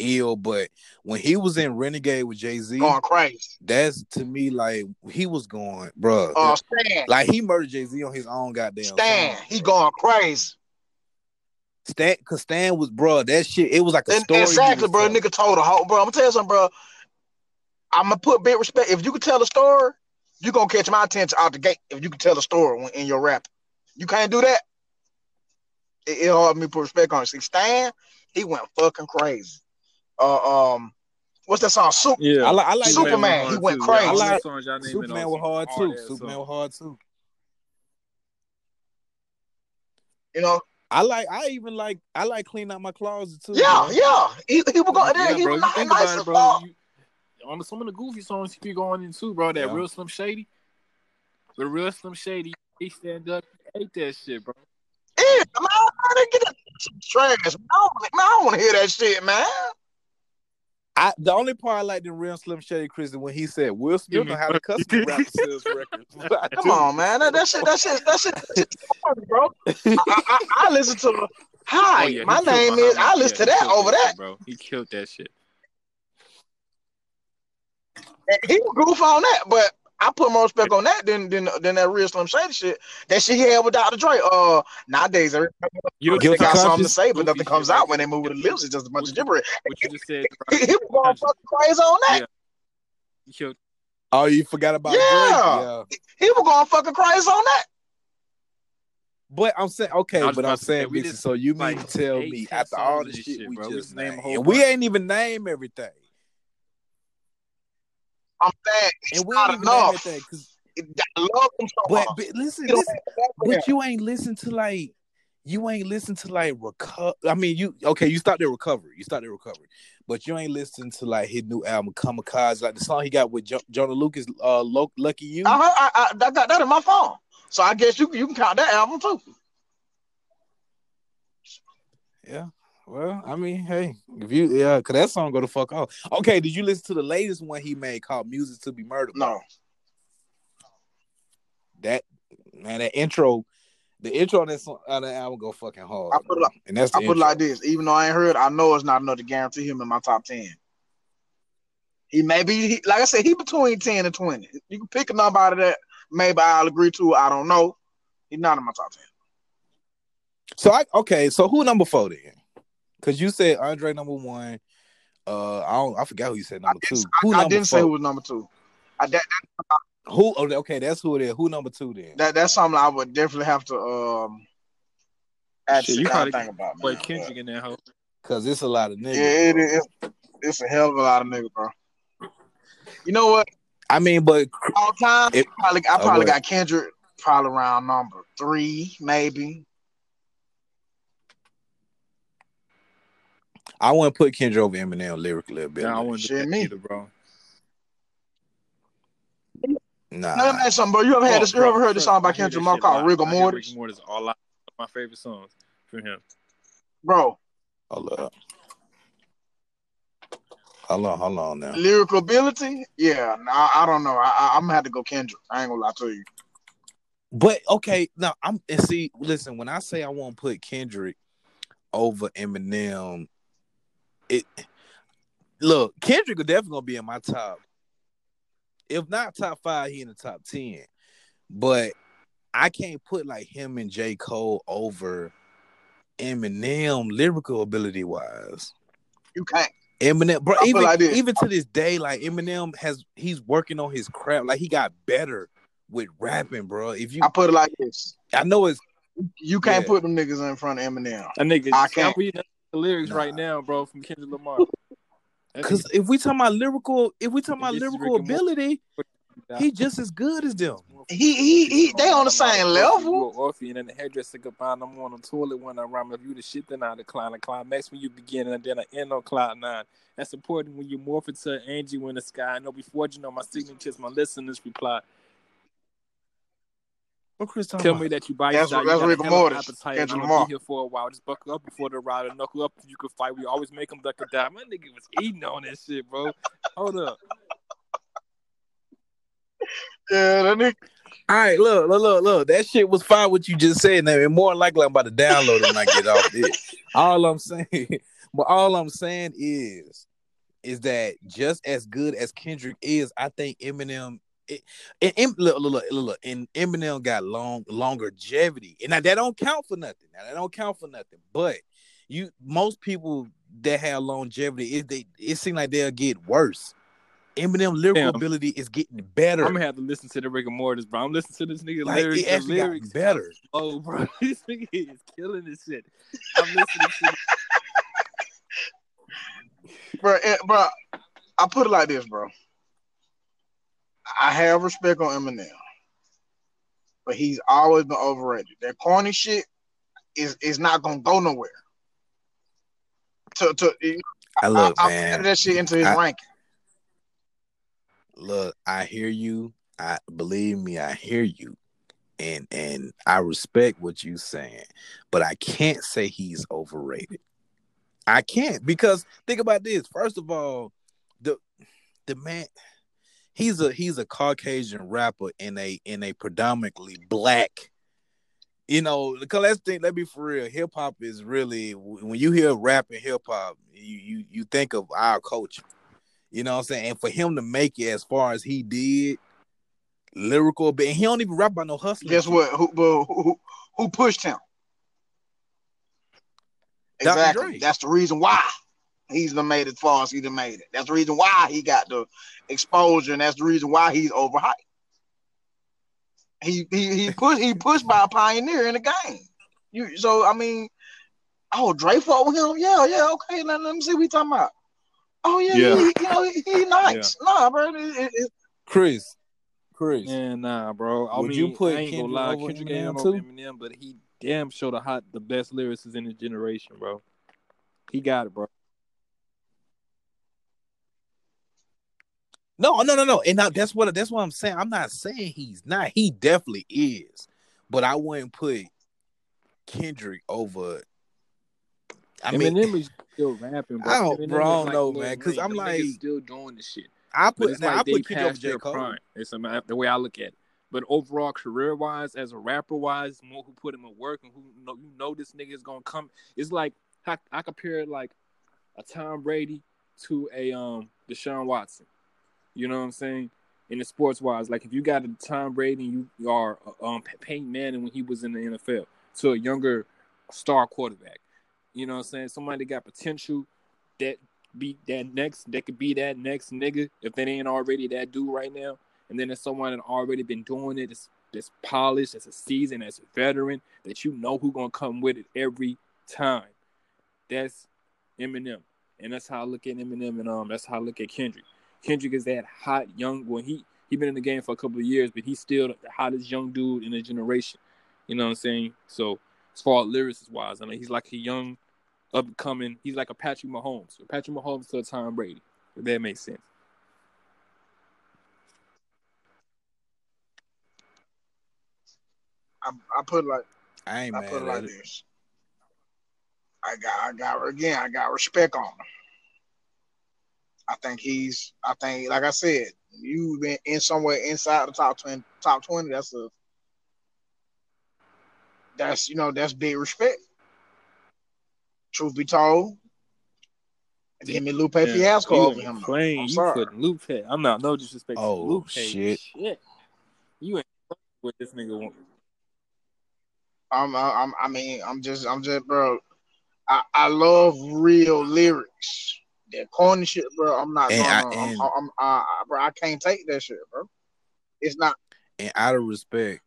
A: ill. But when he was in Renegade with Jay Z,
C: Going crazy.
A: that's to me like he was going, bruh.
C: Uh, Stan,
A: like he murdered Jay Z on his own goddamn.
C: Stan,
A: song,
C: he going crazy.
A: Stan, cause Stan was, bruh. That shit, it was like a
C: And,
A: story.
C: exactly, bro.
A: telling.
C: Nigga told a whole, bro. I'm gonna tell you something, bro. I'm gonna put big respect. If you can tell a story, you gonna catch my attention out the gate. If you can tell a story in your rap, you can't do that. It, it hard me put respect on it. See, Stan, he went fucking crazy. Uh, um, what's that song? Super.
B: Yeah.
A: I like, I like
C: Superman, he went crazy.
A: I like-
B: songs y'all
A: Superman was hard too.
B: hard-ass
A: Superman
B: songs.
A: was hard too.
C: You know,
A: I like. I even like. I like cleaning out my closet too.
C: yeah,
A: bruh.
C: yeah. He, he was going
B: Yeah,
C: there. he
B: bro.
C: was not nice
B: it, bro. You, on some of the goofy songs he be going into, bro. That
A: Yeah.
B: real Slim Shady, the real Slim Shady, he stand up, he ate that shit, bro.
C: Yeah, man, I didn't get that trash. Man, I don't, man, I don't want to hear that shit, man.
A: I the only part I liked in Real Slim Shady Chris is when he said Will Smith know how to custom rap sales records.
C: Come on, man. That, that shit, that shit, that shit, that shit bro. I, I, I, I listen to Hi,
B: Oh, yeah,
C: my name
B: Muhammad.
C: is. I listen
B: Yeah,
C: to that over that.
B: shit, bro. He killed that shit.
C: He was goof on that, but I put more respect on that than than than that real Slim Shady shit that she had with Dr. Dre. Uh, nowadays everybody
B: You
C: they got something to say, but nothing comes out when they move with the lips. It's just a bunch of
B: What you-
C: gibberish.
B: What you just said,
C: He, he was going
B: Country.
C: fucking crazy on that.
B: Yeah.
A: Oh, you forgot about Drake?
C: Yeah.
A: Yeah.
C: He was going fucking crazy on that.
A: But I'm saying okay, but I'm
B: to say,
A: saying,
B: we
A: so you mean
B: like,
A: to tell me after all
B: songs
A: the
B: of this
A: shit,
B: shit,
A: we
B: bro.
A: Just
B: just named a whole
A: and we ain't even name everything,
C: I'm saying it's
A: and we
C: not
A: ain't even name
C: enough.
A: 'cause-
C: I love him so
A: but,
C: much.
A: but listen,
C: don't
A: listen,
C: have to go for him.
A: but you ain't listen to like you ain't listen to like recover. I mean, you okay? You start the recovery. You start the recovery, but you ain't listening to like his new album Kamikaze, like the song he got with jo- Joyner Lucas, uh, Lo- Lucky You.
C: I, heard, I, I, I got that in my phone, so I guess you you can count that album too.
A: Yeah. Well, I mean, hey, if you yeah, cause that song go the fuck off. Okay, did you listen to the latest one he made called "Music to Be Murdered"?
C: No,
A: That man, that intro, the intro on that song, on that album go fucking hard.
C: I put it like-
A: and that's
C: I put it like this: even though I ain't heard, I know it's not enough to guarantee him in my top ten. He may be, he, like I said, he between ten and twenty. You can pick a number out of that. Maybe I'll agree to. I don't know. He's not in my top ten.
A: So I okay, so who number four then? Because you said Andre number one. Uh, I don't, I forgot who you said number two. Who
C: I, I didn't say who was number two. I, that,
A: Who? Oh, okay, that's who it is. Who number two then?
C: that that's something I would definitely have to um. Add
B: Shit, you
C: sit down
B: probably
C: think about.
B: Boy,
C: man.
B: Kendrick in that hoe.
A: Because it's a lot of niggas.
C: Yeah, it
A: bro.
C: is. It's, it's a hell of a lot of niggas, bro. You know what?
A: I mean, but
C: All time,
A: It-
C: probably I
A: Oh,
C: probably
A: go ahead.
C: got Kendrick probably around number three, maybe.
A: I want to put Kendrick over Eminem lyrically a bit.
B: Nah, I wouldn't do
C: Shit,
B: that
C: me.
B: either, bro.
A: Nah,
C: Let me ask something, bro. You ever had this? You ever heard this song by Kendrick
B: that
C: Lamar called.
B: Rigamortus?
C: Rigor Mortis
B: a lot. My favorite songs from him.
C: Bro,
A: hold up. Hold on, hold on now.
C: lyrical ability? Yeah, nah, I, I don't know. I, I, I'm gonna have to go Kendrick. I ain't gonna lie to you.
A: But okay, now I'm and see, listen, when I say I want to put Kendrick over Eminem, it look, Kendrick are definitely gonna be in my top. If not top five, he in the top ten. But I can't put like him and J. Cole over Eminem lyrical ability wise.
C: You can't.
A: Eminem, bro, even
C: like
A: even to this day, like Eminem has he's working on his craft. Like he got better with rapping, bro. If you,
C: I put it like this.
A: I know it's
C: You can't
A: Yeah.
C: put them niggas in front of Eminem.
B: That nigga,
C: I
B: I
C: can't.
B: Can't read the lyrics
A: Nah.
B: right now, bro, from Kendrick Lamar.
A: Because if we talk about lyrical, if we talk about lyrical
B: Rick and Morty.
A: ability, he just as good as them.
C: He he he. They on the same
B: You
C: level.
B: a orphan and the hairdresser could find them on the toilet when I rhyme. If you the shit, then I decline. A climax when you begin and then I end on cloud nine. That's important when you morph into an angel in the sky. I know before you know my signatures, my listeners reply.
A: What Chris talking
B: Tell
A: about?
B: me that you buy
C: That's-
B: side.
C: that's
B: you got
C: Rick
B: a
C: and
B: hell of an
C: Mortis.
B: appetite.
C: Kendrick
B: I'm
C: Lamar.
B: gonna be here for a while. Just buckle up before the ride. Knuckle up you could fight. We always make them duck or die. My nigga was eating on that shit, bro. Hold up.
C: Yeah, that nigga.
A: All right, look, look, look, look. That shit was fine. What you just said, now, and more likely I'm about to download it when I get off this. All I'm saying, but all I'm saying is, is that just as good as Kendrick is, I think Eminem. It, and, and look, look, look, look, look, and Eminem got long longevity, and now that don't count for nothing. Now that don't count for nothing. But you, most people that have longevity, it they it seems like they'll get worse. Eminem lyrical
B: Damn.
A: ability is getting better.
B: I'm gonna have to listen to the Rick and Mortis, bro. I'm listening to this nigga
A: Like,
B: lyrics. The
A: actually got
B: lyrics
A: better.
B: Oh, bro, this nigga is killing this shit. I'm listening to.
C: bro, eh, bro. I put it like this, bro. I have respect on Eminem, but he's always been overrated. That corny shit is is not gonna go nowhere. To to
A: I look,
C: I, I
A: man.
C: put that shit into his
A: I-
C: ranking.
A: look, I hear you. I believe me, I hear you. And and I respect what you're saying, but I can't say he's overrated. I can't because think about this. First of all, the the man he's a he's a Caucasian rapper in a in a predominantly black you know, because let's think, let me be for real. Hip hop is really when you hear rap and hip hop, you, you you think of our culture. You know what I'm saying? And for him to make it as far as he did, lyrical, but he don't even rap about no hustling.
C: Guess what? Who, who, who, who pushed him? Exactly. That's the reason why he's done made it as far as he done made it. That's the reason why he got the exposure, and that's the reason why he's overhyped. He he he pushed he pushed by a pioneer in the game. You so I mean, oh Dre fought with him. Yeah, yeah, okay. Let, let me see what we talking about. Oh yeah,
B: Yeah.
C: He, you know he, he nice. Nah, bro. It, it, it-
A: Chris, Chris,
B: Man, nah, bro. I
A: Would
B: mean,
A: you put
B: I ain't gonna
A: Kendrick
B: lie,
A: over
B: Kendrick
A: Eminem too?
B: over Eminem, but he damn sure the hot, the best lyricist in his generation, bro. He got it, bro.
A: No, no, no, no. And now that's what that's what I'm saying. I'm not saying he's not. He definitely is. But I wouldn't put Kendrick over. I mean,
B: Eminem is still rapping, bro.
A: I don't-
B: Eminem
A: bro, I
B: like
A: know, man.
B: Because
A: I'm like-
B: still doing the shit.
A: I put now I
B: like they
A: put Kendrick over J Cole.
B: prime. It's the way I look at it. But overall, career wise, as a rapper wise, more who put him in work and who know you know this nigga is gonna come. It's like I, I compare it like a Tom Brady to a um Deshaun Watson. You know what I'm saying? In the sports wise, like if you got a Tom Brady you are um Peyton Manning when he was in the NFL to a younger star quarterback. You know what I'm saying? Somebody got potential that be that next that could be that next nigga if they ain't already that dude right now. And then there's someone that already been doing it, that's, that's polished, that's a season, that's a veteran, that you know who gonna come with it every time. That's Eminem. And that's how I look at Eminem and um that's how I look at Kendrick. Kendrick is that hot young well he he been in the game for a couple of years, but he's still the hottest young dude in the generation. You know what I'm saying? So as far as lyricist wise, I mean he's like a young upcoming, he's like a Patrick Mahomes. So Patrick Mahomes to a Tom Brady. If that makes sense.
C: I, I put like
A: I ain't
C: I
A: mad
C: put it like
A: it.
C: this. I got I got again I got respect on him. I think he's I think like I said, you've been in somewhere inside the top twenty top twenty, that's a that's you know, that's big respect. Truth be told. Give me Lupe Fiasco
B: you
C: over him. though.
B: Playing,
C: I'm
B: you
C: sorry.
B: put Lupe. I'm not no disrespect
A: Oh,
B: to Lupe.
A: shit.
B: You ain't what this nigga want.
C: I'm, I'm, I mean, I'm just, I'm just, bro. I, I love real lyrics. That corny shit, bro. I'm not
A: And I-
C: gonna.
A: and-
C: I'm, I'm, I, bro. I can't take that shit, bro. It's not.
A: And out of respect,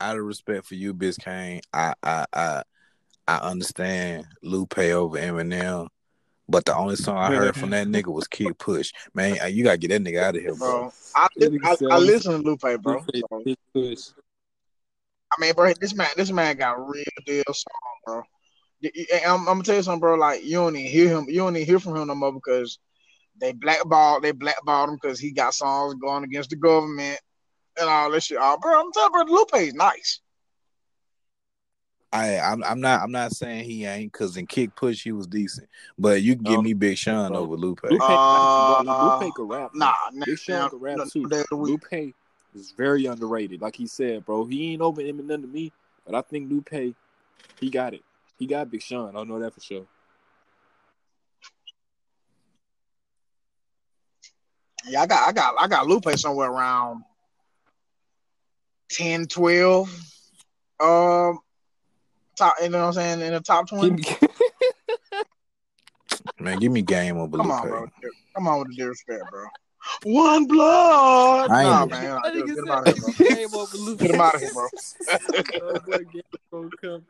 A: out of respect for you, Biscayne, I I I I understand Lupe over Eminem. But the only song I heard from that nigga was Kick Push. Man, uh, you gotta get that nigga out of here, bro.
C: bro. I, I, I listen to Lupe, bro.
B: Lupe,
C: So. I mean, bro, this man, this man got real deal song, bro. Y- y- I'm, I'm gonna tell you something, bro. Like you don't even hear him, you don't even hear from him no more because they blackballed, they blackballed him because he got songs going against the government and all this shit. Oh, bro, I'm telling you, bro, is nice.
A: I I'm, I'm not I'm not saying he ain't because in Kick Push he was decent, but you can give
B: Um,
A: me Big Sean
B: bro,
A: over Lupe.
B: Lupe,
C: Uh,
B: Lupe can rap.
C: Nah, nah,
B: Big Sean
C: nah,
B: can rap
C: nah,
B: too.
C: day of.
B: Lupe is very underrated. Like he said, bro, he ain't over Eminem to me, but I think Lupe, he got it. He got Big Sean. I don't know that for sure.
C: Yeah, I got I got I got Lupe somewhere around 10, 12. Um top you know what I'm saying in the top 20.
A: Man, give me game over
C: Come
A: Lupe.
C: on, bro. Come on with the disrespect, bro. One blood.
A: I ain't
C: Nah, man.
B: That
C: Get, get him out of here, bro.
B: game over Lupe.
C: Get him out of here, bro.
B: Oh, boy, game gonna come.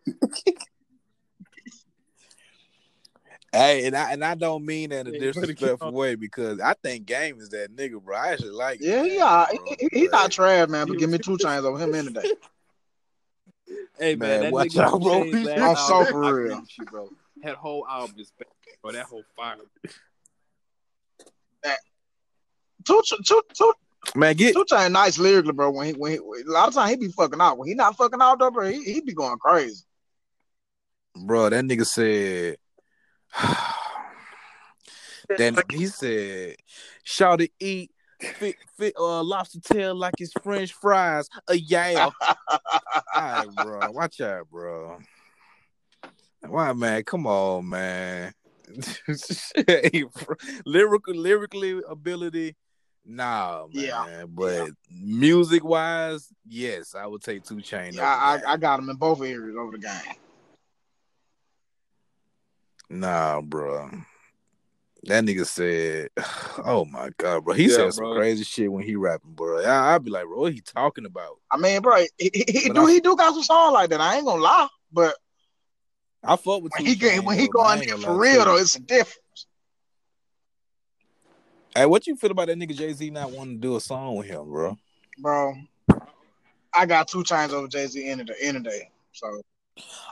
A: Hey, and I and I don't mean that in a
B: Yeah, you better keep
A: disrespectful way because I think Game is that nigga, bro. I actually like.
C: Yeah,
A: Game,
C: he, all- uh,
A: bro,
C: he, he, he not
A: but-
C: trash, man, but give me 2 Chainz over him any day.
B: Hey man,
A: Man,
B: that
A: watch
B: nigga
A: out, bro.
B: Chainz last
C: I'm
B: album,
C: so for real.
B: you, bro. That whole album is back, bro. That whole fire.
C: Two, two, two,
A: Man, get
C: Two Chain nice lyrically, bro. When he when he, a lot of time he be fucking out. When he not fucking out though, bro, he, he be going crazy.
A: bro. That nigga said. then he said, "Shout to eat fit, fit, uh, lobster tail like it's French fries." A yeah. All right, bro. Watch out, bro. Why, man? Come on, man. Lyrical, lyrically ability, nah, man.
C: Yeah,
A: But music wise, yes, I would take Two Chain.
C: Yeah, I, I I got him in both areas over the game.
A: Nah, bro. That nigga said, "Oh my god, bro." He
B: Yeah,
A: said some
B: bro.
A: crazy shit when he rapping, bro. I, I'd be like, "Bro, what he talking about?"
C: I mean, bro, he, he, he do
A: I-
C: he do got some song like that. I ain't gonna lie, but
A: I fuck with
C: when he get
A: Chainz,
C: when he
A: though, but I
C: going there for real though, it's a difference.
A: Hey, what you feel about that nigga Jay Z not wanting to do a song with him, bro?
C: bro. I got 2 Chainz over Jay Z any day, the day. So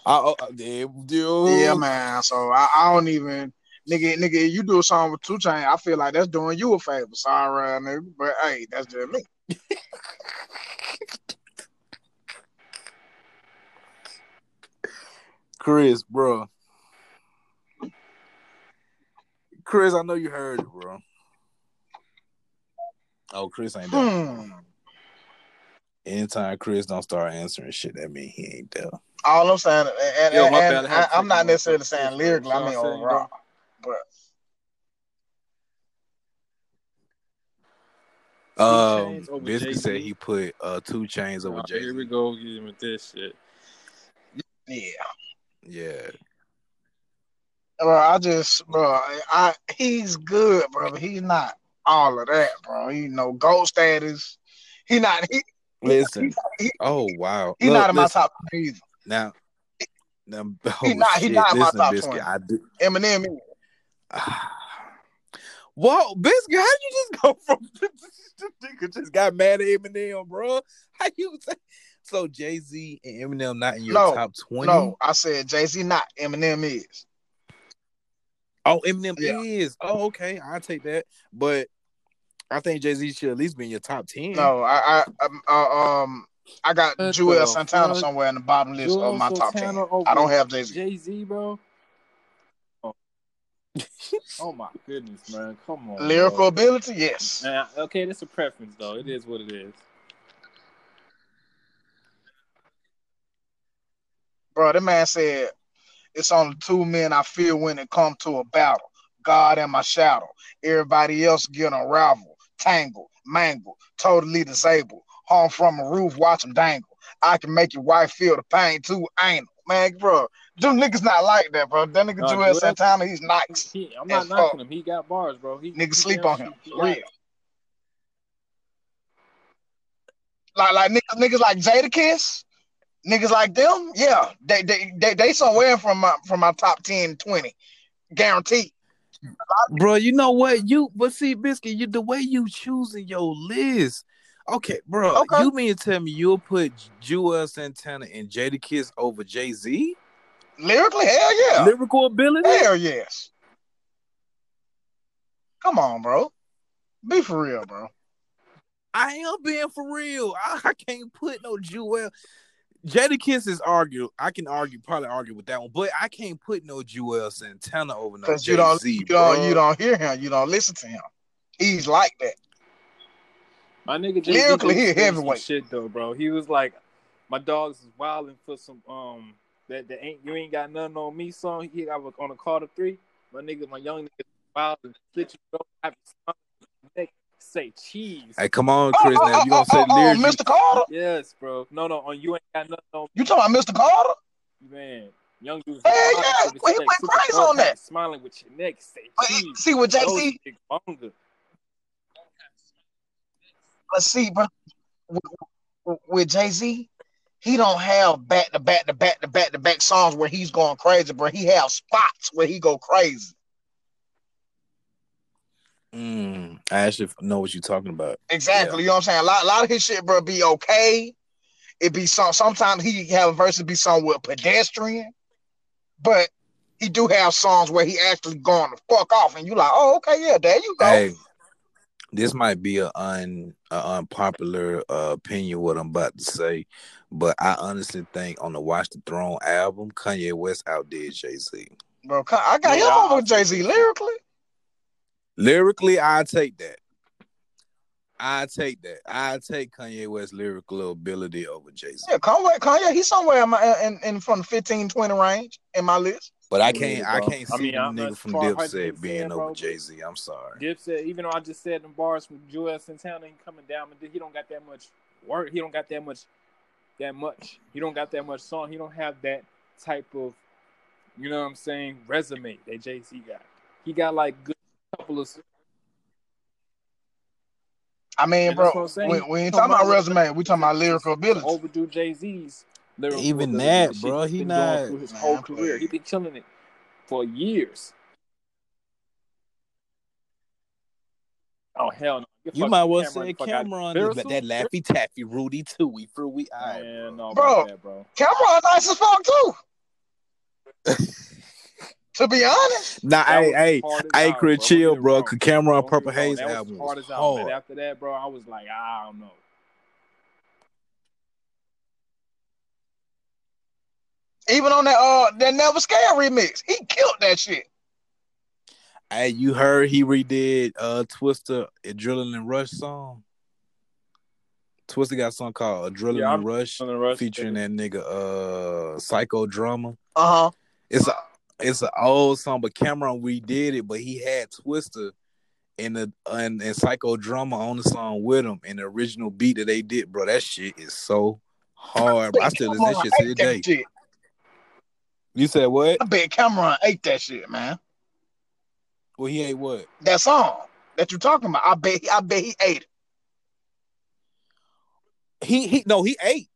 A: I, oh, uh, yeah, dude.
C: yeah, man. So I, I don't even nigga, nigga. You do a song with 2 Chainz, I feel like that's doing you a favor. Sorry, nigga, but hey, that's just me.
A: Chris, bro. Chris, I know you heard it, bro. Oh, Chris ain't there.
C: Hmm.
A: Anytime Chris don't start answering shit, that mean he ain't there.
C: All I'm saying, and,
B: Yo,
C: and, and
B: I had
C: I,
B: to
C: I'm not necessarily saying
B: piss,
C: lyrically.
B: bro.
C: I mean
B: So I
C: overall, but
A: Um,
B: Chainz
A: Biscuit said he put uh 2 Chainz over
B: Oh,
A: Jay
B: here we
A: Z.
B: go again with this shit.
C: yeah,
A: Yeah,
C: bro. I just, bro, I, I he's good, bro, but he's not all of that, bro. He no gold status. He not. He,
A: listen.
C: he,
A: Oh wow,
C: he's
A: oh,
C: not in my
A: listen,
C: top three either.
A: now. Now, oh
C: He not-
A: He's
C: not in my top
A: Biscuit,
C: 20.
A: I do.
C: Eminem.
A: Whoa, Biscuit, how did you just go from nigga just got mad at Eminem, bro? How you say so? Jay Z and Eminem not in your
C: No,
A: top twenty?
C: no, I said Jay Z not. Eminem is.
A: Oh, Eminem
C: Yeah.
A: is. Oh, okay, I take that. But I think Jay Z should at least be in your top ten.
C: No, I, I, um, uh, um, I got
B: What Juelz
C: Santana
B: fuck?
C: somewhere in the bottom list
B: Juelz
C: of my top ten. I don't have Jay Z.
B: Jay Z, bro. Oh. oh my goodness, man! Come on,
C: Lyrical
B: bro.
C: ability, yes.
B: Nah, okay, that's a preference, though. It is what it is.
C: Bro, that man said it's only two men I feel when it comes to a battle. God and my shadow. Everybody else get unraveled, tangled, mangled, totally disabled. Home from a roof, watch them dangle. I can make your wife feel the pain too, ain't? Man, bro, them niggas not like that, bro. That nigga Juelz
B: Juelz-
C: Santana, he's nice.
B: He, I'm not knocking
C: fuck.
B: him. He got bars, bro. He
C: Niggas sleep on him. Real. Like like niggas, niggas like Jadakiss, niggas like them, yeah. They they they, they somewhere from my from my top 10, 20. Guaranteed.
A: Bro, you know what? You but see, Biscuit, you the way you choosing your list. Okay, bro.
C: Okay.
A: You mean to tell me you'll put Juelz Santana and Jadakiss over Jay Z?
C: Lyrically, hell yeah.
A: Lyrical ability?
C: Hell yes. Come on, bro. Be for real, bro.
A: I am being for real. I, I can't put no Juelz. Jadakiss is argue. I can argue, probably argue with that one, but I can't put no Juelz Santana over no
C: Because
A: Jay
C: you don't
A: Z.
C: you don't you don't hear him. You don't listen to him. He's like that.
B: My nigga Jay
C: Lyrically,
B: Z
C: he a
B: some
C: heavyweight.
B: shit though, bro. He was like, my dogs is wilding for some um that that ain't you ain't got nothing on me song. He got on a call to three. My nigga, my young nigga wild and slit you go have his neck say cheese.
A: Hey, come on, Chris.
C: Oh,
A: now
C: oh,
A: you gonna
C: oh,
A: say the
C: oh, oh,
A: lyrics? you-
C: Mr. Carter?
B: Yes, bro. No, no, on you ain't got nothing on
C: You talking about Mr. Carter?
B: man. Young dudes
C: Hell
B: wild
C: yeah. Well, he went crazy on that.
B: hat, Smiling with your neck say
C: eh,
B: cheese.
C: see with Jay Z. let's see, bro. With, with Jay Z, he don't have back to back to back to back to back songs where he's going crazy, bro. He have spots where he go crazy.
A: Mm, I actually know what you're talking about.
C: Exactly.
A: Yeah.
C: You know what I'm saying? A lot, a lot of his shit, bro, be okay. It be some. Sometimes he have a verse that be somewhat pedestrian, but he do have songs where he actually going to fuck off, and you like, oh, okay, yeah, there you go.
A: Hey, this might be a un a unpopular uh, opinion what I'm about to say, but I honestly think on the Watch the Throne album, Kanye West outdid Jay Z.
C: Bro, I got
B: Yeah,
C: him
B: I-
C: over Jay Z lyrically.
A: Lyrically, I take that. I take that. I take Kanye West's lyrical ability over Jay Z.
C: Yeah, Kanye, Kanye, he's somewhere in my in, in from the 15, 20 range in my list.
A: But I can't. I can't
B: I
A: see
B: mean,
A: the
B: I'm
A: nigga from Dipset
B: saying,
A: being
B: bro,
A: over Jay Z. I'm sorry.
B: Dipset, even though I just said them bars from Juelz Santana ain't coming down, but he don't got that much work. He don't got that much, that much. He don't got that much song. He don't have that type of, you know what I'm saying, resume that Jay Z got. He got like good couple of.
C: I mean,
B: And
C: bro,
B: I'm saying.
C: we, we ain't talking about resume. We talking about lyrical ability.
B: Overdo Jay Z's
A: Even that,
B: shit
A: bro,
B: he's
A: he
B: been
A: not-
B: through his
C: Man,
B: whole
C: please.
B: career. He been killing it for years. Oh hell no! Get
A: You might well
B: Cam'ron
A: say
B: the fuck out.
A: Cam'ron
B: Lyrical?
A: is that Laffy Taffy, Rudy Tooey, we Eye.
B: Man, no,
C: Bro.
B: about that, bro.
C: Cam'ron nice as fuck too. to be honest,
A: Nah,
B: That
A: hey,
B: was
A: hey,
B: hard as
A: hey, Chris,
B: bro.
A: chill,
B: Don't get me
A: bro.
B: wrong.
A: Cause Cam'ron
B: Don't
A: Purple. Haze
B: That was
A: album
B: hard
A: was
B: as out. after that, bro, I was like, I don't know.
C: even on that uh that Never Scared remix, he killed that shit.
A: Hey, you heard he redid uh Twista Adrenaline Rush song. Twista got a song called Adrenaline
B: Yeah, I'm-
A: Rush
B: Adrenaline Rush,
A: featuring that nigga uh Psychodrama.
C: Uh huh.
A: It's a it's an old song, but Cam'ron redid it, but he had Twista and the and, and Psychodrama on the song with him and the original beat that they did, bro. That shit is so hard. Bro. I still listen to that shit to this
C: that
A: day.
C: shit.
A: You said what?
C: I bet Cam'ron ate that shit, man.
A: Well, he ate what?
C: That song that you're talking about, I bet I bet he ate it.
A: He he no, he ate.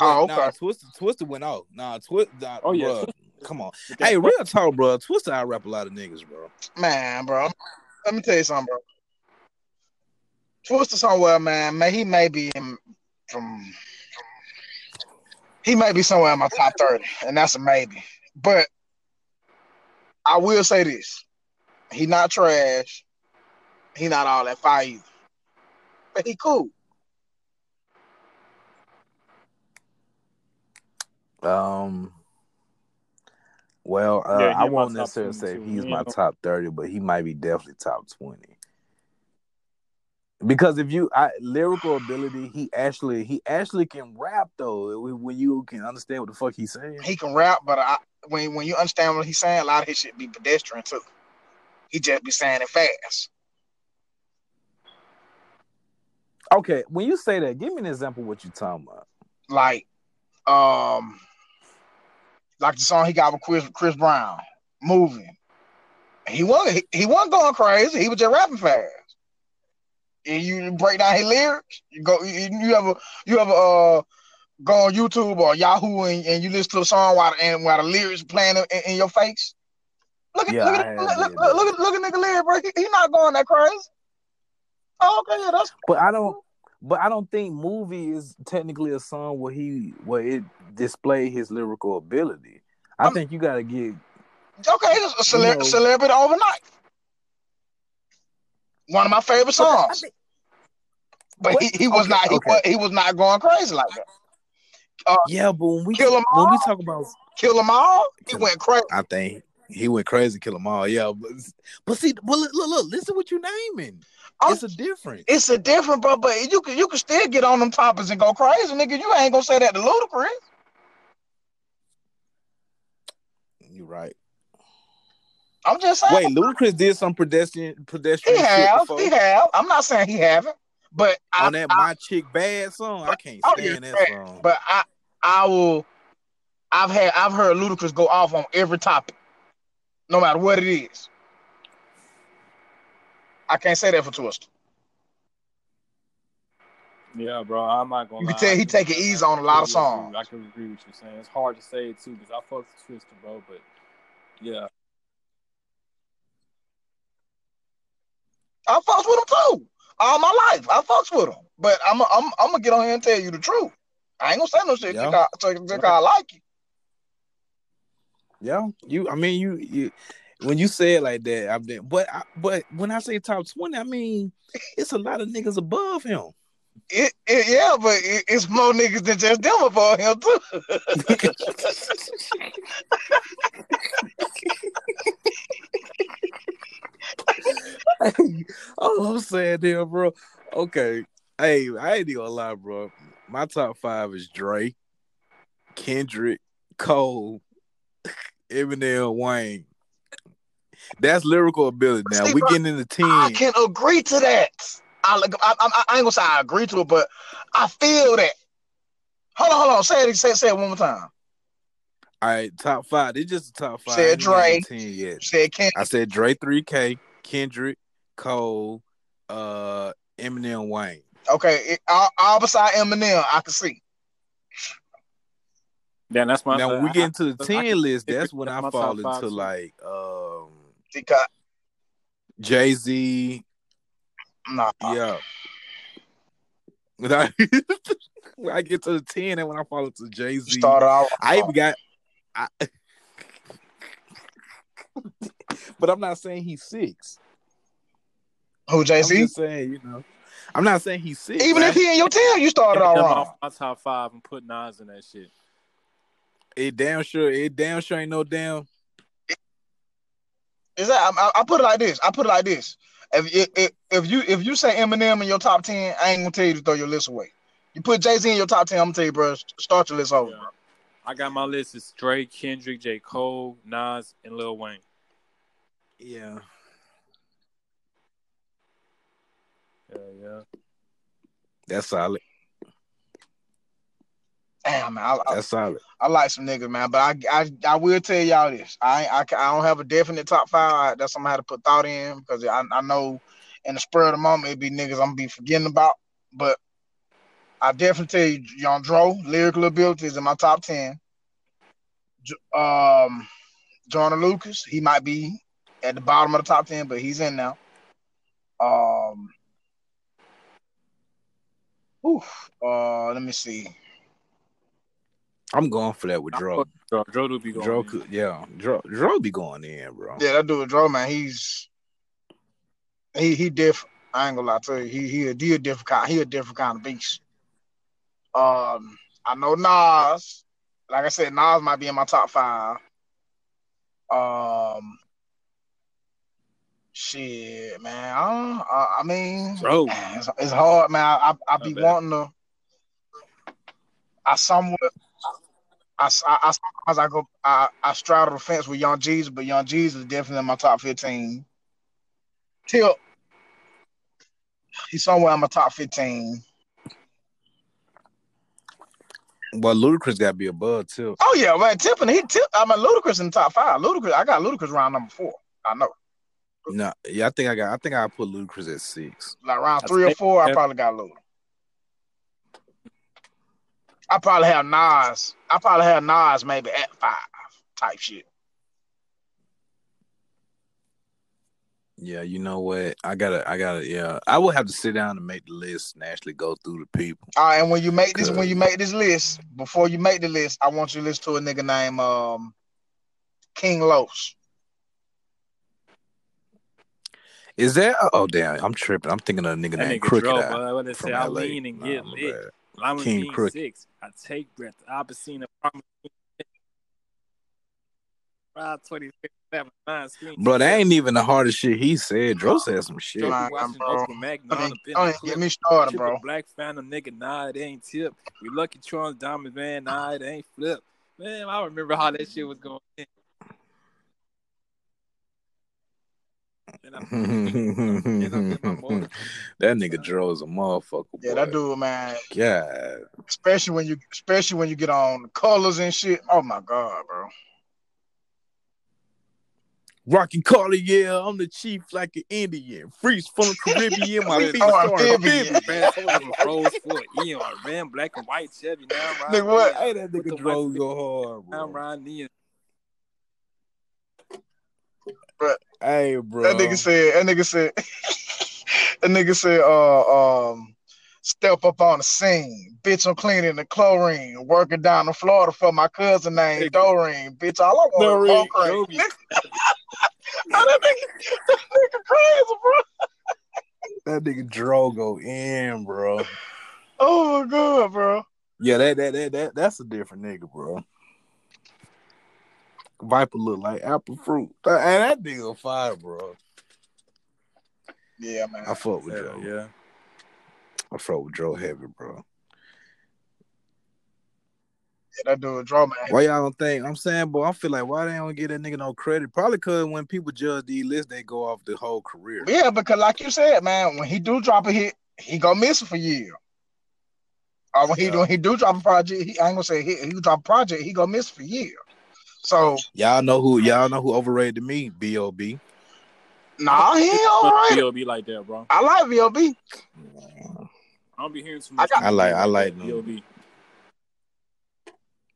C: Oh,
A: But, Nah,
C: okay.
A: Twista Twista went off. Nah, Twista. Nah,
B: Oh, yeah.
A: Bruh, come on. Hey, real talk, bro. Twista I rap a lot of niggas, bro.
C: Man, bro. Let me tell you something, bro. Twista somewhere, man. Man, he may be in from he may be somewhere in my top 30, and that's a maybe. But I will say this. He not trash. He not all that fire either. But he cool.
A: Um. Well, uh,
B: Yeah,
A: I won't necessarily say
B: too.
A: he's my
B: ain't
A: top thirty, but he might be definitely top twenty. Because if you I, lyrical ability, he actually he actually can rap though. When you can understand what the fuck he's saying.
C: He can rap, but I, when when you understand what he's saying, a lot of his shit be pedestrian too. He just be saying it fast.
A: Okay, when you say that, give me an example of what you talking about.
C: like um like the song he got with Chris Chris Brown, moving. He wasn't he, he wasn't going crazy. He was just rapping fast. And you break down his lyrics. You go you, you ever you ever uh go on YouTube or Yahoo and, and you listen to the song while and while the lyrics playing in, in your face. Look at
A: Yeah,
C: look at
A: have
C: look, look,
A: that.
C: look, at look at nigga lyric, bro. He, he not going that crazy. Oh, okay, yeah, that's
A: But I don't. But I don't think movie is technically a song where he where it display his lyrical ability. I
C: I'm-
A: think you gotta get
C: Okay, it's a cele-
A: know-
C: celebrity overnight. One of my favorite songs. but
A: But-
C: he, he was
A: okay,
C: not he,
A: okay.
C: was, he was not going crazy like that.
A: Uh, yeah. But when we
C: Kill 'em
A: when we talk about,
C: Kill them all, he went crazy.
A: I think he went crazy, kill them all. Yeah, but but see, well, look, look, look, listen what you naming.
C: I'm-
A: It's a different.
C: It's a different, bro. But you can you can still get on them topics and go crazy, nigga. You ain't gonna say that to Ludacris.
A: You're right.
C: I'm just saying.
A: Wait, Ludacris did some pedestrian pedestrian shit
C: have,
A: before
C: he have. I'm not saying he haven't, but I,
A: on that
C: I-
A: "My Chick Bad" song. I can't
C: Oh,
A: stand that song.
C: but I I will. I've had I've heard Ludacris go off on every topic, no matter what it is. I can't say that for Twista.
B: Yeah, bro. I'm not gonna.
C: You can
B: lie.
C: tell he take it easy on a lot of songs.
B: I can agree with you saying. It's hard to say it too because I fuck with Twista, bro. But yeah,
C: I fucks with him too. All my life, I fucks with him. But I'm I'm I'm gonna get on here and tell you the truth. I ain't gonna say no shit
A: Yeah.
C: because, because I like you.
A: Yeah, you. I mean, you. You. When you say it like that, I've been. But I, but when I say top twenty, I mean it's a lot of niggas above him.
C: It, it, yeah, but it, it's more niggas than just them above him too.
A: All I'm saying there, bro. Okay, hey, I ain't even gonna lie, bro. My top five is Dre, Kendrick, Cole, Eminem, Wayne. That's lyrical ability. Now
C: See,
A: we
C: bro,
A: getting into ten.
C: I can agree to that. I, I, I, I ain't gonna say I agree to it, but I feel that. Hold on, hold on. Say it, say, say it one more time.
A: All right, top five. It's just the top five.
C: Said
A: I ain't
C: Dre.
A: ten yet.
C: Said Ken.
A: I said Dre, three K, Kendrick, Cole, uh, Eminem, Wayne.
C: Okay, it, all, all beside Eminem, I can see.
B: Then that's my.
A: now when we
B: I-
A: get into the
B: I-
A: ten
B: I can-
A: list, that's when I fall
B: top five,
A: into like um
C: Because
A: Jay Z.
C: nah,
A: Yeah. When I, when I get to the ten, and when I fall into Jay
C: you
A: Z,
C: started off.
A: I even got. I, but I'm not saying he's six.
C: who Jay
A: I'm
C: Z.
A: just saying, you know, I'm not saying he's six.
C: Even if he in your team, you started all
B: Them
C: wrong.
B: off my top five and put Nas in that shit.
A: it damn sure, it damn sure ain't no damn.
C: Is that I, I put it like this? I put it like this. If, if if you if you say Eminem in your top ten, I ain't gonna tell you to throw your list away. You put Jay Z in your top ten, I'm gonna tell you, bro, start your list over.
B: Yeah.
C: Bro.
B: I got my list is Drake, Kendrick, J. Cole, Nas, and Lil Wayne.
A: Yeah,
B: Yeah, yeah.
A: that's solid.
C: Damn, man, I, I,
A: That's solid.
C: I like some niggas, man. But I, I I will tell y'all this. I I, I don't have a definite top five. That's something I had to put thought in because I, I know in the spur of the moment it be niggas I'm gonna be forgetting about. But I definitely tell you, Young Dro, lyrical abilities in my top ten. Um, Joyner Lucas, he might be at the bottom of the top ten, but he's in now. Um, oof, uh, let me see.
A: I'm going for that with Dro.
B: Dro, Dro do be going.
A: Dro, could, yeah, Dro, Dro be going in, bro.
C: Yeah, that dude Dro, man, he's he he different. I ain't gonna lie to you. He he a, he a different kind. He a different kind of beast. Um, I know Nas. Like I said, Nas might be in my top five. Um, shit, man. I, don't- I, I mean,
B: Dro.
C: it's, it's hard, man. I I, I be
B: bad.
C: wanting to. I somewhat. I, s- I, I sometimes I go I, I straddle the fence with Young Jeezy, but Young Jeezy is definitely in my top fifteen. Tip, he's somewhere in my top fifteen.
A: But Ludacris got to be above too.
C: Oh yeah, man, Tipping he tip. I'm a Ludacris in the top five. Ludacris, I got Ludacris round number four. I know,
A: No, yeah, I think I got. I think I put Ludacris at six.
C: like round three or four, I probably got Luda. I probably have Nas. I probably have Nas maybe at five type shit.
A: Yeah, you know what? I gotta, I gotta. Yeah, I will have to sit down and make the list and actually go through the people.
C: All right, and when you make this, when you make this list, before you make the list, I want you to listen to a nigga named um King Los.
A: Is that? Oh damn, I'm tripping. I'm thinking of a nigga
B: That
A: named
B: nigga
A: Crooked
B: Dro,
A: Eye
B: but what they
A: from
B: say, I
A: LA.
B: lean and get lit.
A: Bad.
B: Lima
A: King
B: King
A: Crooked.
B: six. I take breath. The opposite of promise. Five twenty six seven nine screen.
A: Bro, that ain't even the hardest shit he said. Dro said some shit.
B: Dro be
C: Nah, bro.
B: Oprah
C: Don't
B: Nana,
C: even-
B: Ben
C: don't even
B: Clip,
C: get me started, bro.
B: Black Phantom nigga, nah, it ain't tip. We Lucky Charms Diamonds, man, nah, it ain't flip. Man, I remember how that shit was going. In. And I-
A: that nigga Dro is a motherfucker.
C: Yeah,
A: boy.
C: that dude, man.
A: Yeah.
C: Especially when you, especially when you get on colors and shit. Oh my god, bro.
A: Rocky Carter, yeah, I'm the chief like an Indian. Freeze from the Caribbean, my
B: Really?
A: feet
C: Oh,
A: are
C: amphibian.
A: amphibian.
B: Man, some of them froze for an Eon, ran black and white Chevy. Now I'm riding
C: Nigga, what?
A: Hey, that nigga Dro
B: white-
A: go hard,
B: Now I'm
A: bro.
B: riding Neon.
A: Hey, bro.
C: That nigga said. That nigga said. that nigga said. Uh, um, step up on the scene, bitch. I'm cleaning the chlorine, working down in Florida for my cousin named
B: hey,
C: Doreen, bitch. All I want no, is
B: oh,
C: that nigga,
B: that nigga crazy, bro.
A: that nigga Drogo in, bro.
C: Oh my god, bro.
A: Yeah, that that that that that's a different nigga, bro. Viper look like apple fruit. And that nigga fire, bro.
C: Yeah, man.
A: I fuck with
B: Hell
A: Joe.
B: yeah.
A: I fuck with Joe heavy, bro.
C: Yeah, that dude draw man.
A: Why y'all don't think? I'm saying, boy, I feel like why they don't give that nigga no credit? Probably cause when people judge these lists, they go off the whole career.
C: Yeah, because like you said, man, when he do drop a hit, he gonna miss it for years. Or when he
A: Yeah.
C: when he do drop a project, he I ain't gonna say hit, he drop a project, he gonna miss it for years. So
A: Y'all know who? Y'all know who overrated me? Bob.
C: nah, he ain't all right.
B: B.O.B. like that, bro.
C: I like VLB.
B: I don't be hearing too
C: I got-
A: I like- I like.
B: B.O.B.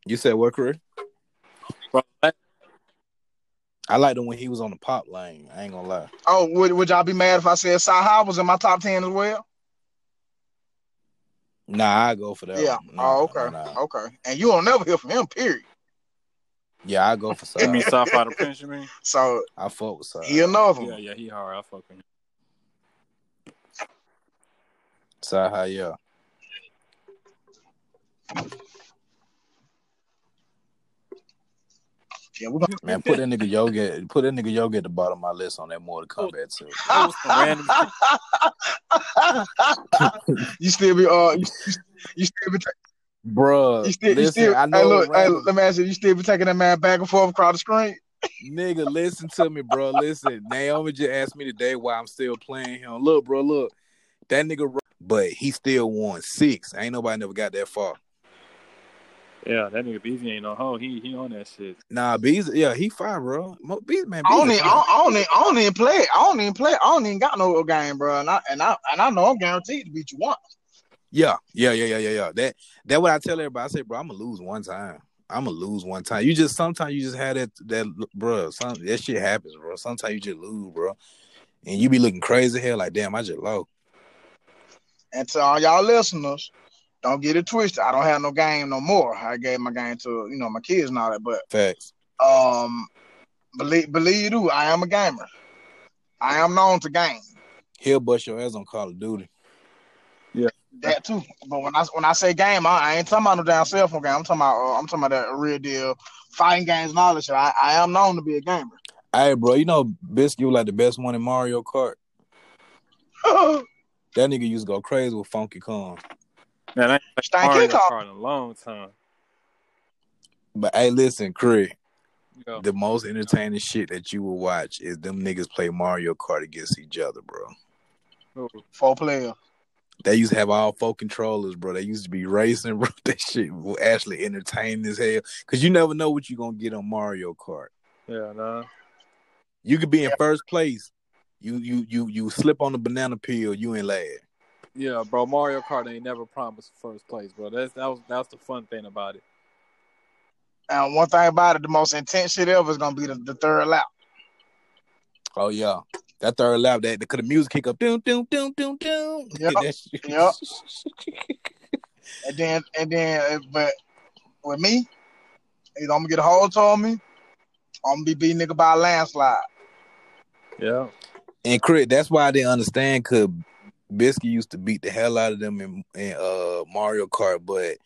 A: You said what career?
B: Bro, that-
A: I liked him when he was on the pop lane. I ain't gonna lie.
C: Oh, would, would y'all be mad if I said Sci was in my top ten as well?
A: Nah, I go for that.
C: yeah.
A: one. Nah,
C: oh, okay.
A: nah.
C: Okay. And you will never hear from him, period.
A: Yeah, I go for
B: You mean
A: Side.
B: South out of Prince, you mean?
C: So
A: I fuck with Side.
C: he another one.
B: Yeah, yeah, he hard. I fuck with him.
A: Side, yeah.
C: Yeah, we're gonna
A: Man, put that nigga Yogi. Put that nigga Yogi at the bottom of my list on that Mortal Kombat too.
B: That was random
C: you still be uh you, you still be ta-
A: Bruh,
C: you still you still
A: I know
C: hey,
A: it's
C: look, hey,
A: random.
C: let me ask you, you still be taking that man back and forth across the screen?
A: Nigga, listen to me, bro. Listen, Naomi just asked me today why I'm still playing him. Look, bro, look, that nigga, but he still won six. Ain't nobody never got that far.
B: Yeah, that nigga Beezy ain't no hoe. He he on that shit.
A: Nah, Bees, yeah, he fine, bro. Mo- Bees, man,
C: I don't even, I don't, I don't even, I don't even play. I don't even play. I don't even got no game, bro. And I and I and I know I'm guaranteed to beat you once.
A: Yeah, yeah, yeah, yeah, yeah, yeah. That that what I tell everybody. I say, bro, I'm gonna lose one time. I'm gonna lose one time. You just sometimes you just had that that bro. Some that shit happens, bro. Sometimes you just lose, bro, and you be looking crazy here. Like, damn, I just low.
C: And to all y'all listeners, don't get it twisted. I don't have no game no more. I gave my game to you know my kids and all that. But
A: Facts.
C: um, believe believe you do, I am a gamer. I am known to game.
A: He'll bust your ass on Call of Duty.
C: That too. But when I when I say game, I, I ain't talking about no damn cell phone game. I'm talking about uh, I'm talking about that real deal fighting games and all that shit. I, I am known to be a gamer.
A: Hey, bro, you know Biscuit was like the best one in Mario Kart. That nigga used to go crazy with Funky Kong.
B: Man, I ain't played Mario Kart in a long time.
A: But hey, listen, Craig,
B: Yo,
A: the most entertaining shit that you will watch is them niggas play Mario Kart against each other, bro.
C: Four players.
A: They used to have all four controllers, bro. They used to be racing, bro. That shit was actually entertaining as hell. Cause you never know what you're gonna get on Mario Kart.
B: yeah, nah.
A: You could be in first place. You you you you slip on the banana peel, you ain't lad.
B: Yeah, bro. Mario Kart ain't never promised first place, bro. That's that was that's the fun thing about it.
C: And one thing about it, the most intense shit ever is gonna be the, the third lap.
A: Oh yeah. That third lap, that could the music kick up, doom, doom, doom, doom, doom.
C: Yep,
A: That shit-
C: yep. And then and then uh, but with me, either I'm gonna get a hold on me, I'm gonna be beat nigga by a landslide.
B: Yeah.
A: And Crit, that's why they understand cause Biscuit used to beat the hell out of them in, in uh Mario Kart, but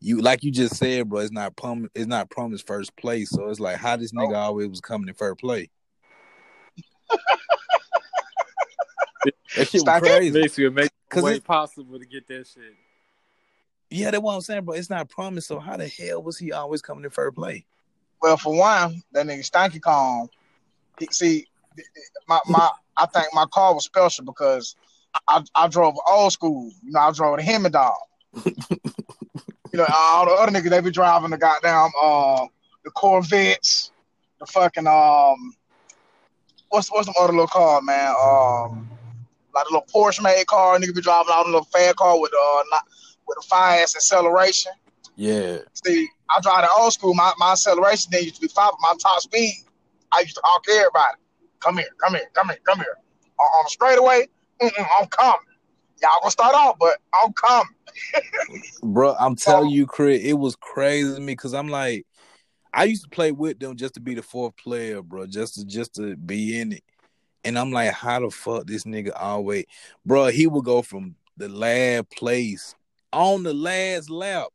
A: you like you just said, bro, it's not prom it's not promised first place. So it's like how this nigga always was coming in first place. that shit was crazy.
B: Basically, it makes it way possible to get that shit.
A: Yeah, that's what I'm saying, bro. It's not promised. So how the hell was he always coming in first place?
C: Well, for one, that nigga Stanky Kong, he, see, my my I think my car was special because I I drove old school. You know, I drove the Hemi dog. you know, all the other niggas they be driving the goddamn uh the Corvettes, the fucking um what's what's the other little car, man? Um like a little Porsche made car, nigga be driving out a little fast car with uh not with a fire ass acceleration.
A: Yeah.
C: See, I drive the old school. My, my acceleration then used to be five. My top speed, I used to honk everybody. Come here, come here, come here, come here. On, on the straightaway, I'm coming. Y'all gonna start off, but I'm coming.
A: Bro, I'm telling you, Crit, it was crazy to me because I'm like, I used to play with them just to be the fourth player, bro, just to just to be in it. And I'm like, how the fuck this nigga always, bro? He would go from the last place on the last lap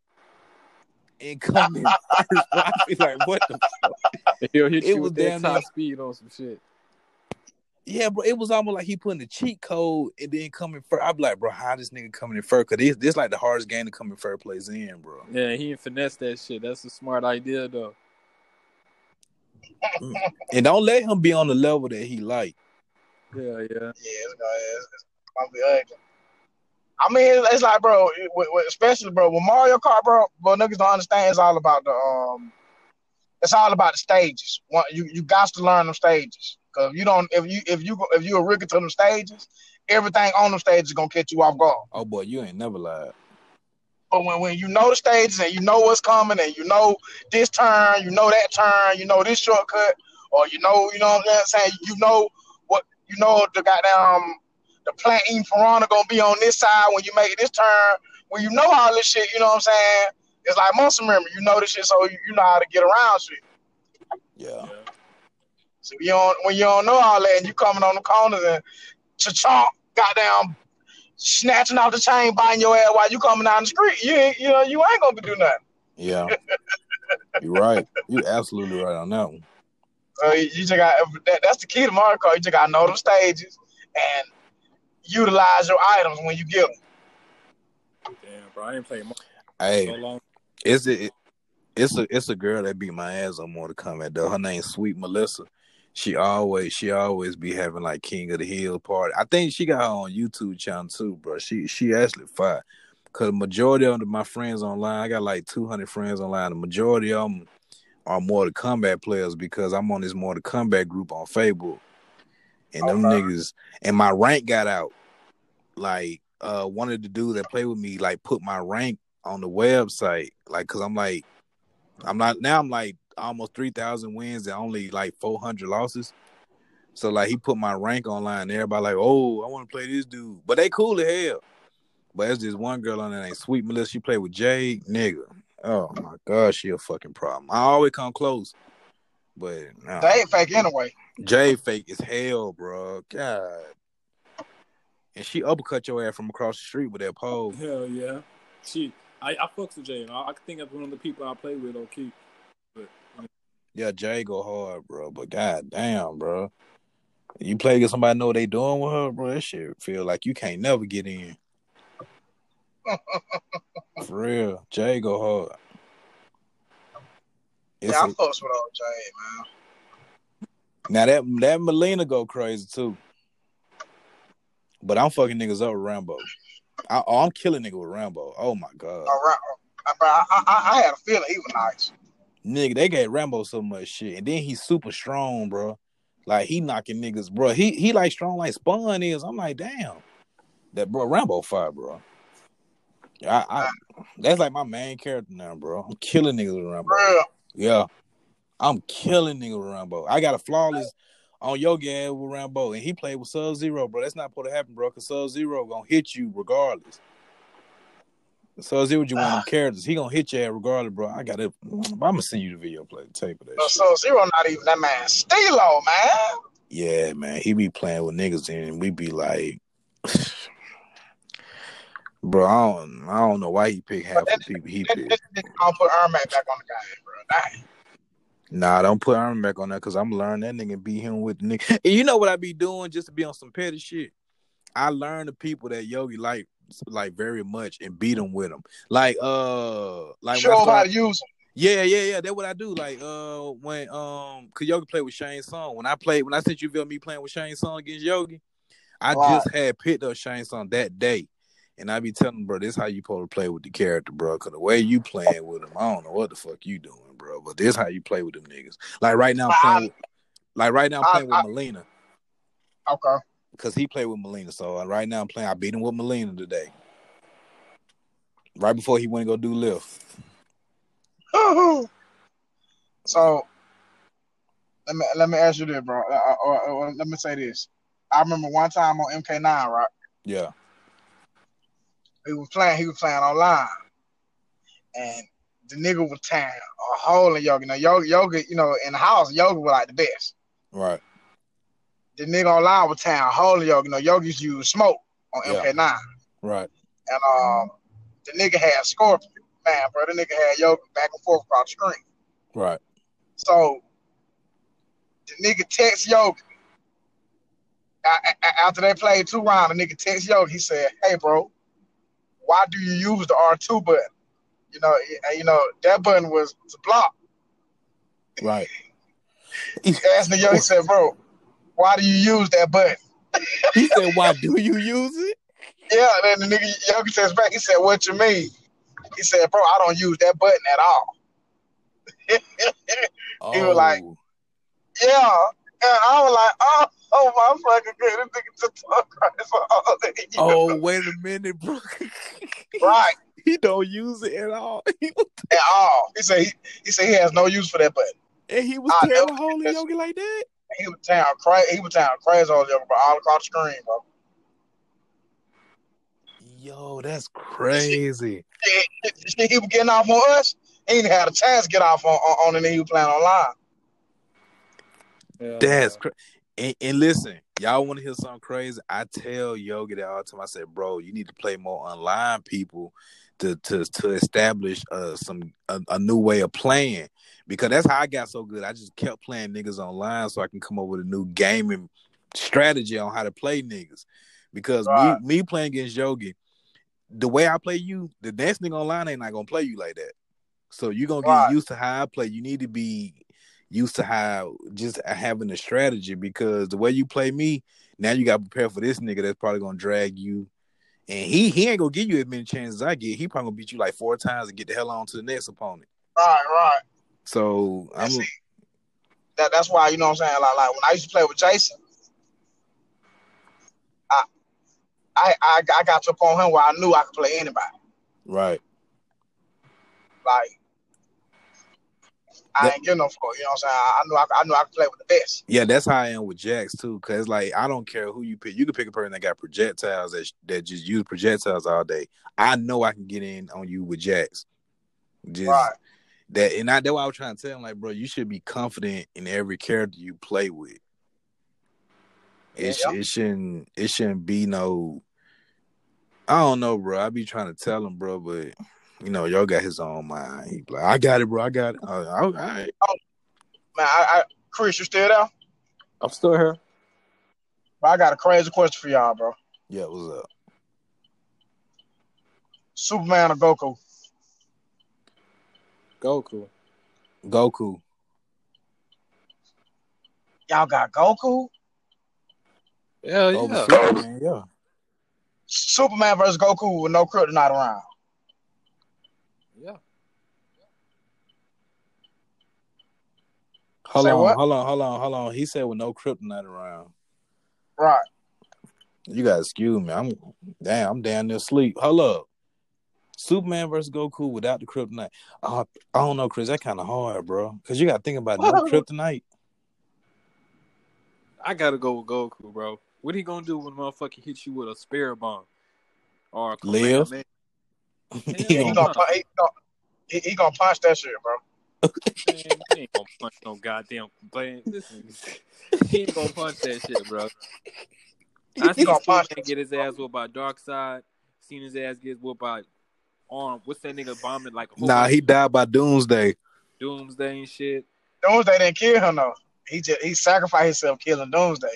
A: and come in first. I be like, what the fuck?
B: He'll hit
A: It
B: you
A: was
B: with that
A: damn
B: top
A: near-
B: speed on some shit.
A: Yeah, bro. It was almost like he putting the cheat code and then coming first. I be like, bro, how this nigga coming in first? Cause this this like the hardest game to come in first place in, bro.
B: Yeah, he ain't finesse that shit. That's a smart idea though. Mm.
A: And don't let him be on the level that he like.
B: Yeah, yeah.
C: Yeah, it's gonna, it's, it's gonna be ugly. I mean, it's, it's like, bro, it- with, with, especially, bro, with Mario Kart, bro, bro, niggas don't understand. It's all about the, um, it's all about the stages. One, you you got to learn them stages. Cause if you don't, if you if you go- if you a rookie to them stages, everything on them stages is gonna catch you off guard.
A: Oh boy, you ain't never lied.
C: But when, when you know the stages and you know what's coming and you know this turn, you know that turn, you know this shortcut, or you know, you know what I'm saying, you know what you know the goddamn the planting piranha gonna be on this side when you make this turn. When you know all this shit, you know what I'm saying? It's like muscle memory. You know this shit, so you, you know how to get around shit.
A: Yeah.
C: So you don't when you don't know all that and you coming on the corners and cha-chomp, goddamn snatching off the chain, biting your ass while you coming down the street. You ain't, you know you ain't gonna do nothing.
A: Yeah. You're right. You're absolutely right on that one.
C: So you you just got that, that's the key to Mario Kart. You just got to know them stages and utilize your items when you get them.
B: Damn, bro. I ain't playing Mario
A: Hey,
B: so long.
A: it's a it's a it's a girl that beat my ass on Mortal Kombat though. Her name's Sweet Melissa. She always she always be having like King of the Hill party. I think she got her on YouTube channel too, bro. She she actually fire. Cause the majority of my friends online, I got like two hundred friends online. The majority of them are more Mortal Kombat players because I'm on this Mortal Kombat group on Facebook, and them niggas and my rank got out. Like uh, one of the dudes that play with me like put my rank on the website, like because I'm like I'm not now. I'm like almost three thousand wins and only like four hundred losses. So like he put my rank online. And everybody like, oh, I want to play this dude. But they cool as hell. But there's this one girl on there named Sweet Melissa. She played with Jay, nigga. Oh my god, she a fucking problem. I always come close, but nah.
C: They ain't fake anyway.
A: Jay fake as hell, bro. God. And she uppercut your ass from across the street with that pole.
B: Hell yeah. She, I, I fucks with Jay. I, I think that's one of the people I play with. Okay. But
A: Yeah, Jay go hard, bro. But god damn, bro. You play against somebody know what they doing with her, bro. That shit feel like you can't never get in. For real. Jay go hard. It's
C: yeah, I
A: a-
C: fucks with old Jay, man.
A: now that that Mileena go crazy too. But I'm fucking niggas up with Rambo. I, oh, I'm killing nigga with Rambo. Oh my god.
C: All right, uh, I, I, I had a feeling he was nice.
A: Nigga, they gave Rambo so much shit, and then he's super strong, bro. Like he knocking niggas, bro. He he like strong like Spawn is. I'm like, damn, that bro Rambo fire, bro. I, I that's like my main character now, bro. I'm killing niggas with Rambo.
C: Real.
A: Yeah, I'm killing niggas with Rambo. I got a flawless on your game with Rambo, and he played with Sub Zero, bro. That's not supposed to happen, bro. Cause Sub Zero gonna hit you regardless. Sub Zero, you want them characters. He gonna hit your ass regardless, bro. I got it. I'm gonna send you the video play the tape of that
C: so Zero not even that man. Stilo, man.
A: Yeah, man, he be playing with niggas and we be like, bro, I don't, I don't know why he picked half the people he picked.
C: I'll put Ermac back on the guy, bro. Dang.
A: Nah, don't put Iron back on that because I'm learning that nigga beat him with the nigga. And you know what I be doing just to be on some petty shit? I learn the people that Yogi like, like very much and beat them with them. Like, uh, like
C: Show how to use them.
A: Yeah, yeah, yeah. That's what I do. Like, uh, when um, cause Yogi played with Shang Tsung. When I played, when I sent you video me playing with Shang Tsung against Yogi, I
C: Right.
A: just had picked up Shang Tsung that day, and I be telling him, bro, this how you supposed to play with the character, bro. Cause the way you playing with him, I don't know what the fuck you doing, bro. But this how you play with them niggas. Like right now, I'm playing. With, like right now, I'm playing with
C: I-
A: Mileena,
C: Okay.
A: cause he played with Mileena. So uh, right now, I'm playing. I beat him with Mileena today. Right before he went to go do lift.
C: so let me let me ask you this, bro. Uh, uh, or, or let me say this. I remember one time on MK9, right?
A: Yeah.
C: He was playing. He was playing online, and the nigga was tearing a hole in Yogi. Now Yogi, Yogi, you know, in the house, Yogi was like the best.
A: Right.
C: the nigga online was town holding Yogi. You know, Yogi's use smoke on
A: Yeah.
C: MK9.
A: Right.
C: And um the nigga had Scorpion. Man, bro, the nigga had Yogi back and forth across the screen.
A: Right.
C: So the nigga text Yogi. A- a- After they played two rounds, the nigga text Yogi. He said, "Hey, bro, why do you use the R two button? You know, and you know that button was to block."
A: Right.
C: He asked the Yogi. He said, "Bro, why do you use that button?"
A: He said, "Why do you use it?"
C: Yeah. And then the nigga Yogi says back. He said, "What you mean?" He said, "Bro, I don't use that button at all." He was like-
A: Oh.
C: Yeah. And I was like, oh, oh my fucking god, this nigga just talk Christ for all day.
A: Oh, wait a minute, bro.
C: right.
A: he don't use it at all.
C: At all. He said he, he said he has no use for that button.
A: and he was tearing a Yogi like that.
C: He was town crazy. He was town crazy all over, bro, all across the screen, bro.
A: Yo, that's crazy.
C: The shit he was getting off on us. He ain't had a chance to get off on on, on nigga he was playing online.
B: Yeah,
A: That's crazy. And, and listen, y'all want to hear something crazy? I tell Yogi that all the time. I said, bro, you need to play more online people to to to establish uh some a, a new way of playing because that's how I got so good. I just kept playing niggas online so I can come up with a new gaming strategy on how to play niggas. Because
C: Right.
A: me me playing against Yogi, the way I play you, the next nigga online ain't not gonna play you like that. So you're gonna get
C: Right.
A: used to how I play. You need to be used to how just having a strategy because the way you play me, now you got to prepare for this nigga that's probably gonna drag you, and he he ain't gonna give you as many chances as I get. He probably gonna beat you like four times and get the hell on to the next opponent.
C: Right, right.
A: So I'm
C: see, that, that's why, you know what I'm saying? Like, like when I used to play with Jason, I I I, I got to a point him where I knew I could play anybody.
A: right.
C: Like I
A: That-
C: ain't getting no fuck. You know what I'm saying? I, I knew I, I knew I could play with the best.
A: Yeah, that's how I am with Jax too. Cause like I don't care who you pick. You can pick a person that got projectiles that that just use projectiles all day. I know I can get in on you with Jax. Just
C: Right.
A: that, and I, that's why I was trying to tell him like, bro, you should be confident in every character you play with. It,
C: Yeah.
A: it shouldn't it shouldn't be no. I don't know, bro. I be trying to tell him, bro, but you know, y'all got his own mind. He like, I got it, bro. I got it. Uh, all right.
C: Man, I, I Chris, you still there?
B: I'm still here.
C: Bro, I got a crazy question for y'all, bro.
A: Yeah, what's up?
C: Superman or Goku?
B: Goku.
A: Goku.
C: Y'all got Goku?
B: Yeah, yeah.
A: Over Superman, yeah.
C: Superman versus Goku with no kryptonite around.
B: yeah.
A: Hold
C: Say
A: on,
C: what?
A: hold on, hold on, hold on. He said with no kryptonite around.
C: Right.
A: You gotta excuse me. I'm damn, I'm down there asleep. Hold up. Superman versus Goku without the kryptonite. Uh, I don't know, Chris. That kind of hard, bro. Because you got to think about no kryptonite.
B: I gotta go with Goku, bro. What he gonna do when a motherfucker hits you with a spirit bomb? Or a
A: Live.
B: Kamehameha?
A: He
C: He
A: gonna-
C: gonna, he, gonna, he, he gonna punch that shit, bro.
B: Man, he ain't gonna punch no goddamn play. Listen, he ain't gonna punch that shit, bro. I
C: He
B: seen
C: gonna
B: Superman get his ass whooped by Darkseid. Seen his ass get whooped by Arm. What's that nigga bombing like?
A: Nah, he died by Doomsday.
B: Doomsday and shit.
C: Doomsday didn't kill him though. He just he sacrificed himself killing Doomsday.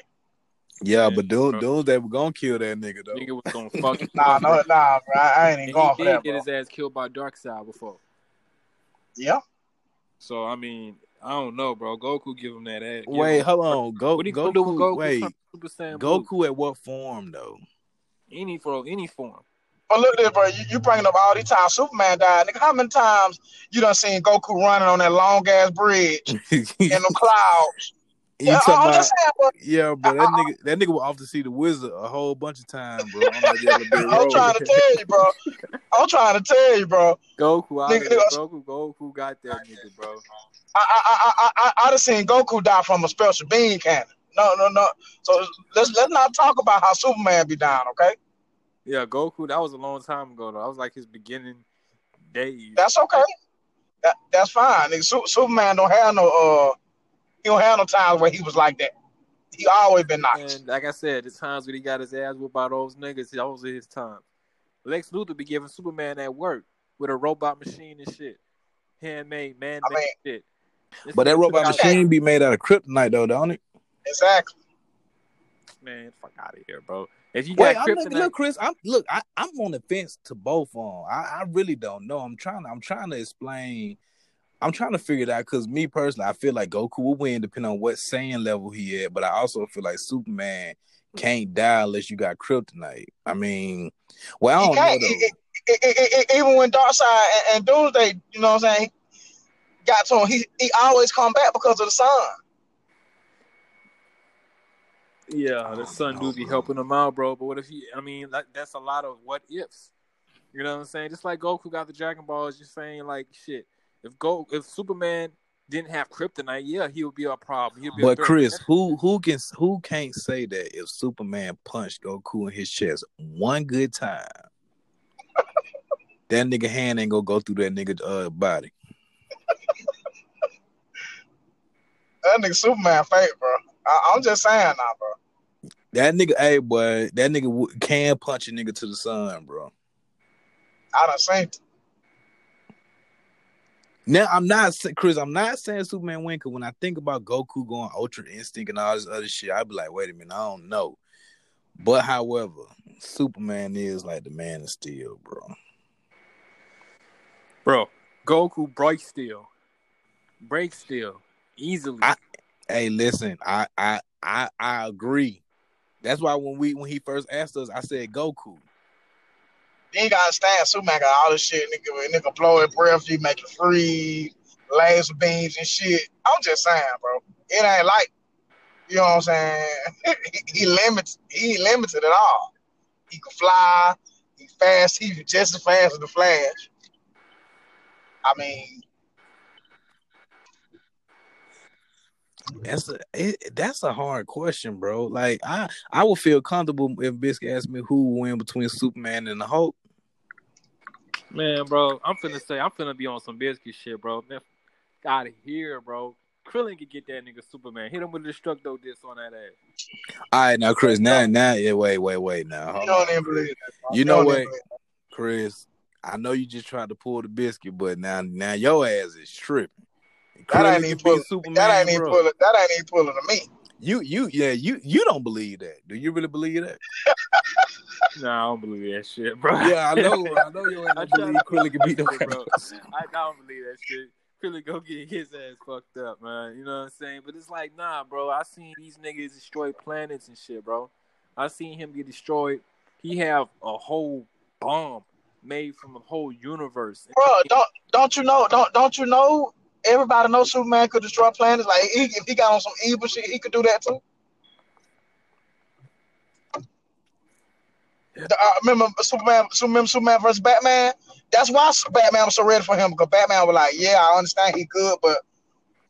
A: Yeah,
B: Yeah,
A: but Doom,
B: bro.
A: Doomsday was gonna kill that nigga though.
B: Nigga was gonna fuck him
C: Nah, no,
B: bro.
C: nah, bro. I, I ain't
B: And
C: even going
B: he
C: for
B: did
C: that,
B: get
C: bro.
B: his ass killed by Darkseid before.
C: Yeah.
B: So I mean, I don't know, bro. Goku give him that eh, ass.
A: Wait,
B: him-
A: hold on. Go,
B: What
A: Goku.
B: do Goku?
A: Wait,
B: turn Super Saiyan Blue?
A: Goku at what form though?
B: Any for any form.
C: But look at this, bro. You, you bringing up all these times Superman died. Nigga, how many times you done seen Goku running on that long ass bridge in the clouds?
A: You
C: Yeah,
A: talking about?
C: bro.
A: Yeah, bro. That nigga, that nigga was off to see the wizard a whole bunch of times, bro. On that yellow brick
C: I'm trying to tell you, bro. I'm trying to tell you, bro.
B: Goku,
C: Nigga,
B: there. Goku, Goku got that nigga, bro.
C: I I I I I I seen Goku die from a special beam cannon. No, no, no. So let's let's not talk about how Superman be down, okay?
B: Yeah, Goku. That was a long time ago though. That was like his beginning days.
C: That's okay. That that's fine. Nigga, Su- Superman don't have no uh he don't have no times where he was like that. he always been nice.
B: And like I said, the times when he got his ass whooped by those niggas, those are his time. Lex Luthor be giving Superman that work with a robot machine and shit, handmade, man
C: I
B: made
C: mean-
B: shit. This
A: But that robot
B: took out-
A: machine be made out of kryptonite though, don't it?
C: Exactly.
B: man, fuck out of here, bro. If you
A: Wait,
B: got
A: I'm
B: kryptonite,
A: look, Chris. I'm look. I, I'm on the fence to both of them. I, I really don't know. I'm trying. I'm trying to explain. I'm trying to figure it out because me personally, I feel like Goku will win depending on what Saiyan level he at. But I also feel like Superman can't die unless you got kryptonite. I mean, well, I don't know though.
C: He- he- he- he- he- even when Darkseid and, and Doomsday, you know what I'm saying, got to him, he, he always come back because of the sun.
B: yeah, the oh, sun do be helping him out, bro. But what if he? I mean, like, that's a lot of what ifs. You know what I'm saying? Just like Goku got the Dragon Balls, you're saying like shit. If Go, if Superman didn't have kryptonite, yeah, he would be a problem. He'd be
A: But
B: threat.
A: Chris, who who can who can't say that if Superman punched Goku in his chest one good time, that nigga hand ain't gonna go through that nigga uh body.
C: That nigga Superman fake, bro. I, I'm just saying now, bro.
A: That nigga, hey boy, that nigga w- can punch a nigga to the sun, bro.
C: I done seen it.
A: Now I'm not Chris. I'm not saying Superman win. Cause when I think about Goku going Ultra Instinct and all this other shit, I'd be like, wait a minute, I don't know. But however, Superman is like the man of steel, bro.
B: bro, Goku break steel, break steel easily.
A: I- Hey, listen, I I I I agree. That's why when we when he first asked us, I said Goku.
C: You ain't gotta understand Superman got all this shit. Nigga, nigga blow his breath, you make it freeze, laser beams and shit. I'm just saying, bro. It ain't like, you know what I'm saying? he, he limits, he limited at all. He can fly, he fast, he just as fast as the Flash. I mean,
A: That's a it, that's a hard question, bro. Like I I would feel comfortable if Biscuit asked me who win between Superman and the Hulk.
B: Man, bro, I'm finna say I'm finna be on some biscuit shit, bro. Man, out of here, bro. Krillin could get that nigga Superman. Hit him with a destructo disc on that ass.
A: All right, now Chris, now now yeah, wait, wait, wait, now.
C: you
A: Hold
C: don't even believe that. bro.
A: You know what?
C: even believe that.
A: Chris, I know you just tried to pull the biscuit, but now now your ass is tripping.
C: That
A: Krillin
C: ain't even
A: could beat
C: pulling.
A: Superman,
C: That ain't even pulling. That ain't even pulling to me.
A: You you yeah you you don't believe that? Do you really believe that?
B: Nah, I don't believe that shit, bro.
A: Yeah, I know. I know your ass
B: I
A: don't believe
B: to
A: Krillin can beat no
B: bro. I don't believe that shit. Krillin go get his ass fucked up, man. You know what I'm saying? But it's like, nah, bro. I seen these niggas destroy planets and shit, bro. I seen him get destroyed. He have a whole bomb made from a whole universe.
C: Bro, don't don't you know? Don't don't you know? Everybody knows Superman could destroy planets. Like he, if he got on some evil shit, he could do that too. The, uh, remember Superman, Superman, Superman versus Batman. That's why Batman was so ready for him because Batman was like, "Yeah, I understand he could, but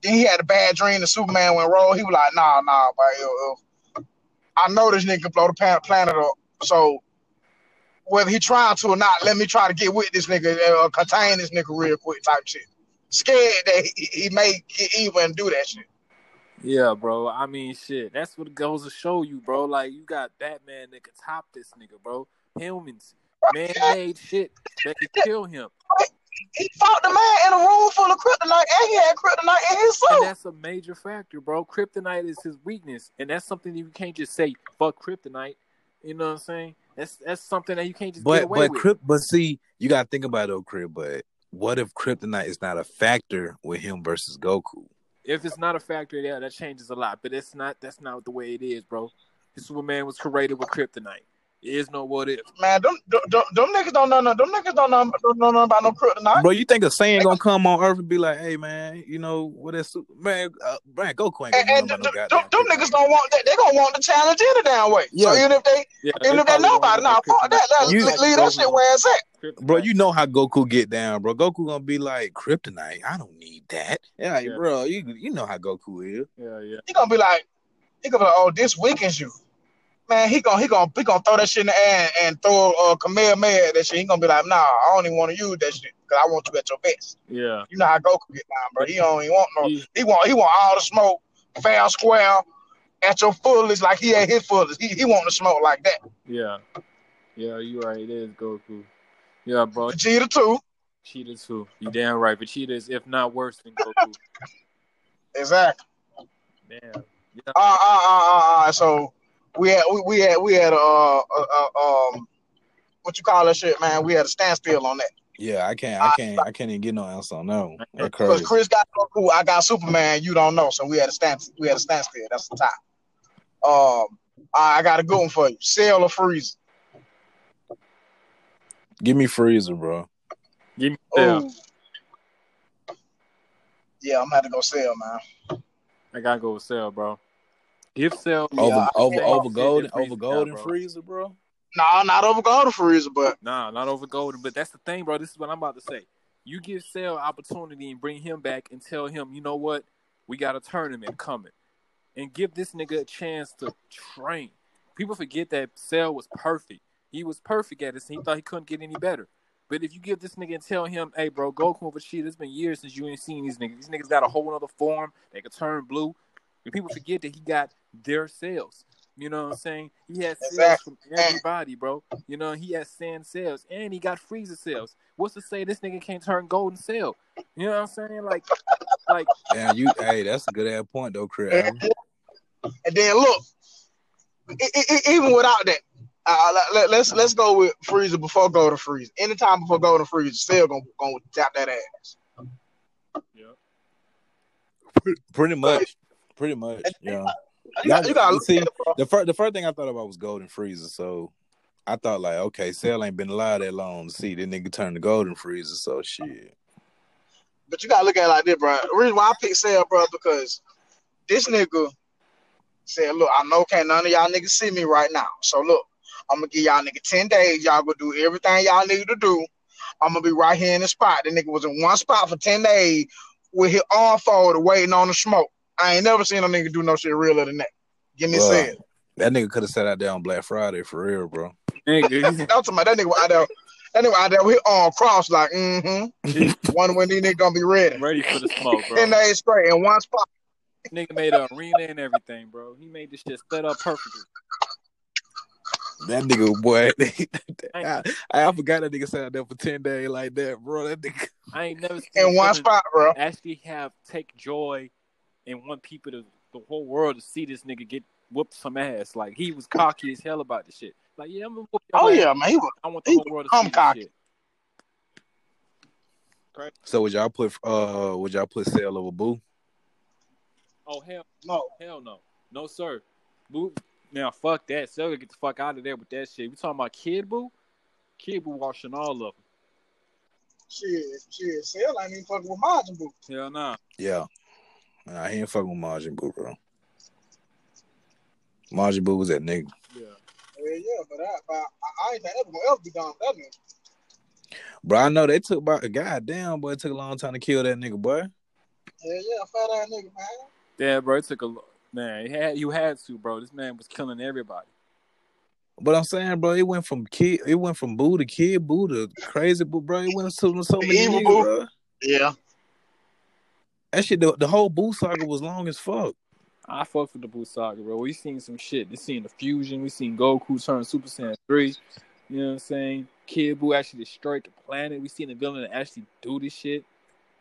C: then he had a bad dream. The Superman went roll. He was like, "Nah, nah, yo. I know this nigga can blow the planet up. So whether he trying to or not, let me try to get with this nigga, uh, contain this nigga real quick, type shit. Scared that he, he may get evil and do that shit.
B: Yeah, bro. I mean, shit. That's what it goes to show you, bro. Like you got Batman that could top this nigga, bro. Humans, man-made shit that could kill him,
C: He fought the man in a room full of kryptonite, and he had kryptonite in his suit.
B: and that's a major factor, bro. Kryptonite is his weakness, and that's something that you can't just say fuck kryptonite. You know what I'm saying? That's that's something that you can't just get
A: But
B: away
A: but
B: with.
A: Kryp, but see, you gotta think about it, though, Crip. But what if Kryptonite is not a factor with him versus Goku?
B: if it's not a factor, yeah, that changes a lot. But it's not. That's not the way it is, bro. Superman was created with kryptonite. It is no what if.
C: Man, them, them, them, them niggas don't know, no- them niggas don't know, don't know nothing about no kryptonite.
A: Bro, you think a Saiyan gonna come on Earth and be like, "Hey, man, you know what that super man, uh, man, Goku ain't
C: And, and them,
A: no
C: them, them niggas don't want that. They gonna want the challenge any damn way. So
A: Yeah.
C: even if they,
B: Yeah,
C: even if they
B: probably
C: know about it, nah, fuck that. Let.
A: You-
C: leave that shit where it's at.
B: Kryptonite.
A: Bro, you know how Goku get down, bro. Goku gonna be like Kryptonite. I don't need that. Yeah, like,
B: Yeah.
A: bro, you you know how Goku is.
B: Yeah, yeah.
C: He gonna be like, he gonna be like, oh, this weakens you. Man, he gonna he gonna he gonna throw that shit in the air and, and throw uh Kamehameha at that shit. He gonna be like, nah, I don't even want to use that shit because I want you at your best.
B: Yeah.
C: You know how Goku get down, bro. He don't even want no.
B: He-
C: want he want all the smoke, fair square, at your fullest, like he at his fullest. He he want to smoke like that.
B: Yeah. Yeah, you right. It is Goku. Yeah, bro.
C: Vegeta too.
B: Vegeta too. You damn right. Vegeta is if not worse than Goku.
C: Exactly.
B: Damn. Yeah.
C: Uh, uh, uh, uh, uh. So we had we, we had we had a, uh, uh um what you call that shit, man? We had a standstill on that.
A: Yeah, I can't, I can't, I can't even get no answer on that. That
C: Because. Chris got Goku, I got Superman. You don't know, so we had a stand. We had a standstill. That's the top. Um, I got a good one for you. Cell or Frieza?
A: Give me Frieza, bro.
B: Give me Cell.
C: Yeah, I'm gonna have to go Cell, man.
B: I gotta go with Cell, bro. Give Cell
A: Over,
C: I
A: over,
B: think
A: over golden, over golden
B: now, bro.
A: Frieza, bro.
C: No, not over Golden Frieza, but
B: Nah, not over Golden, but that's the thing, bro. This is what I'm about to say. You give Cell opportunity and bring him back and tell him, you know what, we got a tournament coming, and give this nigga a chance to train. People forget that Cell was perfect. He was perfect at this. He thought he couldn't get any better. But if you give this nigga and tell him, hey, bro, Goku and Vegeta, it's been years since you ain't seen these niggas. These niggas got a whole other form. They could turn blue. And people forget that he got their sales. You know what I'm saying? He had sales
C: Exactly.
B: from everybody, bro. You know, he has sand sales and he got Frieza sales. What's to say this nigga can't turn golden cell? You know what I'm saying? Like, like
A: Yeah, you. hey, that's a good ass point though, Chris.
C: and, and then look, e- e- even without that, uh, let, let, let's let's go with Frieza before Golden Frieza. Anytime before Golden Frieza, Cell gonna gonna tap that ass. Yeah.
A: Pretty much, pretty much. Yeah.
C: You got, you gotta look
A: See,
C: it.
A: The first, the first thing I thought about was Golden Frieza. So I thought like, okay, Cell ain't been alive that long to see this nigga turn to Golden Frieza. So shit.
C: But you gotta look at it like this, bro. The reason why I picked Cell, bro, because this nigga said, "Look, I know can't none of y'all niggas see me right now. So look, I'm gonna give y'all nigga ten days. Y'all gonna do everything y'all need to do. I'm gonna be right here in the spot. The nigga was in one spot for ten days with his arm folded, waiting on the smoke. I ain't never seen a nigga do no shit realer than that. Give me
A: Well,
C: Cell.
A: That nigga could have sat out there on Black Friday for real, bro.
B: nigga,
C: I'm talking about that nigga out there. That nigga out there with his arm crossed, like, mm-hmm. One when these niggas gonna be ready.
B: ready for the smoke, bro.
C: Ten days straight in one spot.
B: Nigga made an arena and everything, bro. He made this shit set up perfectly.
A: That nigga, boy. I, I forgot that nigga sat out there for ten days like that, bro. That nigga.
B: I ain't never seen
C: In one spot, bro.
B: actually have take joy and want people to the whole world to see this nigga get whooped some ass. Like he was cocky as hell about the shit. Like yeah, I'm gonna whoop your
C: Oh
B: ass.
C: yeah, man. He was
B: I want the whole world to
C: I'm
B: see this
C: cocky.
B: shit.
A: So would y'all put uh would y'all put Cell over Buu?
B: Oh hell,
C: no.
B: hell no, no sir. Buu, now fuck that. Cell get the fuck out of there with that shit. We talking about Kid Buu? Kid Buu washing all of them.
C: Shit, shit. Sale ain't even fucking with Majin Buu.
B: Hell nah.
A: Yeah. Nah, he ain't fucking with Majin Buu, bro. Majin Buu was that nigga.
B: Yeah.
C: Yeah, yeah, but I, but I, I ain't think ever gonna ever be done with that nigga.
A: Bro, I know they took about a goddamn boy, it took a long time to kill that nigga, boy.
C: Yeah, yeah, fat ass nigga, man.
B: Yeah, bro. It took a lo- man. You had you had to, bro. This man was killing everybody.
A: But I'm saying, bro, it went from kid, it went from Buu to Kid Buu to Crazy Buu, bro. It went to so many
C: Evil
A: niggas, bro.
C: Yeah.
A: That shit, the, the whole Buu saga was long as fuck.
B: I fuck with the Buu Saga, bro. We seen some shit. We seen the fusion. We seen Goku turn Super Saiyan 3. You know what I'm saying? Kid Buu actually destroyed the planet. We seen the villain actually do this shit.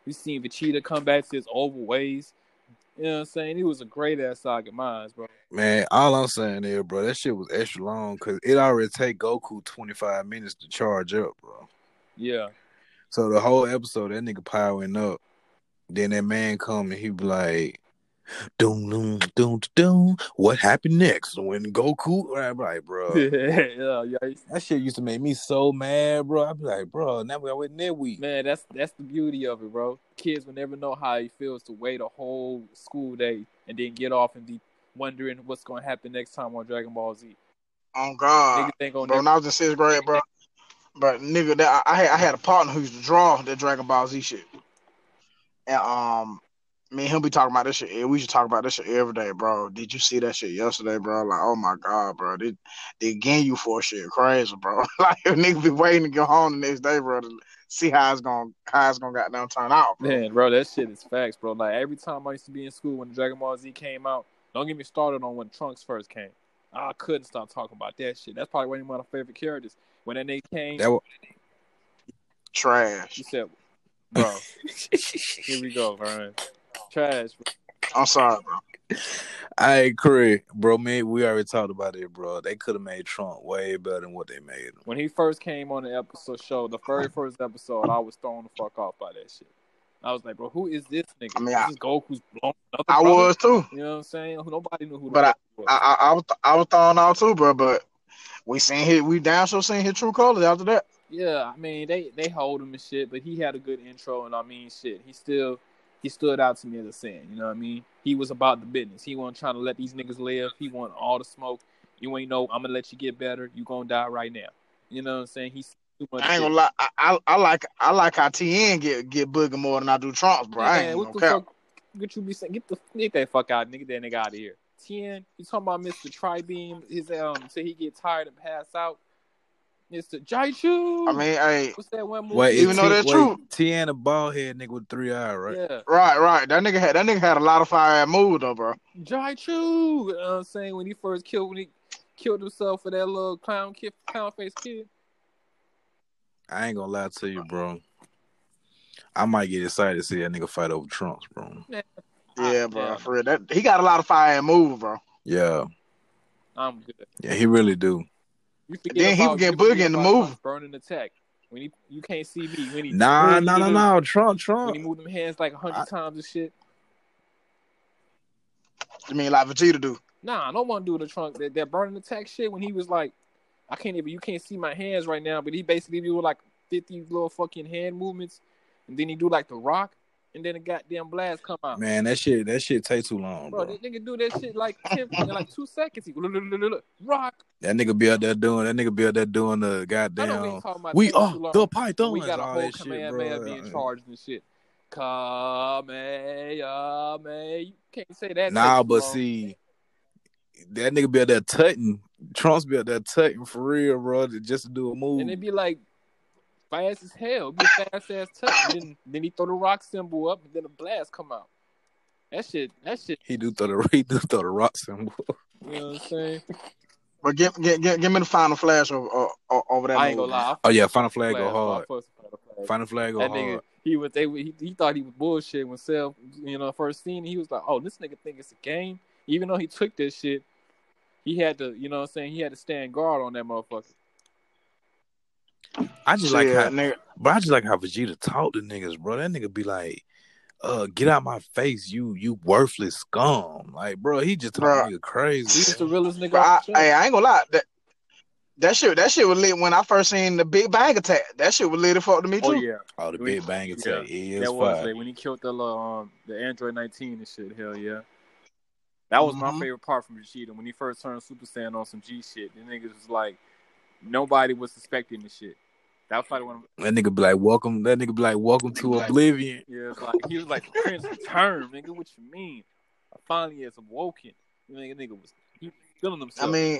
B: We seen Vegeta come back to his old ways. You know what I'm saying? It was a great ass saga, mine, bro.
A: Man, all I'm saying there, bro, that shit was extra long because it already take Goku 25 minutes to charge up, bro.
B: Yeah.
A: So the whole episode, that nigga powering up. Then that man come and he be like, doom, doom, doom, doom. What happened next? When Goku, I'm like, bro,
B: yeah, yeah.
A: that shit used to make me so mad, bro. I'd be like, bro, now we got that week.
B: Man, that's that's the beauty of it, bro. Kids will never know how it feels to wait a whole school day and then get off and be wondering what's going to happen next time on Dragon Ball Z.
C: On God.
B: Niggas ain't gonna
C: Bro,
B: never
C: when I was in sixth grade, bro. But nigga, that I, I had I had a partner who used to draw the Dragon Ball Z shit. And um me and him be talking about this shit. We should talk about this shit every day, bro. Did you see that shit yesterday, bro? Like, oh my god, bro. They they gang you for shit crazy, bro. like a nigga be waiting to go home the next day, bro, to see how it's gonna how it's gonna goddamn turn out, bro.
B: Man, bro, that shit is facts, bro. Like every time I used to be in school when Dragon Ball Z came out, Don't get me started on when Trunks first came. I couldn't stop talking about that shit. That's probably one of my favorite characters. When that nigga came,
A: That wa-
C: Trash.
B: he said, "Bro, here we go, Ryan. Trash." Bro.
C: I'm sorry, bro.
A: I agree, bro. Man, we already talked about it, bro. They could have made Trunks way better than what they made him.
B: When he first came on the episode show, the very first episode, I was thrown the fuck off by that shit. I was like, bro, who is this nigga?
C: I mean,
B: this
C: I-
B: is Goku's blown another
C: I
B: brother?
C: was too.
B: You know what I'm saying? Nobody knew who. the
C: But I-
B: was.
C: I, I, I was I was thrown out too, bro. But we seen his we down sure seen his true colors after that.
B: Yeah, I mean they they hold him and shit, but he had a good intro, and I mean shit, he still he stood out to me as a fan. You know what I mean? He was about the business. He wasn't trying to let these niggas live. He want all the smoke. You ain't know I'm gonna let you get better. You gonna die right now. You know what I'm saying? He's too much.
C: I ain't
B: shit.
C: gonna lie. I, I, I like I like how Tien get get booger more than I do Trunks, bro. I ain't
B: what
C: gonna
B: the
C: cap.
B: fuck? Get you be saying? Get the get that fuck out, nigga. That nigga out of here. Ten. You talking about Mr. Tribeam? His um, so he get tired and pass out. Mr. Jaichu.
C: I mean, hey,
B: what's that one movie?
A: Wait,
C: Even though
A: T-
C: that's
A: wait,
C: true.
A: Tiana ballhead nigga with three eyes, right?
B: Yeah.
C: right, right. That nigga had that nigga had a lot of fire ass moves though, bro.
B: Jaichu. You know what I'm saying? When he first killed when he killed himself for that little clown kid clown face kid.
A: I ain't gonna lie to you, bro. I might get excited to see that nigga fight over Trunks, bro.
C: Yeah, bro.
B: yeah.
C: For real, that he got a lot of fire ass moves, bro.
A: Yeah,
B: I'm good.
A: yeah, he really do.
B: You forget
C: Then he
B: about,
C: forget
B: you forget
C: Boogie in the
B: about
C: movie.
B: Trunks' Burning attack. When he you can't see me. When he
A: Nah,
B: when he
A: nah, nah, nah. Trunks, Trunks.
B: When
A: Trunks.
B: he moved them hands like a hundred
A: I-
B: times and shit.
C: You mean like Vegeta do?
B: Nah, I don't want to do the trunk that, that burning attack shit when he was like, I can't even you can't see my hands right now, but he basically do like fifty little fucking hand movements, and then he do like the rock, and then the goddamn blast come out.
A: Man, that shit, that shit take too long,
B: Bro,
A: bro.
B: this nigga do that shit like ten, like two seconds. He rock.
A: That nigga be out there doing. That nigga be out there doing the
B: I know we
A: goddamn. We are the pythons.
B: We got a whole
A: that shit,
B: Kamehameha
A: bro.
B: being charged and shit. Kamehameha, you can't say that.
A: Nah, but
B: long.
A: see, that nigga be out there tutting. Trunks be out there tutting for real, bro, just to do a move.
B: and it'd be like fast as hell. It'd be a fast ass touch. Then, then he throw the rock symbol up, and then a blast come out. That shit, that shit.
A: He do throw the he do throw the rock symbol.
B: You know what I'm saying?
C: But give, give, give, give me the final flash over, uh, over that.
B: I ain't gonna lie.
A: Oh yeah, Final Flag
B: Flash,
A: go hard.
B: Final Flag.
A: Final Flag go
B: That
A: hard.
B: nigga, he was they he, he thought he was bullshit when Self, you know, first seen. He was like, "Oh, this nigga think it's a game." Even though he took this shit, he had to, you know, what I'm saying he had to stand guard on that motherfucker.
A: I just like
C: Yeah,
A: how,
C: nigga.
A: but I just like how Vegeta talk to niggas, bro. That nigga be like, "Uh, get out my face, you you worthless scum." Like, bro, he just talking
C: Bruh.
A: nigga
B: He
A: crazy.
B: was the realest nigga
C: But I,
B: the show.
C: hey, I ain't gonna lie. That that shit that shit was lit when I first seen the Big Bang Attack. That shit was lit as fuck to me too.
B: oh yeah,
A: Oh, the
B: We-
A: Big Bang Attack is
B: that was
A: fire.
B: like when he killed the little, um the Android 19 and shit. Hell yeah, that was my
C: Mhm.
B: favorite part from Vegeta when he first turned Super Saiyan on some G shit. The niggas was like, nobody was suspecting the shit. That was probably one of
A: That nigga be like, "Welcome." That nigga be like, "Welcome to Oblivion."
B: Yeah, it's like he was like the prince return, nigga. What you mean? I finally has awoken. You nigga, nigga was he feeling
C: I mean,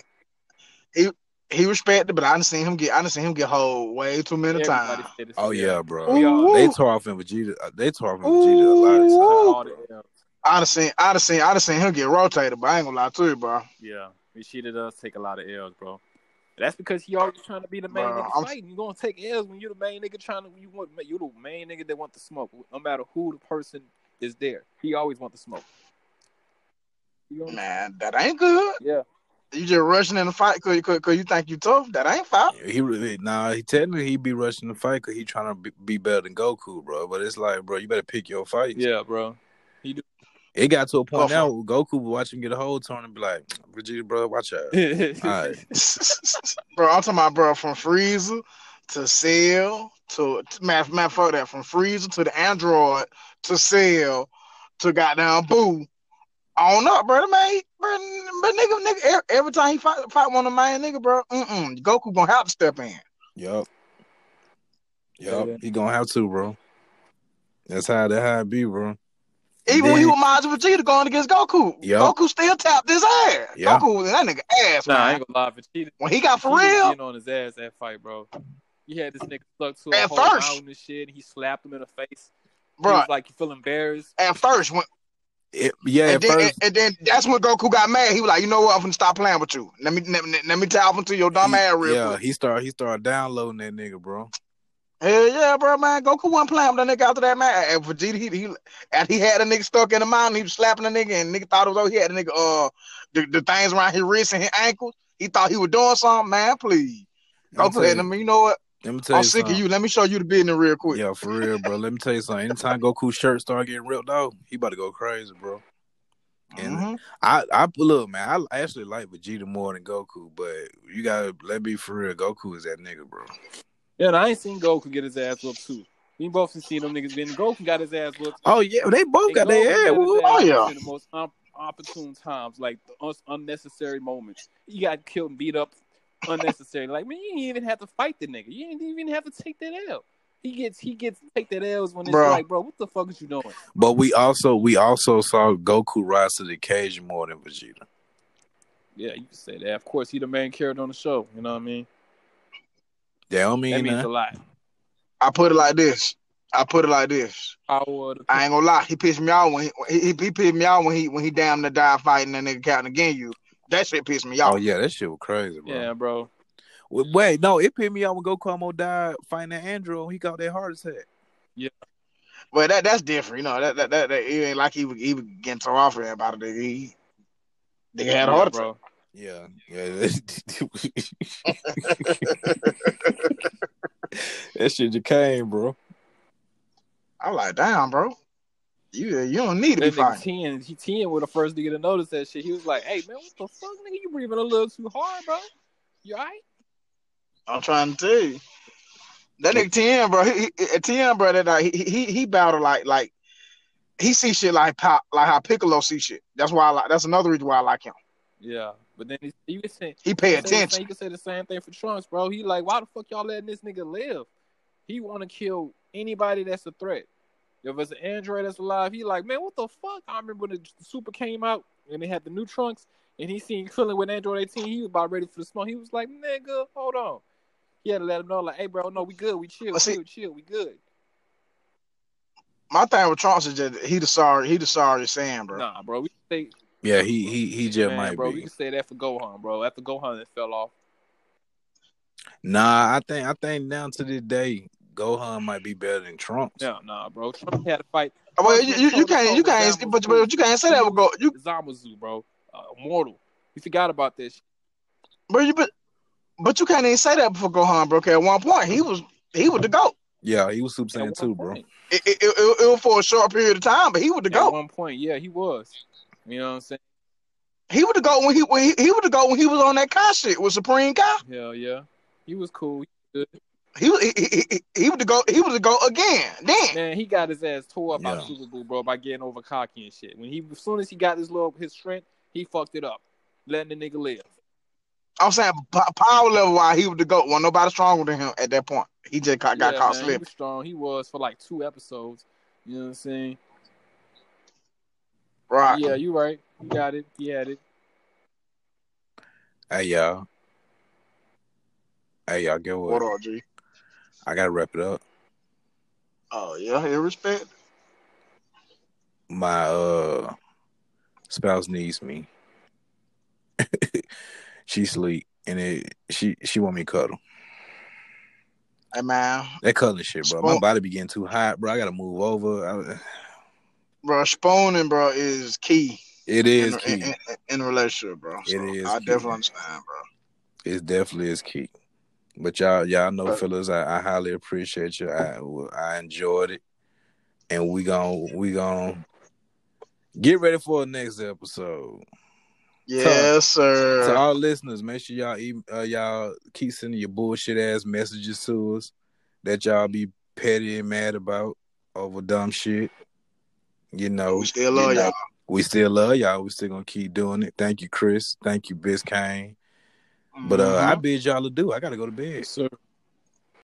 C: he he respected, but I didn't see him get I didn't see him get hold way too many times.
A: Oh yeah, bro.
C: Ooh.
A: They tore off in Vegeta. uh, They tore off in Vegeta a lot of
C: Ooh.
A: times.
B: all the L's.
C: I'd have seen I'd have seen I'd have seen him get rotated, but I ain't gonna lie to you, bro.
B: Yeah, Rashida does take a lot of L's, bro. That's because he always trying to be the main
C: Bro,
B: nigga
C: I'm-
B: fighting. You gonna take L's when you're the main nigga trying to. You want you the main nigga that want the smoke. No matter who the person is there, he always want the smoke. You know?
C: Man, that ain't good.
B: Yeah,
C: You just rushing in the fight cause, cause, cause you think you tough. That ain't fight.
A: He really nah. He technically he be rushing the fight because he trying to be, be better than Goku, bro. But it's like, bro, you better pick your fights.
B: yeah, bro.
A: It got to a point
C: Go
A: now where Goku would watch him get a hold turn and be like, mm, Vegeta, bro, watch out. All right.
C: bro, I'm talking about bro from Frieza to Cell to matter, matter fuck that from Frieza to the Android to Cell to goddamn Buu. On up, bro. Man, bro, but nigga, nigga, every, every time he fight, fight one of my nigga, bro, mm-mm, Goku gonna have to step in.
A: Yup.
B: Yeah.
A: Yup. He gonna have to, bro. That's how that how it be, bro.
C: Even
A: Then-
C: when he was Majin Vegeta going against Goku,
A: Yup.
C: Goku still tapped his ass.
A: Yeah.
C: Goku was that nigga ass,
B: Nah, I ain't gonna lie. Vegeta,
C: When he got for
B: He was
C: real,
B: getting on his ass that fight, bro. He had this nigga stuck to a
C: At
B: whole
C: first.
B: and shit. And he slapped him in the face. He
C: bro.
B: was like, you feel embarrassed?
C: At first, when
A: It, yeah,
C: And
A: at
C: then,
A: first,
C: and, and then that's when Goku got mad. He was like, you know what? I'm gonna stop playing with you. Let me let me, let me tap into your dumb
A: he-
C: ass real
A: yeah,
C: quick.
A: he started he started downloading that nigga, bro.
C: Hell yeah, bro, man. Goku wasn't playing with that nigga after that, man. And Vegeta, he, he, and he had a nigga stuck in the mountain. He was slapping the nigga, and nigga thought it was over. He had the nigga, uh, the, the things around his wrists and his ankles. He thought he was doing something, man. Please. Goku had
A: you,
C: him, you know what?
A: let me tell
C: I'm
A: you
C: sick
A: something.
C: of you. Let me show you the business real quick.
A: Yeah, for real, bro. Let me tell you something. Anytime Goku's shirt start getting ripped off, he about to go crazy, bro. And
C: Mhm.
A: I, I look, man. I actually like Vegeta more than Goku, but you gotta let me for real. Goku is that nigga, bro.
B: Yeah, and I ain't seen Goku get his ass whooped too. We both seen them niggas been. Goku got his ass whooped.
A: Oh yeah, they both
B: And
A: got their ass.
B: got
A: whooped.
C: Oh, yeah.
B: in the most un- opportune times, like the un- unnecessary moments. He got killed and beat up unnecessary. like man, you didn't even have to fight the nigga. You didn't even have to take that L. He gets he gets to take that L's when it's
C: Bro.
B: like, bro, what the fuck is you doing?
A: But we also we also saw Goku rise to the occasion more than Vegeta.
B: Yeah, you can say that. Of course, he the main character on the show. You know what I mean?
A: That don't
B: That
A: mean
B: means a lot.
C: I put it like this. I put it like this.
B: Power of the
C: I ain't gonna lie. He pissed me off when he he, he, he pissed me off when he when he damn near died fighting that nigga Captain again. You that shit pissed me off.
A: Oh yeah, that shit was crazy, bro.
B: yeah, bro.
A: Wait, Wait, no, it pissed me off when Goku almost died fighting that Android he got that heart attack. Yeah.
C: Well, that that's different. You know that that, that, that it ain't like he was he was getting so off about it. Nigga. He nigga had a
B: Yeah,
C: heart attack.
B: bro.
A: Yeah, yeah. that shit just came, bro.
C: I'm like, damn, bro. You you don't need to be
B: That nigga
C: fighting.
B: Tien, he Tien was the first nigga to notice that shit. He was like, "Hey man, what the fuck, nigga? You breathing a little too hard, bro. You alright?"
C: I'm trying to tell you. That nigga Tien, bro. He, he, Tien, bro. That uh, he he he battle like like he see shit like pop like how Piccolo see shit. That's why I like. That's another reason why I like him.
B: Yeah, but then he, you can say
C: He pay
B: you can say the same-
C: attention.
B: You can say the same thing for Trunks, bro. He like, why the fuck y'all letting this nigga live? He want to kill anybody that's a threat. If it's an android that's alive, he like, man, what the fuck? I remember when the Super came out and they had the new Trunks, and he seen Krillin with Android 18. He was about ready for the smoke. He was like, nigga, hold on. He had to let him know, like, hey, bro, no, we good, we chill,
C: see-
B: chill, chill, we good.
C: My thing with Trunks is just he the sorry he the sorry Sam, bro.
B: Nah, bro, we say,
A: Yeah, he he he just
B: man,
A: might
B: bro, we
A: be.
B: can say that for Gohan, bro. After Gohan, it fell off.
A: Nah, I think I think down to this day, Gohan might be better than Trunks.
B: Yeah, nah, bro. Trunks had to fight
C: Well, you, you, you can't you can't but, but you can't say that with go you
B: Zamasu, bro. Uh, immortal. You forgot about this.
C: but you but but you can't even say that before Gohan, bro. 'cause at one point he was he was the goat.
A: Yeah, he was Super Saiyan
B: one
A: too, bro.
C: It, it, it, it was for a short period of time, but he was the
B: At
C: goat.
B: one point, yeah, he was. You know what I'm saying?
C: He would have goat when he when he, he was the goat when he was on that Kai shit with Supreme Kai.
B: Hell yeah. He was cool. He was good.
C: He he, he, he, he was the goat. He was the goat again. Then
B: Man, he got his ass tore up by Super Buu, bro, by getting over cocky and shit. When he as soon as he got his little his strength, he fucked it up. Letting the nigga live.
C: I'm saying p- power level wise, he was the goat. Wasn't nobody stronger than him at that point. He just got, got
B: yeah,
C: caught
B: man, He
C: slipping.
B: was strong. He was for like two episodes. You know what I'm saying?
C: Right.
B: Yeah, you right. You got it. He had it.
A: Hey y'all. Hey y'all, get
C: What
A: what?
C: up, G?
A: I gotta wrap it up.
C: Oh yeah, in respect.
A: My uh spouse needs me. she sleep and it she she want me to cuddle.
C: Hey man,
A: That cuddling shit, bro. My body be getting too hot, bro. I gotta move over. I,
C: bro, spooning, bro, is key.
A: it is
C: in,
A: key.
C: In, in, in a relationship, bro.
A: It
C: So
A: is
C: I
A: key.
C: definitely understand, bro.
A: It definitely is key. But y'all, y'all know,
C: But-
A: fellas, I, I highly appreciate you. I I enjoyed it, and we gon' we gon' get ready for the next episode.
C: Yes, sir.
A: To all listeners, make sure y'all uh, y'all keep sending your bullshit ass messages to us that y'all be petty and mad about over dumb shit. You know,
C: we still love
A: you know,
C: y'all.
A: We still love y'all. We still gonna keep doing it. Thank you, Chris. Thank you, Biscayne. But uh, I
C: Mhm.
A: bid y'all to do. I gotta go to bed.
B: Yes, sir.